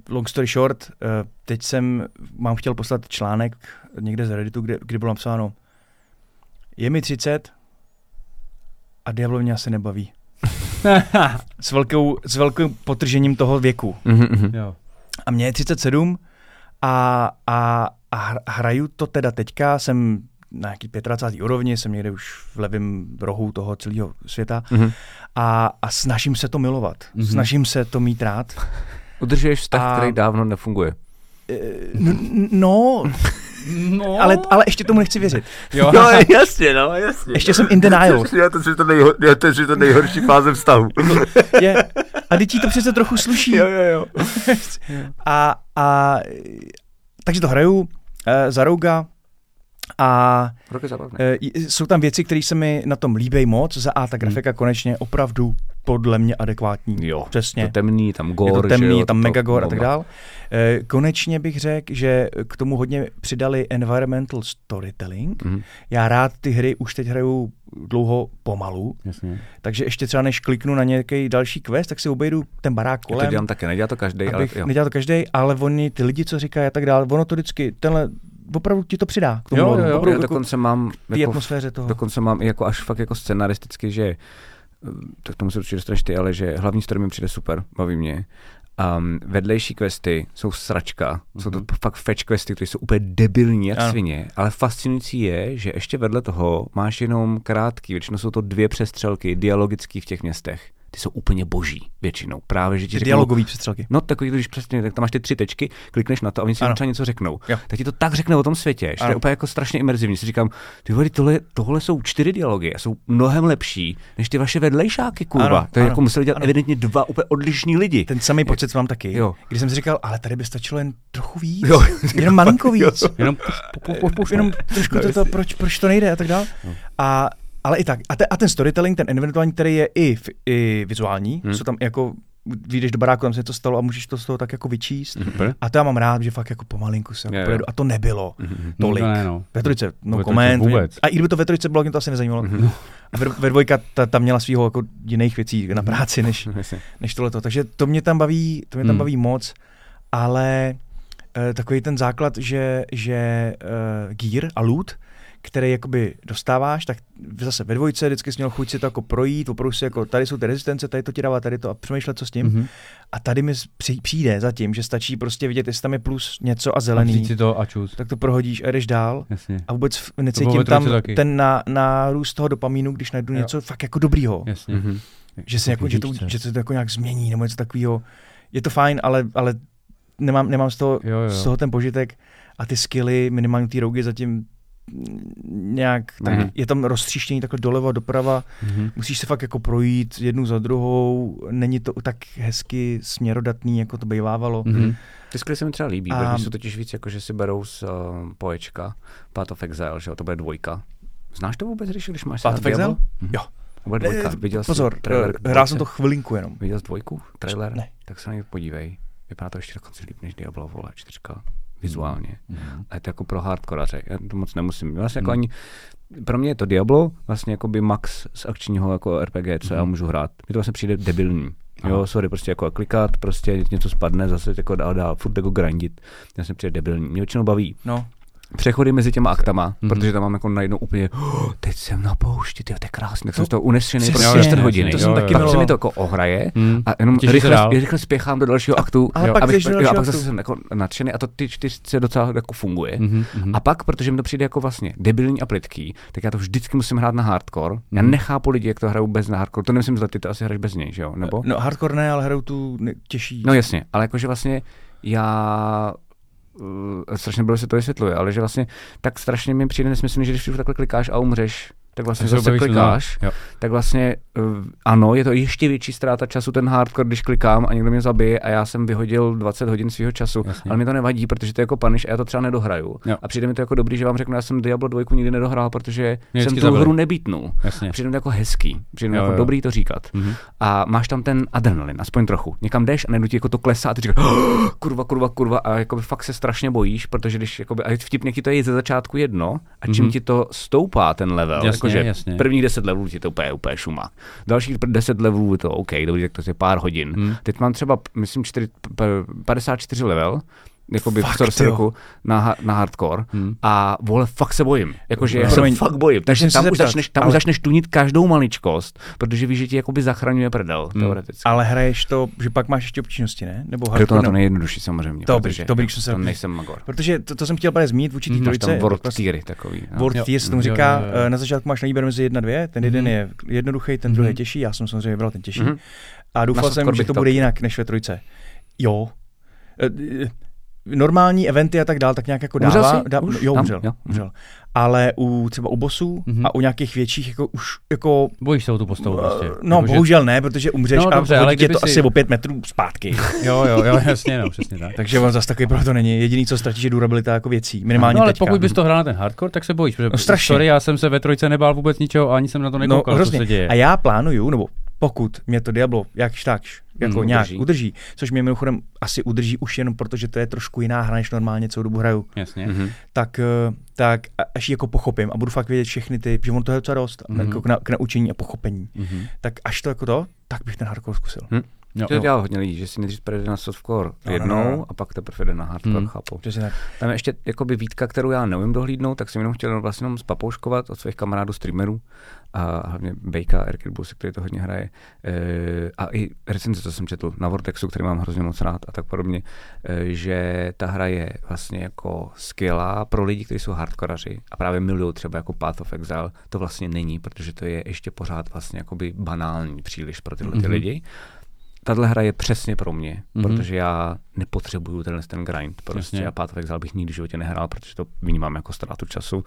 long story short, uh, teď jsem, mám chtěl poslat článek někde z Redditu, kde, kde bylo napsáno, je mi 30 a Diablo mě asi nebaví. s, velkou, s velkým potržením toho věku. Mhm, mhm. jo. A mě je 37 a, a, a hr- hraju to teda teďka, jsem na nějaký 25. úrovni, jsem někde už v levém rohu toho celého světa Mhm. a, a snažím se to milovat. Mhm. Mm-hmm. Snažím se to mít rád. Udržuješ vztah, A- který dávno nefunguje. Eh, No, No. ale, ale ještě tomu nechci věřit. jo. jasně, no, jasně. Ještě jsem in denial. Já to, to, nejho, já to, je to nejhorší fáze vztahu. Je, a teď ti to přece trochu sluší. jo, jo. A, a takže to hraju uh, za Rouga a je uh, jsou tam věci, které se mi na tom líbí moc. Za A ta grafika konečně opravdu podle mě adekvátní. Jo, Přesně. to temný, tam gore, je to temný, jo, tam to- megagore a tak dál. Eh, Konečně bych řekl, že k tomu hodně přidali environmental storytelling. Mhm. Já rád ty hry už teď hraju dlouho pomalu, Jasně. takže ještě třeba než kliknu na nějaký další quest, tak si obejdu ten barák Já to kolem. dělám také, nedělá to každý, ale jo. nedělal to každý, ale oni, ty lidi, co říkají a tak dále, ono to vždycky, tenhle, opravdu ti to přidá k tomu, Jo, jo, jo. opravdu Já jako dokonce mám, té jako, atmosféře toho. dokonce mám i jako až fakt jako scenaristicky, že tak tomu se určitě dostaneš ty, ale že hlavní story mi přijde super, baví mě. Um, vedlejší questy jsou sračka, mm-hmm. jsou to fakt fetch questy, které jsou úplně debilní jak Ano. svině, ale fascinující je, že ještě vedle toho máš jenom krátký, většinou jsou to dvě přestřelky dialogický v těch městech. Ty jsou úplně boží většinou. Právě, že ti Ty řeknou, dialogový přestřelky. No, takový, když přesně, tak tam máš ty tři tečky, klikneš na to a oni si Ano. třeba něco řeknou. Jo. Tak ti to tak řekne o tom světě, že to je úplně jako strašně imerzivní. Si říkám, ty vole, tohle, tohle jsou čtyři dialogy a jsou mnohem lepší než ty vaše vedlejšáky, kurva. Ano, to je ano, jako museli dělat ano. evidentně dva úplně odlišní lidi. Ten samý pocit mám taky, Jo. když jsem si říkal, ale tady by stačilo jen trochu víc, Jo. jenom malinko víc. Jenom po, po, po, jenom trošku to, to proč, proč to nejde a tak dále. A, ale i tak. A, te, a ten storytelling, ten environmentování, který je i, i vizuální, hmm. jsou tam jako, vyjdeš do baráku, tam se to stalo a můžeš to z toho tak jako vyčíst. Super. A to já mám rád, že fakt jako pomalinku se jo. projedu. A to nebylo Mhm. tolik. No, ne, no. Ve trojce, no Ve koment. vůbec. A i kdyby to ve trojce bylo, mě to asi nezajímalo. Mhm. A ve, ve dvojka ta, ta měla svého jako jiných věcí na práci, než, než tohleto. Takže to mě tam baví, to mě tam Hmm. baví moc, ale uh, takový ten základ, že, že uh, gear a loot, který jakoby dostáváš, tak zase ve dvojce vždycky jsi měl chuť si to jako projít, opravdu si jako tady jsou ty rezistence, tady to ti dává, tady to a přemýšlet, co s tím. Mhm. A tady mi při- přijde zatím, že stačí prostě vidět, jestli tam je plus něco a A zelený, si to a čus. tak to prohodíš a jdeš dál. Jasně. A vůbec necítím tam taky. ten na, nárůst toho dopamínu, když najdu Jo. něco fakt jako dobrýho. Jasně. Mhm. Že se jako, že, to, že se to jako nějak změní nebo něco takového. Je to fajn, ale, ale nemám, nemám z, toho, Jo, jo. z toho ten požitek a ty skilly, minimálně ty rougy zatím nějak, tak Mhm. je tam roztříštění takhle doleva, doprava, Mhm. musíš se fakt jako projít jednu za druhou, není to tak hezky směrodatný, jako to bývávalo. Mhm. Ty skvěle se mi třeba líbí, A- protože jsou totiž víc jako, že si berou z uh, poječka Path of Exile, že jo, to bude dvojka. Znáš to vůbec, když, když máš Path of Exile? Mhm. Jo. To bude dvojka. Eh, Viděl jsi Pozor, trailer eh, hrál jsem to chvilinku jenom. Viděl jsi dvojku? Trailer? Ne. Tak se na něj podívej. Vypadá to ještě dokonce líp než Diablo, vole, čtyřka. Vizuálně. A je to jako pro hardkoraře. Já to moc nemusím. Vlastně jako Mhm. ani, pro mě je to Diablo, vlastně jako by max z akčního jako RPG, co já Mhm. můžu hrát. Mně to vlastně přijde debilní. Aha. Jo, sorry, prostě jako klikat, prostě něco spadne, zase jako dál, dál, furt jako grindit. Mně se přijde debilní. Mě většinou baví No, přechody mezi těma aktama, Mhm. mm-hmm. protože tam mám jako najednou úplně, oh, teď jsem na poušti, tyjo, to je krásné, tak jsem No, z toho unesený prostě 4 jasně, hodiny. to jsem taky. Pak se mi to jako ohraje Mhm. a jenom rychle, rychle spěchám do dalšího aktu, ale Jo, pak abych, jo, a pak aktu. zase jsem jako nadšený a to ty čtyřce docela jako funguje. Mhm. Mhm. A pak, protože mi to přijde jako vlastně debilní a plitký, tak já to vždycky musím hrát na hardcore. Já Mhm. nechápu lidi, jak to hrajou bez na hardcore. To nemyslím zle, ty to asi hraješ bez něj, že jo? Nebo? No hardcore ne, ale hraju tu těžší. No jasně, ale jakože vlastně já strašně bylo se to vysvětluje, ale že vlastně tak strašně mi přijde nesmyslný, že když takhle klikáš a umřeš, tak vlastně zase objevíš klikáš. Jo. tak vlastně uh, ano, je to ještě větší ztráta času ten hardcore, když klikám a někdo mě zabije a já jsem vyhodil 20 hodin svého času, Jasně. ale mi to nevadí, protože to je jako punish a já to třeba nedohraju. Jo. A přijde mi to jako dobrý, že vám řeknu, já jsem Diablo 2 nikdy nedohrál, protože Mě jsem tu zabili. hru nebítnul. Jasně. A přijde mi to jako hezký, přijde mi Jo, jako jo. dobrý to říkat Mhm. a máš tam ten adrenalin, aspoň trochu. Někam jdeš a najednou ti jako to klesá a ty říkáš, "Oh, kurva, kurva, kurva a jakoby fakt se strašně bojíš, protože když jakoby, a vtipně ti to je ze začátku jedno a čím Mhm. ti to stoupá ten level, Jasně, jakože jasně. prvních 10 levelů ti to úplně, úplně šuma. Dalších 10 levelů je to OK, dobrý, tak to je pár hodin. Mhm. Teď mám třeba, myslím, 4, p- 54 level, jakoby Fakt, v sorcereku jo. na, na hardcore Hmm. a vole, fakt se bojím. Jakože já se fakt bojím. Takže tam, už začneš, tam ale- už začneš tunit každou maličkost, protože víš, že ti jakoby zachraňuje prdel, Hmm. teoreticky. Ale hraješ to, že pak máš ještě obtížnosti, ne? Nebo Hraju to na to no. nejjednodušší samozřejmě. Dobrý, protože dobrý, že se- to nejsem magor. Protože to, to jsem chtěl právě zmínit vůči té Mhm. Máš trojice. tam world Vlastně- tiery takový. no. World tier se tomu říká, jo, jo, jo. eh, na začátku máš na výběr mezi jedna, dvě, ten jeden Mhm. je jednoduchý, ten druhý je Mhm. těžší, já jsem samozřejmě vybral ten těžší. Mhm. A doufal jsem, že to to- bude jinak než ve trojce. Jo. Normální eventy a tak dál, tak nějak jako Umřel dává. jsi? Dá, Už? jo, Tam? umřel, Jo. umřel. Ale u třeba u bossů Mhm. a u nějakých větších, jako už jako Bojíš se o tu postavu prostě. eh, No, Jako, že- bohužel ne, protože umřeš No, a dobře, ale hodí tě to si- asi o pět metrů zpátky. Jo, jo, jo, jasně, no, přesně tak. Takže on zase takový pro to není. Jediný, co ztratíš, je durabilita jako věcí. Minimálně no, ale teďka. pokud bys to hrál na ten hardcore, tak se bojíš. Protože No, strašně. Sorry, já jsem se ve trojce nebál vůbec ničeho a ani jsem na to nekoukal, no, co se děje. A já plánuju, nebo pokud mě to Diablo jakž takž jako Hmm, nějak udrží. udrží. což mě mimochodem asi udrží už jenom proto, že to je trošku jiná hra, než normálně celou dobu hraju, Jasně. Mhm. tak, eh, tak až ji jako pochopím a budu fakt vědět všechny ty, že on to je docela dost, Mhm. jako k, na, k naučení a pochopení. Mhm. Tak až to jako to, tak bych ten hardcore zkusil. Jo, To jo. dělá hodně lidí, že si nejdřív projde na softcore No, no, jednou no, no. a pak teprve jde na hardcore, Hmm. chápu. Přesně tak. Tam je ještě jakoby výtka, kterou já neumím dohlídnout, tak jsem jenom chtěl vlastně jenom spapouškovat od svých kamarádů streamerů a hlavně Bejka, Erkid Bulls, který to hodně hraje. E, a i recenze, co jsem četl na Vortexu, který mám hrozně moc rád a tak podobně, e, že ta hra je vlastně jako skvělá pro lidi, kteří jsou hardkoraři a právě milují třeba jako Path of Exile. To vlastně není, protože to je ještě pořád vlastně jakoby banální příliš pro tyhle ty Mhm. lidi. Tahle hra je přesně pro mě, Mhm. protože já nepotřebuju tenhle ten grind. Prostě Jasně. a of Exile bych nikdy v životě nehrál, protože to vnímám jako ztrátu času.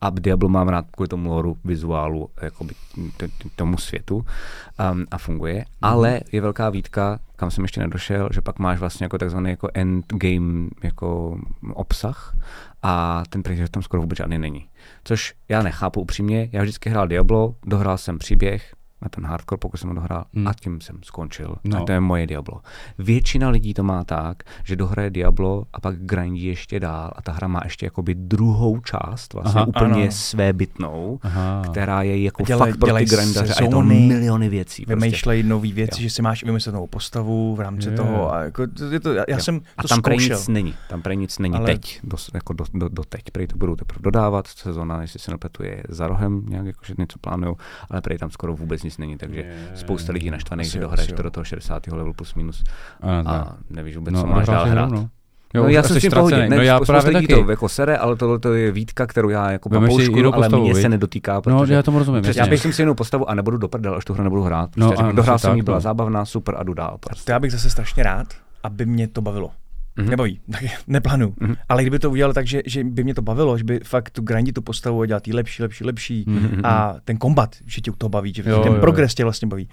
A Diablo mám rád kvůli tomu loru, vizuálu, jakoby t- t- tomu světu um, a funguje. Mhm. Ale je velká výtka, kam jsem ještě nedošel, že pak máš vlastně jako takzvaný jako endgame jako obsah a ten že tam skoro vůbec žádný není. Což já nechápu upřímně, já vždycky hrál Diablo, dohrál jsem příběh, na ten hardcore, pokud jsem ho dohrál, Hmm. a tím jsem skončil. No. A to je moje Diablo. Většina lidí to má tak, že dohraje Diablo a pak grindí ještě dál a ta hra má ještě jakoby druhou část, vlastně Aha, úplně ano. svébytnou, Aha. která je jako Dělej- fakt pro ty grindaře a je to miliony věcí. Prostě. Vymýšlej nový věci, Jo. že si máš vymyslet novou postavu v rámci Jo. toho. A jako, je to, já, Jo. jsem a to tam prej nic není, tam prej nic není Ale- teď, do, jako do, do, do teď, prej to budou teprve dodávat, sezona, jestli se nepletu, je za rohem, nějak jakože něco plánují, ale prej tam skoro vůbec nic není, takže Je. spousta lidí naštvaných, že dohraješ to do toho 60. levelu plus minus Ano, tak. a nevíš vůbec, No, co máš dál hrát. no. Jo, já už jsem s tím pohodě, ztracený. ne, no já spousta právě taky. to jako sere, ale tohle to je výtka, kterou já jako Vemeš si papoušku, jinou ale postavu, mě se nedotýká, No, protože já tomu rozumím. já přesně. bych si jinou postavu a nebudu do prdel, až tu hru nebudu hrát. No, Prostě no, dohrál jsem jí, tak, byla no. zábavná, super a jdu dál. Prostě. To já bych zase strašně rád, aby mě to bavilo. Mm-hmm. Nebaví, tak neplánuju. Mm-hmm. Ale kdyby to udělal tak, že, že by mě to bavilo, že by fakt tu grindit tu postavu a dělat jí lepší, lepší, lepší mm-hmm. a ten kombat, že tě u toho baví, že jo, ten jo, progres tě vlastně baví,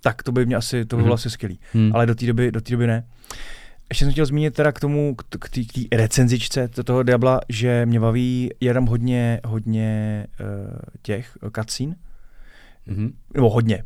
tak to by mě asi, to by bylo mm-hmm. asi skvělý. Mm. Ale do té doby, do té doby ne. Ještě jsem chtěl zmínit teda k tomu, k té recenzičce toho Diabla, že mě baví, je tam hodně, hodně uh, těch cutscene, mm-hmm. nebo hodně,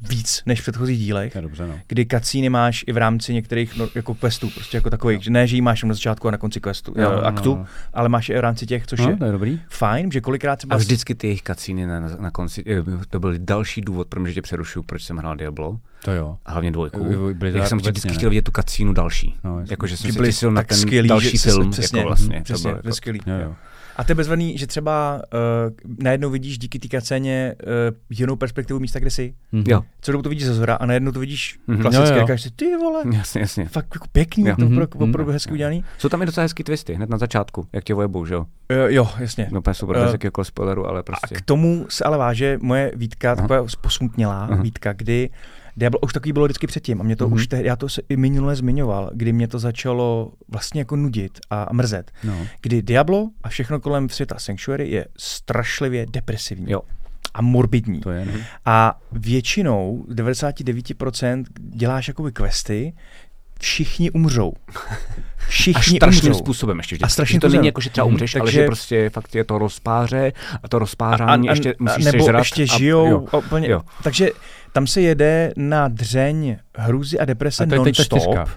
víc než v předchozích dílech, je dobře, no. kdy kacíny máš i v rámci některých no, jako questů, prostě jako takových, no. že ne, že jí máš na začátku a na konci questu, jo, no, aktu, no, no. ale máš i v rámci těch, což no, je, to je dobrý. fajn, že kolikrát třeba... A vždycky ty jejich kacíny na, na, na konci, eh, to byl další důvod, pro mě, že tě přerušu, proč jsem hrál Diablo. To jo. A hlavně dvojku. Jak jsem vždycky chtěl vidět tu kacínu další. No, jako, že jsem si na ten skvělý, další film. Přesně, jako vlastně, přesně, to bylo jako, jo, jo. A to je bezvadný, že třeba uh, najednou vidíš díky té kacéně uh, jinou perspektivu místa, kde jsi. Mm-hmm. Jo. Co dobu to vidíš ze zhora a najednou to vidíš mm-hmm. klasicky, jo, jo. si, ty vole, jasně, jasně. fakt jako pěkný, jo. to mm-hmm. opravdu mm-hmm. hezky udělaný. Jsou tam i docela hezký twisty, hned na začátku, jak tě vojebou, že jo? Uh, jo, jasně. No, super, uh, bez spoileru, ale prostě. A k tomu se ale váže moje výtka, taková posmutnělá uh-huh. výtka, kdy Diablo už takový bylo vždycky předtím a mě to mm-hmm. už te, já to se i minule zmiňoval, kdy mě to začalo vlastně jako nudit a mrzet. No. Kdy Diablo a všechno kolem světa Sanctuary je strašlivě depresivní. Jo a morbidní. To je, ne? A většinou, 99% děláš jakoby questy, všichni umřou. Všichni a strašným umřou. způsobem ještě. A strašným to není jako, že třeba mhm. umřeš, mm, ale že prostě fakt je to rozpáře a to rozpářání a, a, ještě musíš nebo sežrat. ještě žijou. A, jo, úplně, jo. Takže tam se jede na dřeň hrůzy a deprese a non-stop.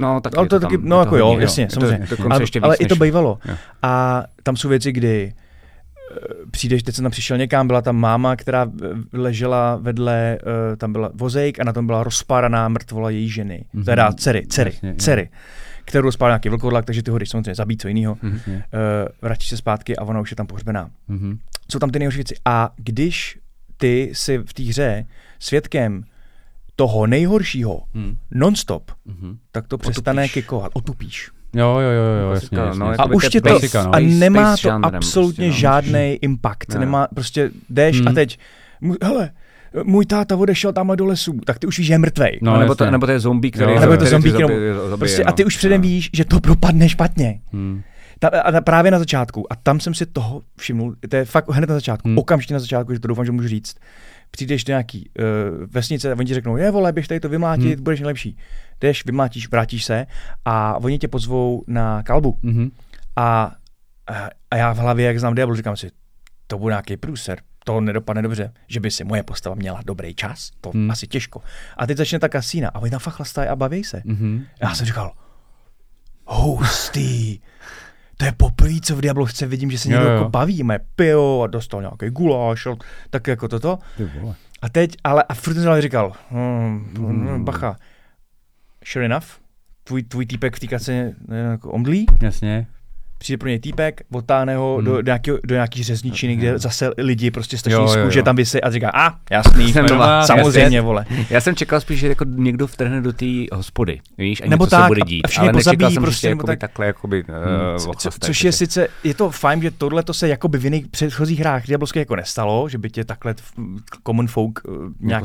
No, tak ale to, to taky, no jako jo, jasně, samozřejmě. To, to ale, ještě i to bývalo. Jo. A tam jsou věci, kdy přijdeš, teď jsem tam přišel někam, byla tam máma, která ležela vedle, uh, tam byla vozejk a na tom byla rozpáraná mrtvola její ženy, mm-hmm. teda dcery, dcery, Jasně, dcery, kterou rozpál nějaký vlkodlak, takže ty ho jdeš samozřejmě zabít, co jiného, mm-hmm. uh, vrátíš se zpátky a ona už je tam pohřbená. Mm-hmm. Jsou tam ty nejhorší věci. A když ty si v té hře svědkem toho nejhoršího hmm. non-stop, hmm. tak to přestane otupíš. kikovat, otupíš. Jo, jo, jo, jo, jasně, jasně. No, a už tě to, basica, no. a nemá to absolutně prostě, no. žádný impact, no. nemá, prostě jdeš hmm. a teď, hele, můj táta odešel tamhle do lesu, tak ty už víš, že je mrtvej. No, nebo, to, nebo to je zombie, který... Jo, nebo je to zombie, který, který, prostě, no. a ty už předem víš, že to propadne špatně. Hmm. Ta, a právě na začátku, a tam jsem si toho všimnul, to je fakt hned na začátku, hmm. okamžitě na začátku, že to doufám, že můžu říct, přijdeš do nějaký uh, vesnice a oni ti řeknou, je vole, běž tady to vymlátit, hmm. budeš nejlepší. Jdeš, vymlátíš, vrátíš se a oni tě pozvou na kalbu. Hmm. A, a já v hlavě, jak znám Diablo, říkám si, to bude nějaký průser, to nedopadne dobře, že by si moje postava měla dobrý čas, to hmm. asi těžko. A teď začne ta kasína a oni tam fakt chlastají a baví se. Hmm. Já jsem říkal, hustý to je poprvé, co v Diablo chce vidím, že se někdo jako baví, má pio a dostal nějaký guláš, tak jako toto. A teď, ale a furt jsem říkal, hmm, hmm. bacha, sure enough, tvůj, tvůj týpek v té kace jako omdlí. Jasně přijde pro něj týpek, otáhne ho hmm. do, do, nějaký, do nějaký řezničiny, kde zase lidi prostě strašný z kůže tam vysí a říká, a ah, jasný, jsem doma, samozřejmě, vole. Já jsem čekal spíš, že jako někdo vtrhne do té hospody, víš, a nebo něco tak, se bude dít, ale nečekal jsem, prostě, jakoby, tak, takhle, jakoby, hmm. uh, co, což je sice, je to fajn, že tohle to se jakoby v jiných předchozích hrách diablovských jako nestalo, že by tě takhle common folk uh, nějak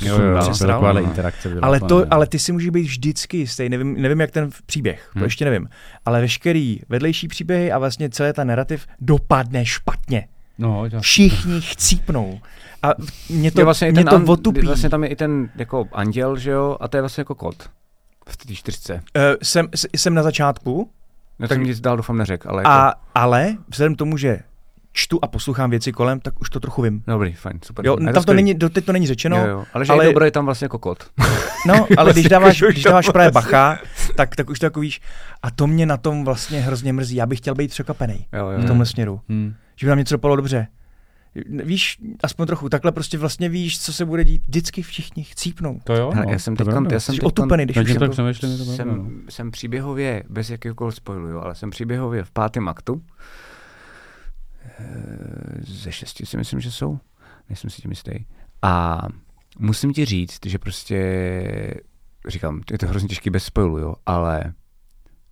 interakce ale, to, ale ty si můžeš být vždycky jistý, nevím, nevím jak ten příběh, to hmm. ještě nevím, ale veškerý vedlejší příběhy a vlastně celý ten narrativ dopadne špatně. No, Všichni chcípnou. A mě to, je vlastně mě to an, otupí. Vlastně tam je i ten jako anděl, že jo, a to je vlastně jako kód v té čtyřce. Uh, jsem, jsem na začátku. No, tak jsem nic dál doufám neřekl, ale... A, jako... Ale vzhledem tomu, že čtu a poslouchám věci kolem, tak už to trochu vím. Dobrý, fajn, super. Jo, tam to, to není, doteď to není řečeno. Jo, jo. Ale že ale... je dobré, je tam vlastně jako kód. No, ale když dáváš, když dáváš právě bacha, tak, tak už to jako víš. A to mě na tom vlastně hrozně mrzí. Já bych chtěl být překvapený v tomhle směru. Hmm. Že by nám něco dopadlo dobře. Víš, aspoň trochu, takhle prostě vlastně víš, co se bude dít. Vždycky všichni chcípnou. To jo? Hele, já jsem teď, já jsem teď otupený, když už tak přemýšlím, to jsem, no. jsem příběhově, bez jakýkoliv spoilu, jo, ale jsem příběhově v pátém aktu. Ze šesti si myslím, že jsou. Nejsem si tím jistý. A musím ti říct, že prostě, říkám, je to hrozně těžký bez spoilu, jo, ale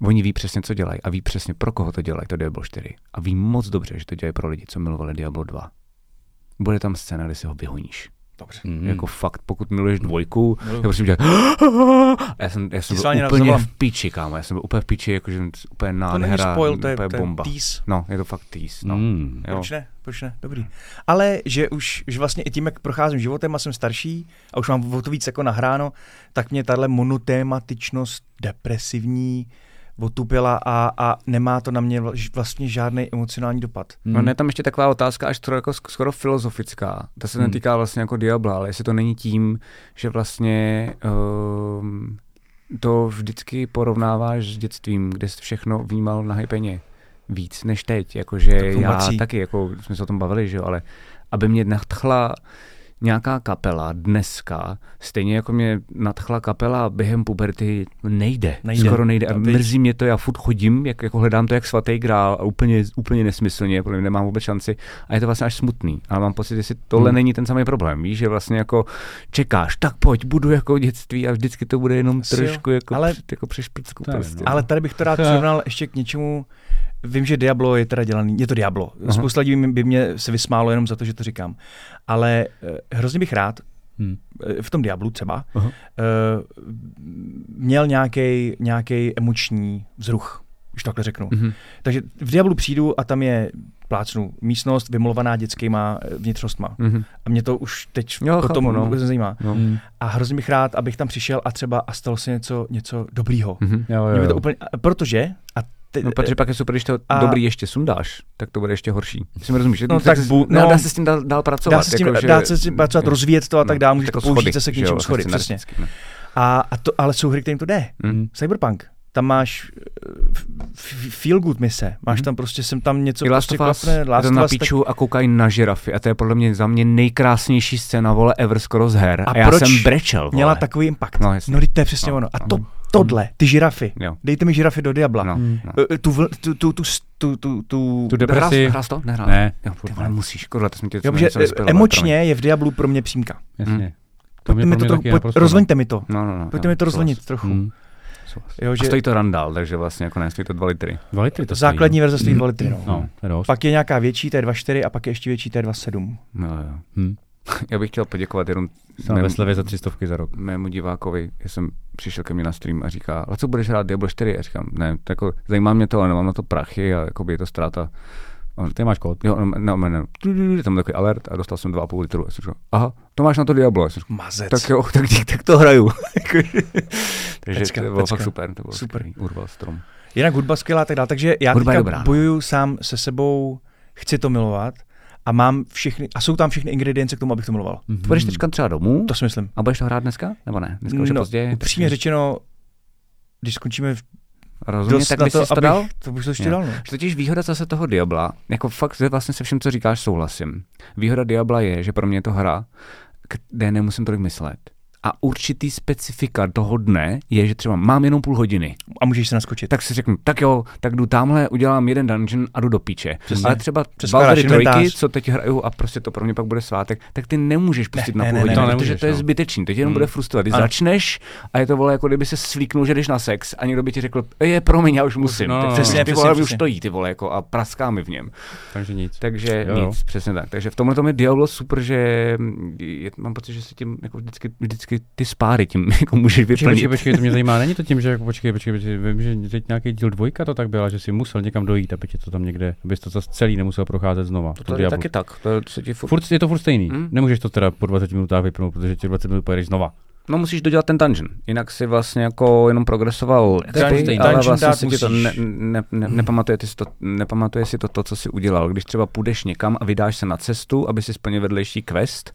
oni ví přesně, co dělají a ví přesně, pro koho to dělají, to Diablo 4. A ví moc dobře, že to dělají pro lidi, co milovali Diablo 2. Bude tam scéna, kdy si ho vyhoníš. Dobře. Mm. Jako fakt, pokud miluješ dvojku, prostě dělat a já jsem, já jsem byl úplně nezavolám. v piči, kámo, já jsem byl úplně v piči, jakože úplně To není nádhera, spoil, to je, úplně to je bomba. tease. No, je to fakt tease, no. Mm. Jo. Proč ne? Proč ne? Dobrý. Ale že už že vlastně i tím, jak procházím životem a jsem starší a už mám o to víc jako nahráno, tak mě tahle monotématičnost depresivní otupila a, a nemá to na mě vla- vlastně žádný emocionální dopad. No, ne, tam ještě taková otázka, až skoro, jako, sk- skoro filozofická. To se Hmm. netýká vlastně jako Diabla, ale jestli to není tím, že vlastně um, to vždycky porovnáváš s dětstvím, kde jsi všechno vnímal na hypeně víc než teď. Jakože já taky, jako jsme se o tom bavili, že jo, ale aby mě nadchla nějaká kapela dneska, stejně jako mě nadchla kapela během puberty, nejde. Nejde. Skoro nejde. A mrzí mě to, já furt chodím, jak, jako hledám to jak svatý grál a úplně, úplně nesmyslně, protože nemám vůbec šanci. A je to vlastně až smutný. Ale mám pocit, jestli tohle Hmm. není ten samý problém. Víš, že vlastně jako čekáš, tak pojď, budu jako dětství a vždycky to bude jenom Asi jo. trošku jako, Ale- ale, jako přešprcku. Prostě. no. Ale tady bych to rád přirovnal ještě k něčemu, Vím, že Diablo je teda dělaný, je to Diablo. Aha. Spousta lidí by mě se vysmálo jenom za to, že to říkám. Ale eh, hrozně bych rád, Hmm. eh, v tom Diablu třeba, Aha. eh, měl nějaký nějaký emoční vzruch, když to takhle řeknu. Mhm. Takže v Diablu přijdu a tam je plácnu místnost vymolovaná dětskýma vnitřnostma. Mhm. A mě to už teď Jo, potom chápu, no. vůbec nezajímá. No. Hmm. A hrozně bych rád, abych tam přišel a třeba a stalo se něco, něco dobrýho. Mhm. Jo, jo, Mě by to jo. úplně, protože, a te, No, protože pak je super, když to a- dobrý ještě sundáš, tak to bude ještě horší. Mi rozumíš? No, tak bu- no, no, dá se s tím dál, dál pracovat. dá se s tím, jako, že- dá se s tím pracovat, jo. rozvíjet to a tak dále, můžeš to použít zase k že něčemu schody, přesně. no. A, a to, ale jsou hry, kterým to jde. Hmm. Cyberpunk, tam máš f- feel good mise, máš Mhm. tam prostě, jsem tam něco I Last prostě Us, klapne, Last to of na Us, tak- a koukají na žirafy a to je podle mě za mě nejkrásnější scéna, vole, ever skoro z her. A A, já proč jsem brečel, vole. měla takový impact. No, jasně. No, to je přesně No, ono. A no. to, tohle, ty žirafy, Jo. dejte mi žirafy do Diabla. No, Hmm. no. Eh, Tu, vl- tu, tu, tu, tu, tu, tu, Tu depresi. Hrál, hrál jsi to? Nehrál. Ne, Jo, ty vole, musíš, kurva, to jsme tě jo, něco eh, emočně je v Diablu pro mě přímka. Jasně. Hmm. To mě, Pojďte mi to trochu, pojď, no. rozveňte mi to. No, no, no. Pojďte mi to rozvonit trochu. Hmm. Jo, A že stojí to randál, takže vlastně jako ne, stojí to dva litry. Dva litry to základní stojí, verze stojí 2 litry. No. No, to je dost. Pak je nějaká větší, to je 2,4 a pak je ještě větší, to je 2,7. No, jo. Hm. Já bych chtěl poděkovat jenom Jsem ve slevě za tři stovky za rok. mému divákovi, já jsem přišel ke mně na stream a říká, ale co budeš hrát Diablo 4? Já říkám, ne, to jako, zajímá mě to, ale nemám na to prachy a jakoby je to ztráta. On, Ty máš kód. Jo, no, no, no, no, tam takový alert a dostal jsem 2,5 litru. Já jsem říkal, aha, to máš na to Diablo. Já jsem říkal, Mazec. tak jo, tak, dík, tak to hraju. Takže Pecka, to bylo pecka. fakt super. To bylo Super. super. Urval strom. Jinak hudba skvělá a tak dále. Takže já Hudba teďka dobrá, no. bojuju sám se sebou, chci to milovat a mám všechny, a jsou tam všechny ingredience k tomu, abych to miloval. Mhm. Půjdeš teďka třeba domů To si myslím. a budeš to hrát dneska? Nebo ne? Dneska už je no, pozdě. upřímně takže- řečeno, když skončíme v Rozumě, dost tak bys to, si to dal? to bych to ještě dal. No. Totiž výhoda zase toho Diabla, jako fakt že vlastně se vším, co říkáš, souhlasím. Výhoda Diabla je, že pro mě je to hra, kde nemusím tolik myslet. A určitý specifika toho dne je, že třeba mám jenom půl hodiny. A můžeš se naskočit. Tak si řeknu, tak jo, tak jdu tamhle, udělám jeden dungeon a jdu do píče. Přesně. Ale třeba Baldur's trojky, co teď hraju a prostě to pro mě pak bude svátek, tak ty nemůžeš pustit Ne, na ne, půl ne, hodiny, ne, protože nemůžeš, to je no. zbytečný. Teď jenom Hmm. bude frustrovat. Když Ano. začneš a je to vole, jako kdyby se slíknul, že jdeš na sex a někdo by ti řekl, je, promiň, já už musím. No, tak no, přesně, no. ty Přesně, vole, přesně, už stojí, ty vole, jako a praská mi v něm. Takže nic. Takže nic, přesně tak. Takže v tomhle tom je Diablo super, že mám pocit, že si tím jako vždycky, vždycky ty spáry tím jako můžeš Počkej, vyplnit. počkej, počkej, to mě zajímá. Není to tím, že jako, počkej, počkej, počkej, vím, že teď nějaký díl dvojka to tak byla, že si musel někam dojít, aby tě to tam někde, abys to zase celý nemusel procházet znova. to To Diablo. taky tak. To se ti furt... Furt, je to furt stejný. Hmm. Nemůžeš to teda po 20 minutách vypnout, protože ti 20 minut pojedeš znova. No musíš dodělat ten dungeon, jinak si vlastně jako jenom progresoval Dungeon- ty, ale vlastně si ti to musíš. ne, ne, ne, nepamatuje, ty si to, nepamatuje si to, to, co jsi udělal. Když třeba půjdeš někam a vydáš se na cestu, aby si splnil vedlejší quest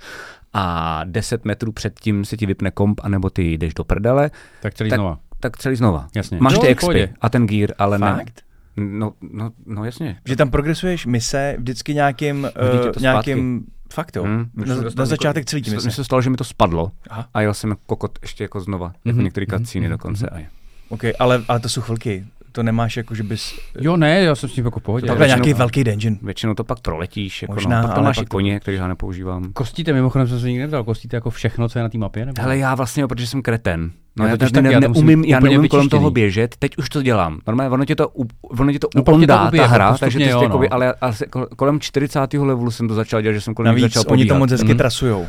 a 10 metrů předtím se ti vypne komp, anebo ty jdeš do prdele, Tak celý Tak- znova. tak celý znova. Jasně. Máš Jo, ty expy a ten gear, ale ne. Fakt? No, no, no jasně. Že tam progresuješ mise vždycky nějakým, uh, nějakým, fakt jo, Hmm, na, na začátek celý tím Mně se stalo, že mi to spadlo Aha, a jel jsem jako kokot ještě jako znova, jako Mhm, některé mhm, cutscény mhm, dokonce. mhm. a je. ok, ale, ale to jsou chvilky. To nemáš jako, že bys... Jo, ne, já jsem s tím jako pohodě. Takhle nějaký velký dungeon. Většinou to pak proletíš, jako Možná, no, pak tam máš i pak to- koně, který já nepoužívám. Kostíte mimochodem jsem se nikdy nevzal, kostíte jako všechno, co je na té mapě? Nebo? Hele, já vlastně, protože jsem kreten. No, Já já, ne, já neumím, já úplně neumím kolem toho běžet, teď už to dělám. Normálně, ono tě to, ono tě to No, pak tě to ubije, ta jako hra, postupně, takže ty jo, jsi jakoby, no. ale, kolem 40. levelu jsem to začal dělat, že jsem kolem Navíc začal oni to moc hezky Mhm. trasujou.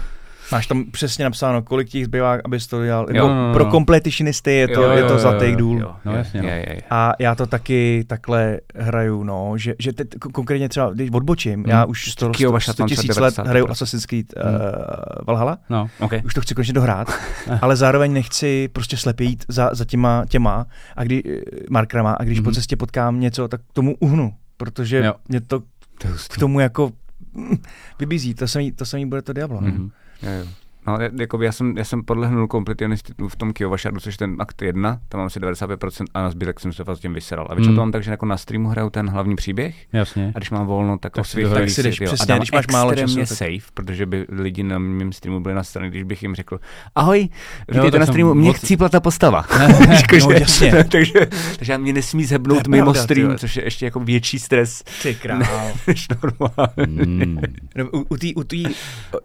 Máš tam přesně napsáno, kolik těch zbývá, abys to dělal. Jo, no, no, Pro kompletitionisti je to, Jo, je jo, to jo, zlatý jo, důl. Jo, No, je, jasně, no. Je, je, je. A já to taky takhle hraju, no, že, že teď konkrétně třeba, když odbočím, hmm. já už 100, Kiyova 100, 100 Shatan tisíc let 90%. hraju Assassin's Creed uh, Valhalla, No. Okay. už to chci konečně dohrát, ale zároveň nechci prostě slepě jít za, za těma, těma a kdy, eh, markrama a když mm-hmm. po cestě potkám něco, tak tomu uhnu, protože Jo. mě to To je k tomu jako mm, vybízí, to samý, to samý bude to Diablo. no. Mhm. Jo, jo. No, jako já jsem, já jsem podlehnul kompletionistu v tom Kiyova Shardu, což je ten akt 1, tam mám asi 95% a na zbytek jsem se fakt s tím vyseral. A většinou Mm. to mám tak, že jako na streamu hraju ten hlavní příběh Jasně. a když mám volno, tak, Tak o si svých to tak si jdeš přesně, a když máš málo času, tak- safe, protože by lidi na mém streamu byli na straně, když bych jim řekl, ahoj, vítejte na streamu, mě moc- chcípla ta postava. No, jasně. takže, takže mě nesmí zhebnout mimo stream, což je ještě jako větší stres Ty král. než normálně. Mm. No, u, té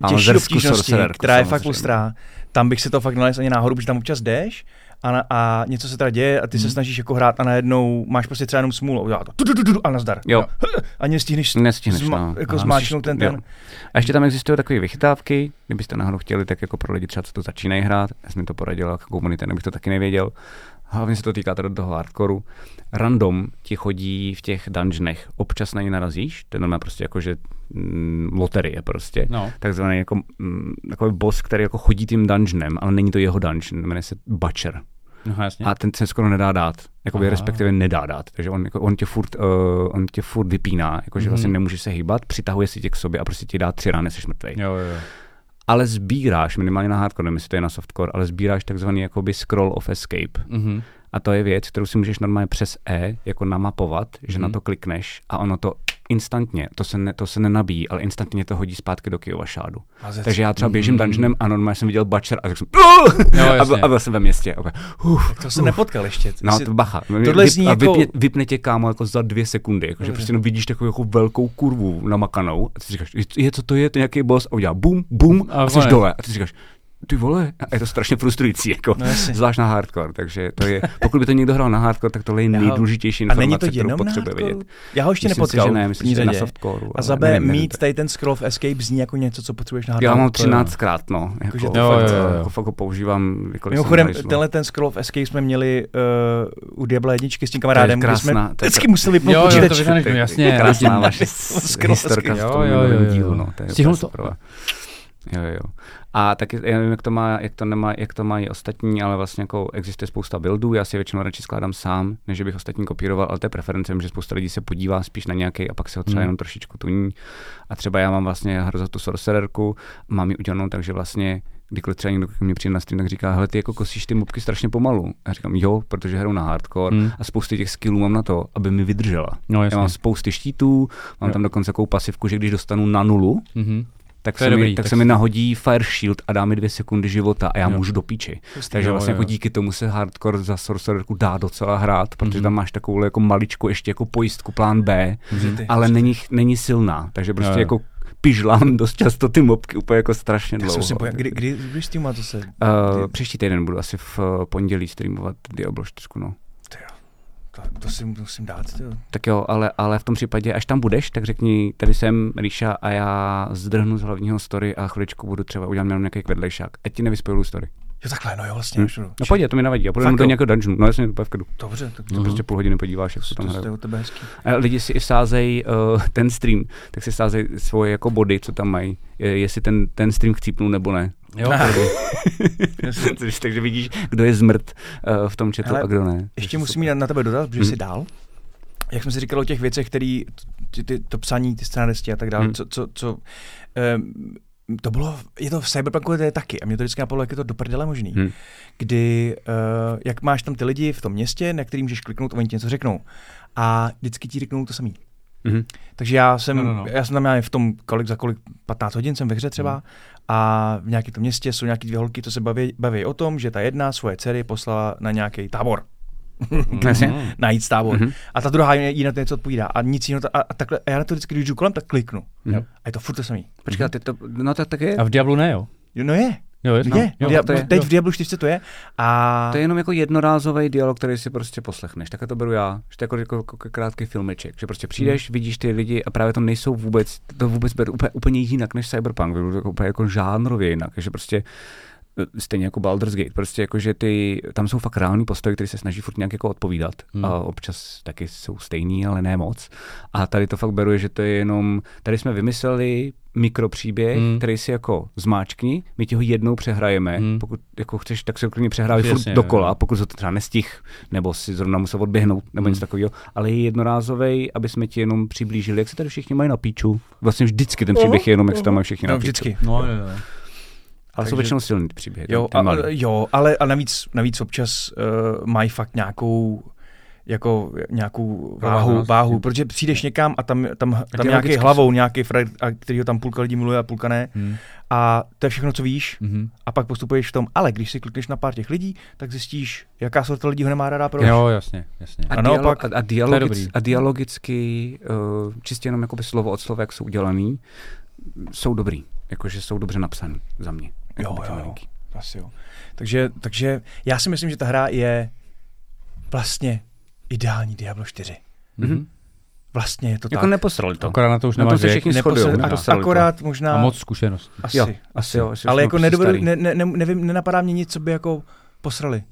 těžší obtížnosti, která je fakt ostrá, tam bych se to fakt nalez ani náhodou, protože tam občas jdeš a, na, a něco se teda děje a ty se Mhm. snažíš jako hrát a najednou máš prostě třeba jenom smůlu a udělá to tu, tu, tu, a nazdar. Jo. Ani nestihneš, Nestihneš, zma, no. jako Aha, zmáčknout ten jo. ten. A ještě tam existují takové vychytávky, kdybyste náhodou chtěli, tak jako pro lidi třeba, co to začínají hrát, já jsem mi to poradil jako komunita, bych to taky nevěděl. Hlavně se to týká teda toho hardcoreu. Random ti chodí v těch dungeonech. Občas na ně narazíš, to je normálně prostě jako, že mm, loterie prostě. No. Takzvaný jako, mm, takový boss, který jako chodí tím dungeonem, ale není to jeho dungeon, jmenuje se Butcher. No jasně. A ten se skoro nedá dát, jakoby Aha. respektive nedá dát. Takže on, jako, on, tě furt, uh, on tě furt vypíná, jakože Mhm. vlastně nemůžeš se hýbat, přitahuje si tě k sobě a prostě ti dá tři rány, jsi mrtvej. Jo, jo, jo. Ale sbíráš, minimálně na hardcore, nevím, jestli to je na softcore, ale sbíráš takzvaný jakoby scroll of escape. Mhm. A to je věc, kterou si můžeš normálně přes E jako namapovat, že Mhm. na to klikneš a ono to instantně, to se, ne, to se nenabíjí, ale instantně to hodí zpátky do. Mazec. Takže já třeba běžím Mhm. dungeonem a normálně jsem viděl Butcher a řekl jsem Jo, a, byl, a byl jsem ve městě. Okay. Uf, To jsem nepotkal ještě. Ty No, jsi- to bacha. Tohle Vyp- jako- vypne, vypne tě kámo jako za dvě sekundy, jakože Dobře. prostě no, vidíš takovou jako velkou kurvu namakanou a ty si říkáš, je, co to je, to je nějaký boss a udělá bum, bum A a, jsi dole a ty si říkáš, ty vole, a je to strašně frustrující, jako, No, jasně. zvlášť na hardcore, takže to je, pokud by to někdo hrál na hardcore, tak tohle je Já nejdůležitější a informace, není to kterou jenom na potřebuje vědět. Já ho ještě Myslím nepotkal. si, že ne, v myslím, že na softcore. A za B mít tady ten scroll of escape zní jako něco, co potřebuješ na Já hardcore. mám to je- 13 krát, no. Jako, Jakože- fakt, Jo, jo, jo. Jako, fakt ho používám, kdykoliv Mimochodem, tenhle ten scroll of escape jsme měli uh, u Diabla jedničky s tím kamarádem, kdy jsme vždycky museli vypnout Jo, jo, to počítač. jasně. Krásná jasně. vaše Scroll historka v Jo, tom jo, jo, jo. dílu, no. To Jo, jo. A taky, já nevím, jak to, má, jak, to nemá, jak to mají ostatní, ale vlastně jako existuje spousta buildů, já si většinou radši skládám sám, než bych ostatní kopíroval, ale to je preference, že spousta lidí se podívá spíš na nějaký a pak se ho třeba Hmm. jenom trošičku tuní. A třeba já mám vlastně hru za tu sorcererku, mám ji udělanou, takže vlastně kdykoliv třeba někdo k mě přijde na stream, tak říká, hele, ty jako kosíš ty mobky strašně pomalu. A já říkám, jo, protože hraju na hardcore Hmm. a spousty těch skillů mám na to, aby mi vydržela. No Já jasně. mám spousty štítů, mám Jo. tam dokonce takovou pasivku, že když dostanu na nulu, Mhm. Tak, se, je mi, dobrý, tak tak se mi nahodí Fire Shield a dá mi dvě sekundy života a já Jo. můžu do píči. Hustý. Takže Jo, vlastně jo, jako jo. díky tomu se hardcore za sorcererku dá docela hrát, protože Mhm. tam máš takovou jako maličku ještě jako pojistku plán B, Mhm. Ty, ale není, není silná, takže prostě Jo, jo. jako pižlám dost často ty mobky úplně jako strašně Já dlouho. jsem si pojel, kdy, kdy, kdy streamovat to se? Uh, kdy- příští týden budu asi v uh, pondělí streamovat Diablo 4, no. To, to si musím dát. Tyjo. Tak jo, ale, ale v tom případě, až tam budeš, tak řekni, tady jsem Ríša a já zdrhnu z hlavního story a chviličku budu třeba udělat jenom nějaký vedlejšák. Ať ti nevyspojuju story. Jo, takhle, no jo, vlastně. Hm? jdu. No pojď, to mi nevadí, já půjdu do nějakého dungeonu, no jasně, to v klidu. Dobře, tak To Mhm. prostě půl hodiny podíváš, jak se to, tam to, to je hrajou. od tebe hezký. A lidi si i vsázejí uh, ten stream, tak si vsázejí svoje jako body, co tam mají, je, jestli ten, ten stream chcípnul nebo ne. Jo, takže, takže vidíš, kdo je zmrt uh, v tom chatu Hele, a kdo ne. Ještě musím mít na, tebe dotaz, protože Hm. jsi dál. Jak jsem si říkal o těch věcech, které, ty, ty, to psaní, ty scenaristi a tak dále, Hm. co, co, co um, to bylo, je to v Cyberpunku to je taky a mě to vždycky napadlo, jak je to do prdele možný. Hm. Kdy, uh, jak máš tam ty lidi v tom městě, na který můžeš kliknout, oni ti něco řeknou. A vždycky ti řeknou to samý. Mhm. Takže já jsem, No, no, no, já jsem tam já v tom, kolik za kolik, 15 hodin jsem ve hře třeba Hmm. A v nějakém tom městě jsou nějaké dvě holky, co se baví, baví o tom, že ta jedna svoje dcery poslala na nějaký tábor. Jasně. Najít tábor. Mhm. A ta druhá jí na to něco odpovídá. A nic jiného. A, a, takhle, a já na to vždycky, když jdu kolem, tak kliknu. Mhm. A je to furt to samý. Počkej, a ty to, no tak, tak je. A v Diablu ne? Jo, no je. Jo, jasně. Je, Jo, Dia- to je- teď jo. v Diablo 4 to je. A To je jenom jako jednorázový dialog, který si prostě poslechneš. Takhle to beru já. Že to je jako, jako, jako krátký filmeček. Že prostě přijdeš, Hmm. vidíš ty lidi a právě to nejsou vůbec, to vůbec beru úplně, úplně jinak než Cyberpunk. Beru to jako, úplně jako žánrově jinak. Že prostě eh, stejně jako Baldur's Gate, prostě jako, že ty, tam jsou fakt reální postavy, které se snaží furt nějak jako odpovídat Hmm. a občas taky jsou stejný, ale ne moc. A tady to fakt beru, že to je jenom, tady jsme vymysleli mikropříběh, Hmm. který si jako zmáčkni, my ti ho jednou přehrajeme, Hmm. pokud jako chceš, tak si ho klidně přehrávej furt Jasně, dokola, jo. pokud to třeba nestih, nebo si zrovna musel odběhnout, nebo Hmm. něco takového, ale je jednorázový, aby jsme ti jenom přiblížili, jak se tady všichni mají na píču. Vlastně vždycky ten příběh je jenom, jak se tam mají všichni na no, píču. vždycky. No, jo, jo. Ale jsou Takže- většinou silný ty příběhy. Jo, ten a, jo ale a navíc, navíc občas uh, mají fakt nějakou jako nějakou váhu, váhu, protože přijdeš někam a tam, tam, tam nějaký hlavou, nějaký a kterýho tam půlka lidí miluje a půlka ne. Hmm. A to je všechno, co víš. Mhm. A pak postupuješ v tom, ale když si klikneš na pár těch lidí, tak zjistíš, jaká sorta lidí ho nemá ráda proč. Jo, jasně, jasně. A, A dialog, naopak- a, a, dialogic, a dialogicky, uh, čistě jenom jakoby slovo od slova, jak jsou udělaný, jsou dobrý. Jakože jsou dobře napsaný za mě. Jo, Jakoby ty jo, jo. Asi jo. Takže, takže já si myslím, že ta hra je vlastně ideální Diablo 4. Mhm. Vlastně je to Jako tak. neposrali to. Akorát na to už Na to nemáš se věk všichni Neposel- shodují. ak- neposrali to. akorát možná... a moc zkušenost. Asi, Jo, asi. asi jo, asi ale jako nedovedu, ne, ne, ne, nevím, nenapadá mě nic, co by jako posrali.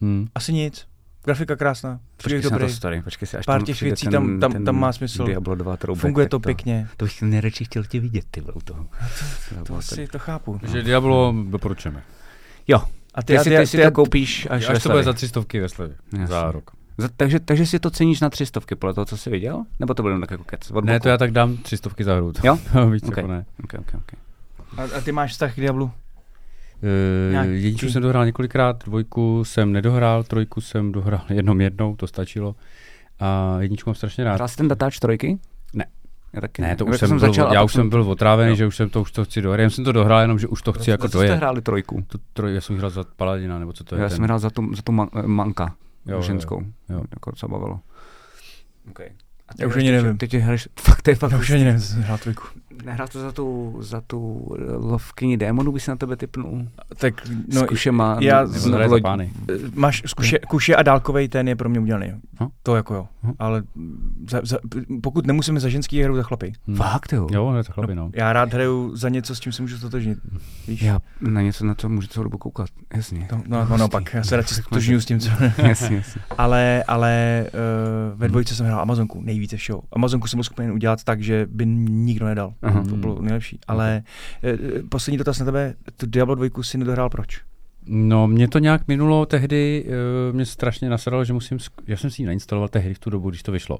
Hmm. Asi nic. Grafika krásná, Počkej příběh se na to dobrý, starý, počkej se, až Pár tam těch věcí ten, tam- tam- ten tam má smysl. Diablo 2 troubek, funguje tak to pěkně. To bych nejradši chtěl tě vidět, ty vole, u toho. To asi to chápu. Takže Diablo doporučujeme. Jo, A ty, si, ty si to koupíš až, Až, to bude za tři stovky ve slevě. Za rok. Za, takže, takže si to ceníš na tři stovky podle toho, co jsi viděl? Nebo to bude jenom tak jako kec? Od Ne, boku? to já tak dám tři stovky za hru. Jo? Víc Ok. jako ne. Okay, okay, okay. A, a ty máš vztah k Diablu? Uh, jedničku jsem dohrál několikrát, dvojku jsem nedohrál, trojku jsem dohrál jenom jednou, to stačilo. A jedničku mám strašně rád. Hrál jsi ten datáč trojky? Ne. Já taky Ne, to už jsem, byl, začal já už jsem byl otrávený, Jo. že už jsem to, už to chci dohrát. Já jsem to dohrál, jenom že už to chci jako Za co jste hráli trojku? To troj, já jsem hrál za Paladina, nebo co to je já ten. jsem hrál za tu, za tu man, eh, manka, Jo, jo, ženskou. jo. Jako docela bavilo. Okay. A ty Já už ani nevím. Teď hraješ, fakt to je fakt. Já už ani nevím, co jsem hrál trojku. Nehrál to za tu, za tu eh, lovkyni démonů, by si na tebe typnul. Tak No, no, s kušema. já z- Nebo n- hraje za loď- pány. máš zkuše, kuše a dálkovej, ten je pro mě udělaný. No. To jako jo. No. Ale za, za, pokud nemusíme za ženský hru za chlapy. Hm. Fakt jo. Jo, to je to chlapi, no. Já rád hraju za něco, s čím se můžu stotožnit. Víš? Já na něco na to můžu celou dobu koukat, jasně. To, no, no, no, pak já se radši stotožňuji s tím, co... jasně, jasně. ale ale uh, ve dvojce jsem hrál Amazonku, nejvíce všeho. Amazonku jsem byl schopen udělat tak, že by nikdo nedal. Aha. To bylo nejlepší. Ale uh, poslední dotaz na tebe, tu Diablo 2 si nedohrál proč? No, mě to nějak minulo tehdy, uh, mě strašně nasralo, že musím, já jsem si ji nainstaloval tehdy v tu dobu, když to vyšlo.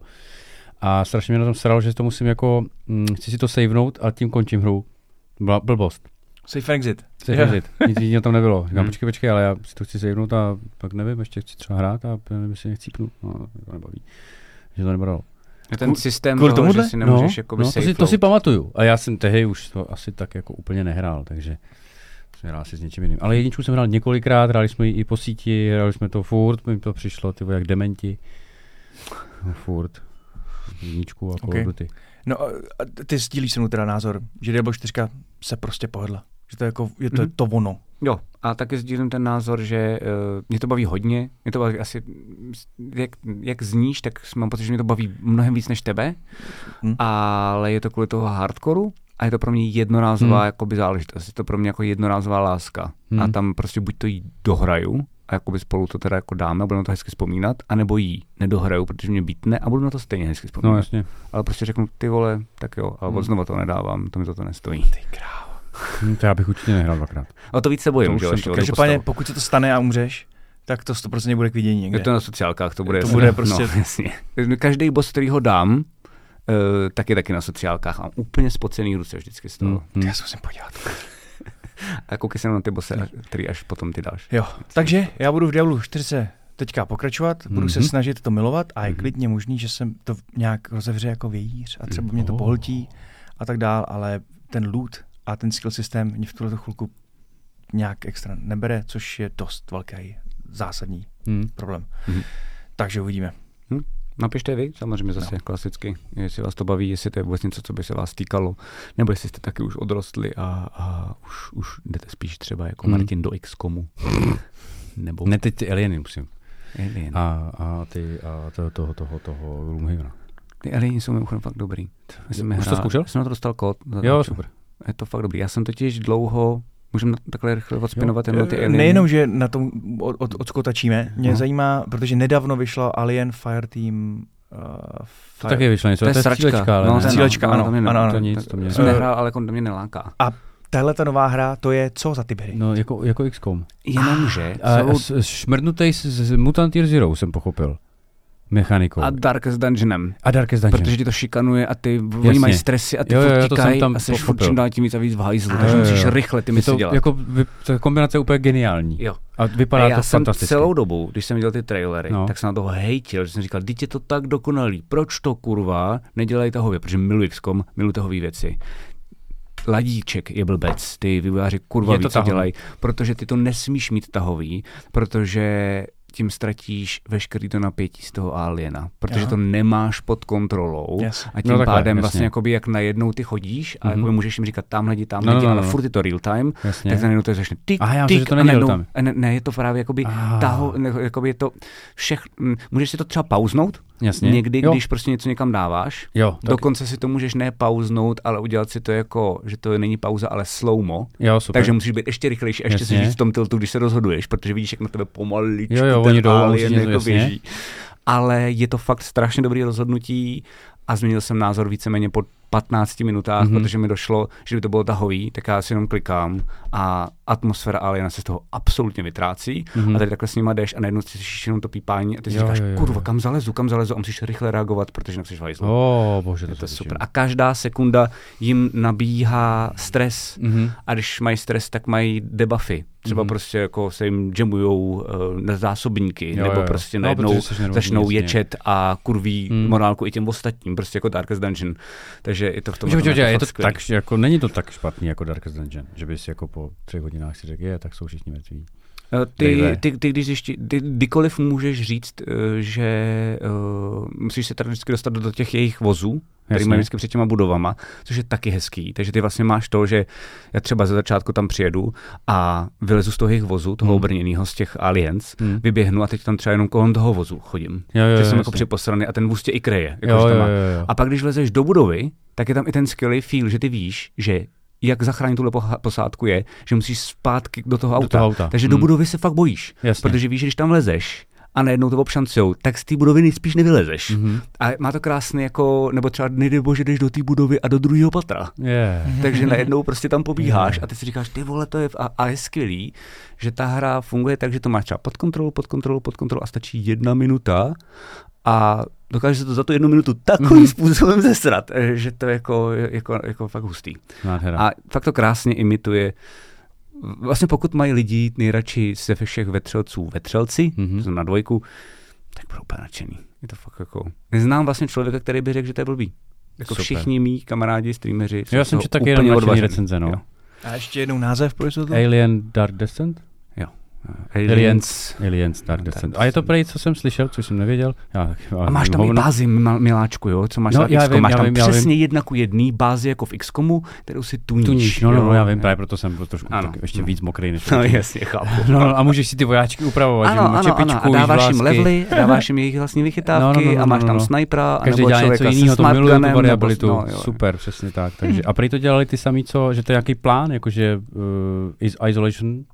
A strašně mě na tom sralo, že to musím jako, hm, chci si to savenout a tím končím hru. Byla blbost. Safe exit. Chci Jo. exit. Nic jiného tam nebylo. Říkám, Hmm. počkej, počkej, ale já si to chci savenout a pak nevím, ještě chci třeba hrát a nevím, jestli nechcípnu. No, to nebaví. Že to nebralo. Ten systém kvůli toho, že tomuhle? si nemůžeš jakoby no to, si, to si pamatuju. A já jsem tehdy už to asi tak jako úplně nehrál, takže jsem hrál si s něčím jiným. Ale jedničku jsem hrál několikrát, hráli jsme ji i po síti, hráli jsme to furt, mi to přišlo, ty jak dementi. No, furt. Jedničku a Call Okay. Duty. No, a ty sdílíš se mnou teda názor, že Diablo 4 se prostě povedla. Že to je, jako, je to, Mhm. to ono. Jo, a taky sdílím ten názor, že uh, mě to baví hodně, mě to baví asi, jak, jak zníš, tak mám pocit, že mě to baví mnohem víc než tebe, Hm. ale je to kvůli toho hardcoreu a je to pro mě jednorázová Hmm. jakoby záležitost, je to pro mě jako jednorázová láska Hmm. a tam prostě buď to jí dohraju a jakoby spolu to teda jako dáme a budeme na to hezky vzpomínat, anebo jí nedohraju, protože mě bítne a budu na to stejně hezky vzpomínat. No jasně. Ale prostě řeknu, ty vole, tak jo, ale Hmm. hmm. znova to nedávám, to mi to, to nestojí. Ty krávo. Hm, to já bych určitě nehrál dvakrát. A to víc se bojím, že jo, jsem Každopádně, pokud se to stane a umřeš, tak to 100% bude k vidění někde. Je to na sociálkách, to bude. To bude prostě- No, jasně. Každý boss, který ho dám, uh, tak je taky na sociálkách a úplně spocený ruce vždycky z toho. Hm, hm. Já se musím podívat. A koukej se na ty bossy, který až potom ty dáš. Jo, takže já budu v Diablu 4 teďka pokračovat, budu se Mhm. snažit to milovat a je Mhm. klidně možný, že se to nějak rozevře jako vějíř a třeba mě to Oh. pohltí a tak dál, ale ten loot a ten skill systém mě v tuhle chvilku nějak extra nebere, což je dost velký zásadní Hm. problém. Mhm. Takže uvidíme. Napište vy, samozřejmě zase no. klasicky, jestli vás to baví, jestli to je vůbec něco, co by se vás týkalo, nebo jestli jste taky už odrostli a, a už, už jdete spíš třeba jako hmm. Martin do XCOMu. nebo... Ne, teď ty alieny musím. Alien. A, a ty, a toho, toho, toho, toho Gloomhavena. Ty alieni jsou mimochodem fakt dobrý. Jsem Už to zkoušel? Jsem na to dostal kód. Jo, super. Je to fakt dobrý. Já jsem totiž dlouho Můžeme takhle rychle odspinovat jenom ty alieny. Nejenom, že na tom od, od, odskotačíme, mě no. zajímá, protože nedávno vyšlo Alien Fireteam Uh, to taky vyšlo něco, to je, to je střílečka, ale no, ne, střílečka, ano, no, ano, ano, ano. To nic, to mě... Jsem nehrál, ale to mě neláká. A tahle ta nová hra, to je co za ty hry? No, jako, jako XCOM. Jenomže... A, a, šmrnutej z, z Mutant Year Zero jsem pochopil mechanikou. A Darkest Dungeonem. A Darkest Dungeon. Protože ti to šikanuje a ty, Jasně. oni mají stresy a ty jo, jo, to jsem tam a jsi furt čím dál tím víc a víc v hajzlu, takže musíš rychle ty misy dělat. Jako, ta kombinace je úplně geniální. Jo. A vypadá a já to jsem fantasticky. celou dobu, když jsem viděl ty trailery, no. tak jsem na toho hejtil, že jsem říkal, je to tak dokonalý, proč to kurva nedělají tahově, protože miluji XCOM, miluji tahové věci ladíček je blbec, ty vývojáři kurva ví, co dělají, protože ty to nesmíš mít tahový, protože tím ztratíš veškerý to napětí z toho aliena, protože Aha. to nemáš pod kontrolou yes. a tím no, takhle, pádem jasně. vlastně jakoby jak najednou ty chodíš a mm-hmm. můžeš jim říkat tam lidi, tam no, lidi, no, no, ale no. furt je to real time, jasně. tak najednou to začne tik, Aha, já že to není najednou. Ne, ne, je to právě jakoby, taho, ne, jakoby je to všech, můžeš si to třeba pauznout, Jasně. Někdy, jo. když prostě něco někam dáváš, jo, tak... dokonce si to můžeš ne pauznout, ale udělat si to jako, že to není pauza, ale slowmo. Jo, super. Takže musíš být ještě rychlejší a ještě si říct v tom tiltu, když se rozhoduješ, protože vidíš, jak na tebe pomaličku jo, jo, ten jdou, jako běží. Ale je to fakt strašně dobrý rozhodnutí a změnil jsem názor víceméně po 15 minutách, mm-hmm. protože mi došlo, že by to bylo tahový, tak já si jenom klikám a atmosféra Aliena se z toho absolutně vytrácí mm-hmm. a tady takhle s nima jdeš a najednou si slyšíš jenom to pípání a ty si jo, říkáš, jo, jo, kurva, kam zalezu, kam zalezu a musíš rychle reagovat, protože nechceš vajzlo. Oh, bože, to je to super. A každá sekunda jim nabíhá stres mm-hmm. a když mají stres, tak mají debuffy. Třeba mm-hmm. prostě jako se jim jamujou uh, na zásobníky, jo, nebo jo. prostě no, najednou no, začnou ječet a kurví mm. morálku i těm ostatním, prostě jako Darkest Dungeon. Takže je to v tom. Počkej, počkej, je to tak, jako, není to tak špatný jako Darkest Dungeon, že bys jako po třech hodinách si řekl, je, tak jsou všichni mrtví. Eh, ty, ty, ty, když ještě, ty, kdykoliv můžeš říct, eh, že uh, musíš se tady vždycky dostat do těch jejich vozů, který mají vždycky před těma budovama, což je taky hezký. Takže ty vlastně máš to, že já třeba ze začátku tam přijedu a vylezu z toho jejich vozu, toho hmm. obrněného z těch Aliens, hmm. vyběhnu a teď tam třeba jenom kolem toho vozu chodím. Jo, jo, že jsem jako připosraný a ten vůz tě i kreje. Jako jo, jo, jo, jo. A pak, když vlezeš do budovy, tak je tam i ten skvělý feel, že ty víš, že jak zachránit tuhle posádku je, že musíš zpátky do toho auta. Do toho auta. Takže hmm. do budovy se fakt bojíš, Jasně. protože víš, že když tam lezeš, a najednou to obšancujou, tak z té budovy nejspíš nevylezeš. Mm-hmm. A má to krásný jako, nebo třeba nejde bože, jdeš do té budovy a do druhého patra. Yeah. Takže najednou prostě tam pobíháš yeah. a ty si říkáš, ty vole, to je, a, a je skvělý, že ta hra funguje tak, že to máš třeba pod kontrolou, pod kontrolou, pod kontrolou a stačí jedna minuta a dokáže se to za tu jednu minutu takovým mm-hmm. způsobem zesrat, eh, že to je jako, jako, jako fakt hustý. Nádhera. A fakt to krásně imituje vlastně pokud mají lidi nejradši ze všech vetřelců vetřelci, mm-hmm. na dvojku, tak budou úplně nadšený. Je to fakt jako... Neznám vlastně člověka, který by řekl, že to je blbý. Jako Super. všichni mý kamarádi, streameři. Já jsem četl taky jenom recenze, no. Jo. A ještě jednou název pro to? Alien Dark Descent? Aliens. Aliens Dark Descent. A je to prej, co jsem slyšel, co jsem nevěděl. Já, a máš tam hovno. i bázi, miláčku, jo, co máš no, já vím, máš já tam vím, přesně jedna ku jedný bázi jako v XCOMu, kterou si tuníš. tuníš no, no, no, já vím, právě proto jsem byl trošku ano. tak ještě víc mokrý než No jasně, chápu. No, no, a můžeš si ty vojáčky upravovat, ano, ano, čepičku, ano, a dáváš jim levely, dáváš jim jejich vlastní vychytávky no, no, no, a máš tam snipera, Každý dělá něco jiného, to miluju tu variabilitu. Super, přesně tak. Takže, a prý to dělali ty samý, co, že to je nějaký plán, jakože uh, Isolation,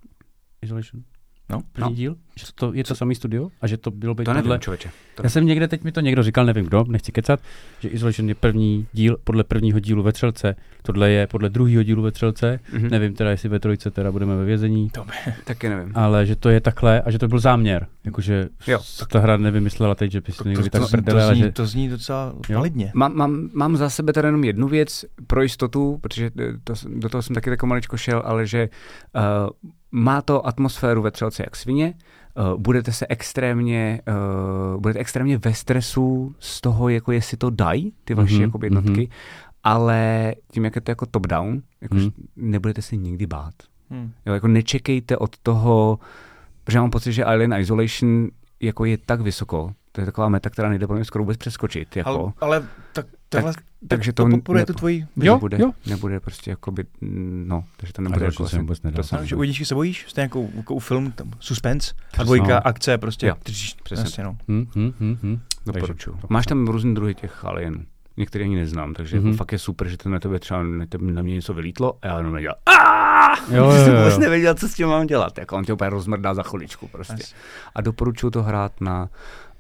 Isolation? No, první no. díl? Že to je to samý studio? A že to bylo být to nevím, člověče. To Já jsem někde, teď mi to někdo říkal, nevím kdo, nechci kecat, že Isolation je první díl podle prvního dílu ve Třelce, tohle je podle druhého dílu ve Třelce, mm-hmm. nevím teda, jestli ve Trojce teda budeme ve vězení. To by, taky nevím. Ale že to je takhle a že to byl záměr, jakože jo, tak... ta hra nevymyslela teď, že by si někdo tak prdele, to, zní, že... to zní docela validně. Mám, mám, mám za sebe teda jenom jednu věc pro jistotu, protože to, do toho jsem taky tak maličko šel, ale že uh, má to atmosféru ve třelce jak svině, uh, budete se extrémně, uh, budete extrémně ve stresu z toho, jako jestli to dají, ty vaše mm-hmm, jako jednotky, mm-hmm. ale tím, jak je to jako top-down, jako mm. nebudete se nikdy bát. Mm. Jo, jako nečekejte od toho, protože mám pocit, že Alien Isolation jako je tak vysoko, to je taková meta, která nejde pro mě skoro vůbec přeskočit. Jako. Ale, ale tak, Tak- vlastně, takže to to podporuje ne- tu tvoji Jo, nebude, jo. nebude prostě jakoby, mm, no, takže to nebude jako se asi- vůbec to jsem- No, že u jedničky se bojíš, stejně jako, jako u film, tam suspense, a dvojka, no. akce, prostě. Jo, Třiž, přesně. Jasně, no. Hm, hm, hm, hm. Doporučuju. Takže to- Máš tam různý druhy těch alienů. Některé ani neznám, takže Mhm. jako fakt je super, že to na tebe třeba na, tebe, na mě něco vylítlo a já jenom nedělal. Jo, jo, jsem jo, vůbec nevěděl, co s tím mám dělat. Jako on tě úplně rozmrdá za chviličku prostě. Yes. A doporučuju to hrát na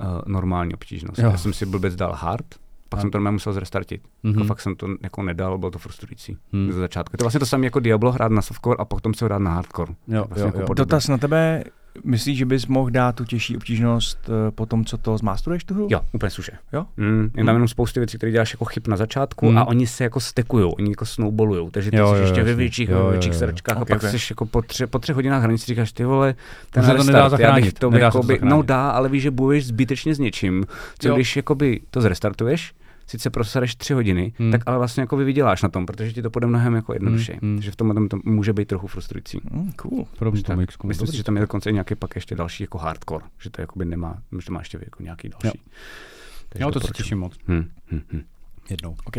uh, normální obtížnost. Jo. Já jsem si blbec dal hard, pak A- jsem to normálně musel zrestartit. Mhm. Jako fakt jsem to jako nedal, bylo to frustrující. Hmm. Ze začátku. To je vlastně to samé jako Diablo hrát na softcore a potom se ho dát na hardcore. Jo, Vlastně jo, jako jo. podobné. Dotaz na tebe, myslíš, že bys mohl dát tu těžší obtížnost eh, po tom, co to zmástruješ tu hru? Jo, úplně suše. Jo? Mm, je tam Hmm. jenom spousty věcí, které děláš jako chyb na začátku Hmm. a oni se jako stekujou, oni jako snowballujou, takže ty Jo, jsi jo, ještě ve větších, Jo, ve větších jo, jo. srdčkách a pak ok. jsi jako po, tři, po třech hodinách hranic říkáš, ty vole, ten to nedá zachránit, to nedá se to jakoby, no zachránit. dá, ale víš, že bojuješ zbytečně s něčím, co Jo. když jakoby to zrestartuješ, sice prosereš tři hodiny, Hmm. tak ale vlastně jako vyděláš na tom, protože ti to půjde mnohem jako jednodušeji. Hmm, hmm. Takže v tomhle to může být trochu frustrující. Mm, cool. Podobně X-komu. myslím si, že tam je dokonce nějaký pak ještě další jako hardcore, že to jakoby nemá, že to má ještě jako nějaký další. Takže Jo, to se těším moc. Hm, hm, hm. Jednou. OK.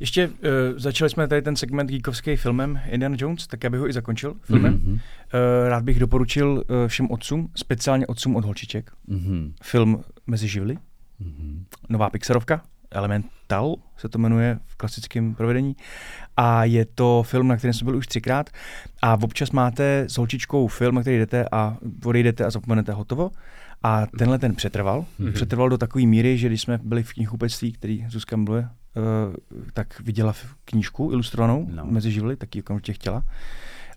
Ještě uh, začali jsme tady ten segment geekovský filmem Indiana Jones, tak já bych ho i zakončil filmem. Mhm. Uh, rád bych doporučil uh, všem otcům, speciálně otcům od holčiček, Mhm. film Mezi živly, Mhm. nová Pixarovka, Elemental se to jmenuje v klasickém provedení. A je to film, na kterém jsme byli už třikrát. A občas máte s holčičkou film, na který jdete a odejdete a zapomenete hotovo. A tenhle ten přetrval. Mhm. Mm-hmm. Přetrval do takové míry, že když jsme byli v knihkupectví, který Zuzka mluvuje, uh, tak viděla v knížku ilustrovanou No. mezi živly, tak ji okamžitě chtěla.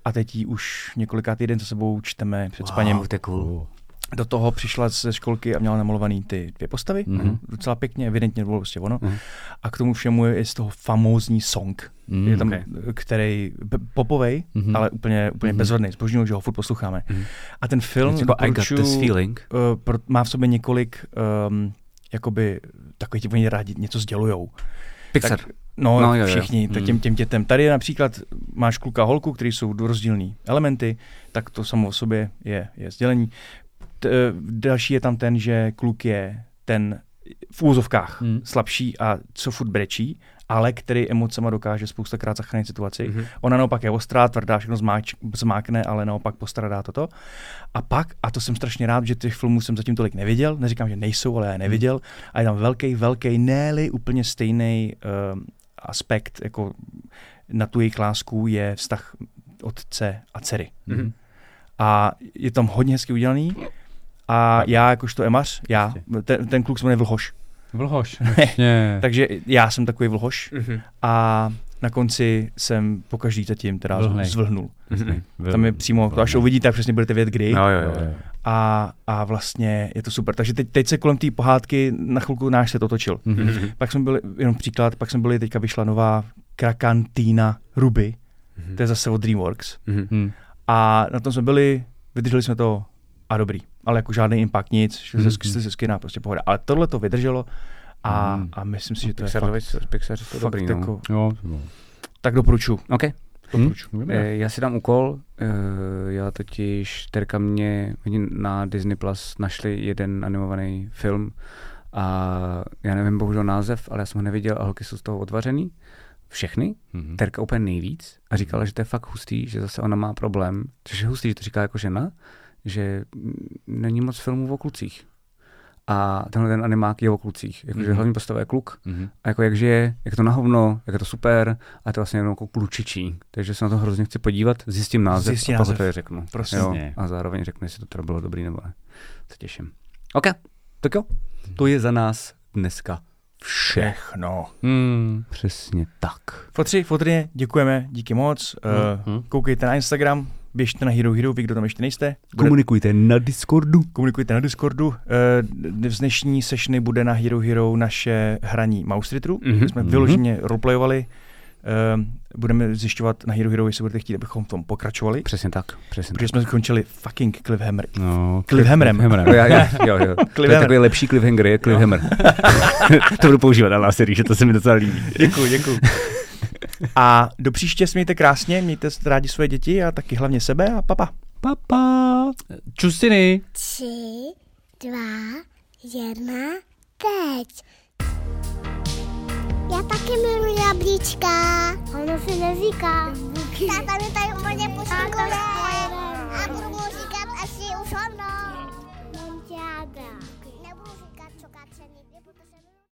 A teď ji už několikátý den za sebou čteme před spaním. Wow, to je cool. Do toho přišla ze školky a měla namalovaný ty dvě postavy, Mhm. mm-hmm. docela pěkně, evidentně bylo prostě ono. Mhm. A k tomu všemu je z toho famózní song, Mm, je tam, okay. který, popovej, Mhm. ale úplně, úplně Mhm. bezvadný, zbožňuju, že ho furt posloucháme. Mhm. A ten film jako I got this feeling. uh, pro, má v sobě několik, um, jakoby, takový ti oni rádi něco sdělujou. Pixar. Tak, no, No, jo, jo. všichni, tak Hmm. těm, těm dětem. Tady je například máš kluka holku, který jsou rozdílný elementy, tak to samo o sobě je, je sdělení. T, eh, další je tam ten, že kluk je ten v úvozovkách Hmm. slabší a co furt brečí, ale který emocema dokáže spoustakrát zachránit situaci. Mhm. Ona naopak je ostrá, tvrdá, všechno zmáč, zmákne, ale naopak postradá toto. A pak, a to jsem strašně rád, že těch filmů jsem zatím tolik neviděl, neříkám, že nejsou, ale já je neviděl, a je tam velký, velký, ne úplně stejný um, aspekt, jako na tu jejich lásku je vztah otce a dcery. Mhm. A je tam hodně hezky udělaný. A já jakožto emař, já, Prostě. ten, ten kluk se jmenuje Vlhoš. Vlhoš. Vlastně. Takže já jsem takový Vlhoš Mhm. a na konci jsem po každý zatím teda Vlhnej. zvlhnul. Mhm. Tam je přímo, to až uvidíte, tak přesně budete vědět kdy. No, jo, jo, jo. A, a vlastně je to super. Takže teď, teď se kolem té pohádky na chvilku náš se to točil. Mhm. Pak jsme byli, jenom příklad, pak jsme byli, teďka vyšla nová Krakantína Ruby, to je zase od DreamWorks. Mhm. Hm. A na tom jsme byli, vydrželi jsme to a dobrý. Ale jako žádný impact, nic, že Mhm. se, se skyná prostě pohoda. Ale tohle to vydrželo a, Mhm. a myslím si, že to je Pixarovi, fakt, Pixar fakt dobrý, no. jako, Jo, to tak doporučuji. OK. Doporučuji. Hm? Eh, Já si dám úkol, eh, já totiž, Terka mě, oni na Disney Plus našli jeden animovaný film a já nevím bohužel název, ale já jsem ho neviděl a holky jsou z toho odvařený. Všechny, Mhm. Terka úplně nejvíc a říkala, že to je fakt hustý, že zase ona má problém, což je hustý, že to říká jako žena, že není moc filmů o klucích. A tenhle ten animák je o klucích, jakože Mhm. hlavní postava je kluk Mhm. a jako jak žije, jak je to na hovno, jak je to super a to je vlastně jenom jako klučičí. Takže se na to hrozně chci podívat, zjistím název Zjistí a pak to je řeknu. Prosím. Jo, a zároveň řeknu, jestli to teda bylo dobrý nebo ne. Se těším. OK, tak jo. To je za nás dneska vše. Všechno. Hm. Přesně tak. Fotři, fotrně, děkujeme, díky moc. Mhm. koukejte na Instagram, běžte na Hero Hero, vy, kdo tam ještě nejste. Bude, Komunikujte na Discordu. komunikujte na Discordu. Uh, z dnešní sessiony bude na Hero Hero naše hraní Mouse Ritteru. Mhm. Jsme Mhm. vyloženě roleplayovali. Uh, budeme zjišťovat na Hero Hero, jestli budete chtít, abychom v tom pokračovali. Přesně tak, přesně Protože tak. jsme skončili fucking cliffhammer. No, Cliffhammerem. Cliffhammerem. Jo, já, já, jo, jo. To je takový lepší cliffhanger, je cliffhammer. to budu používat na sérii, že to se mi docela líbí. Děkuji, děkuji. A do příště smějte krásně, mějte rádi svoje děti a taky hlavně sebe a papa. Papa. Čustiny. Tři, dva, jedna, teď. Já taky miluji jablíčka. Ono si neříká. Táta mi tady úplně poškoduje. A budu mu říkat, až si už on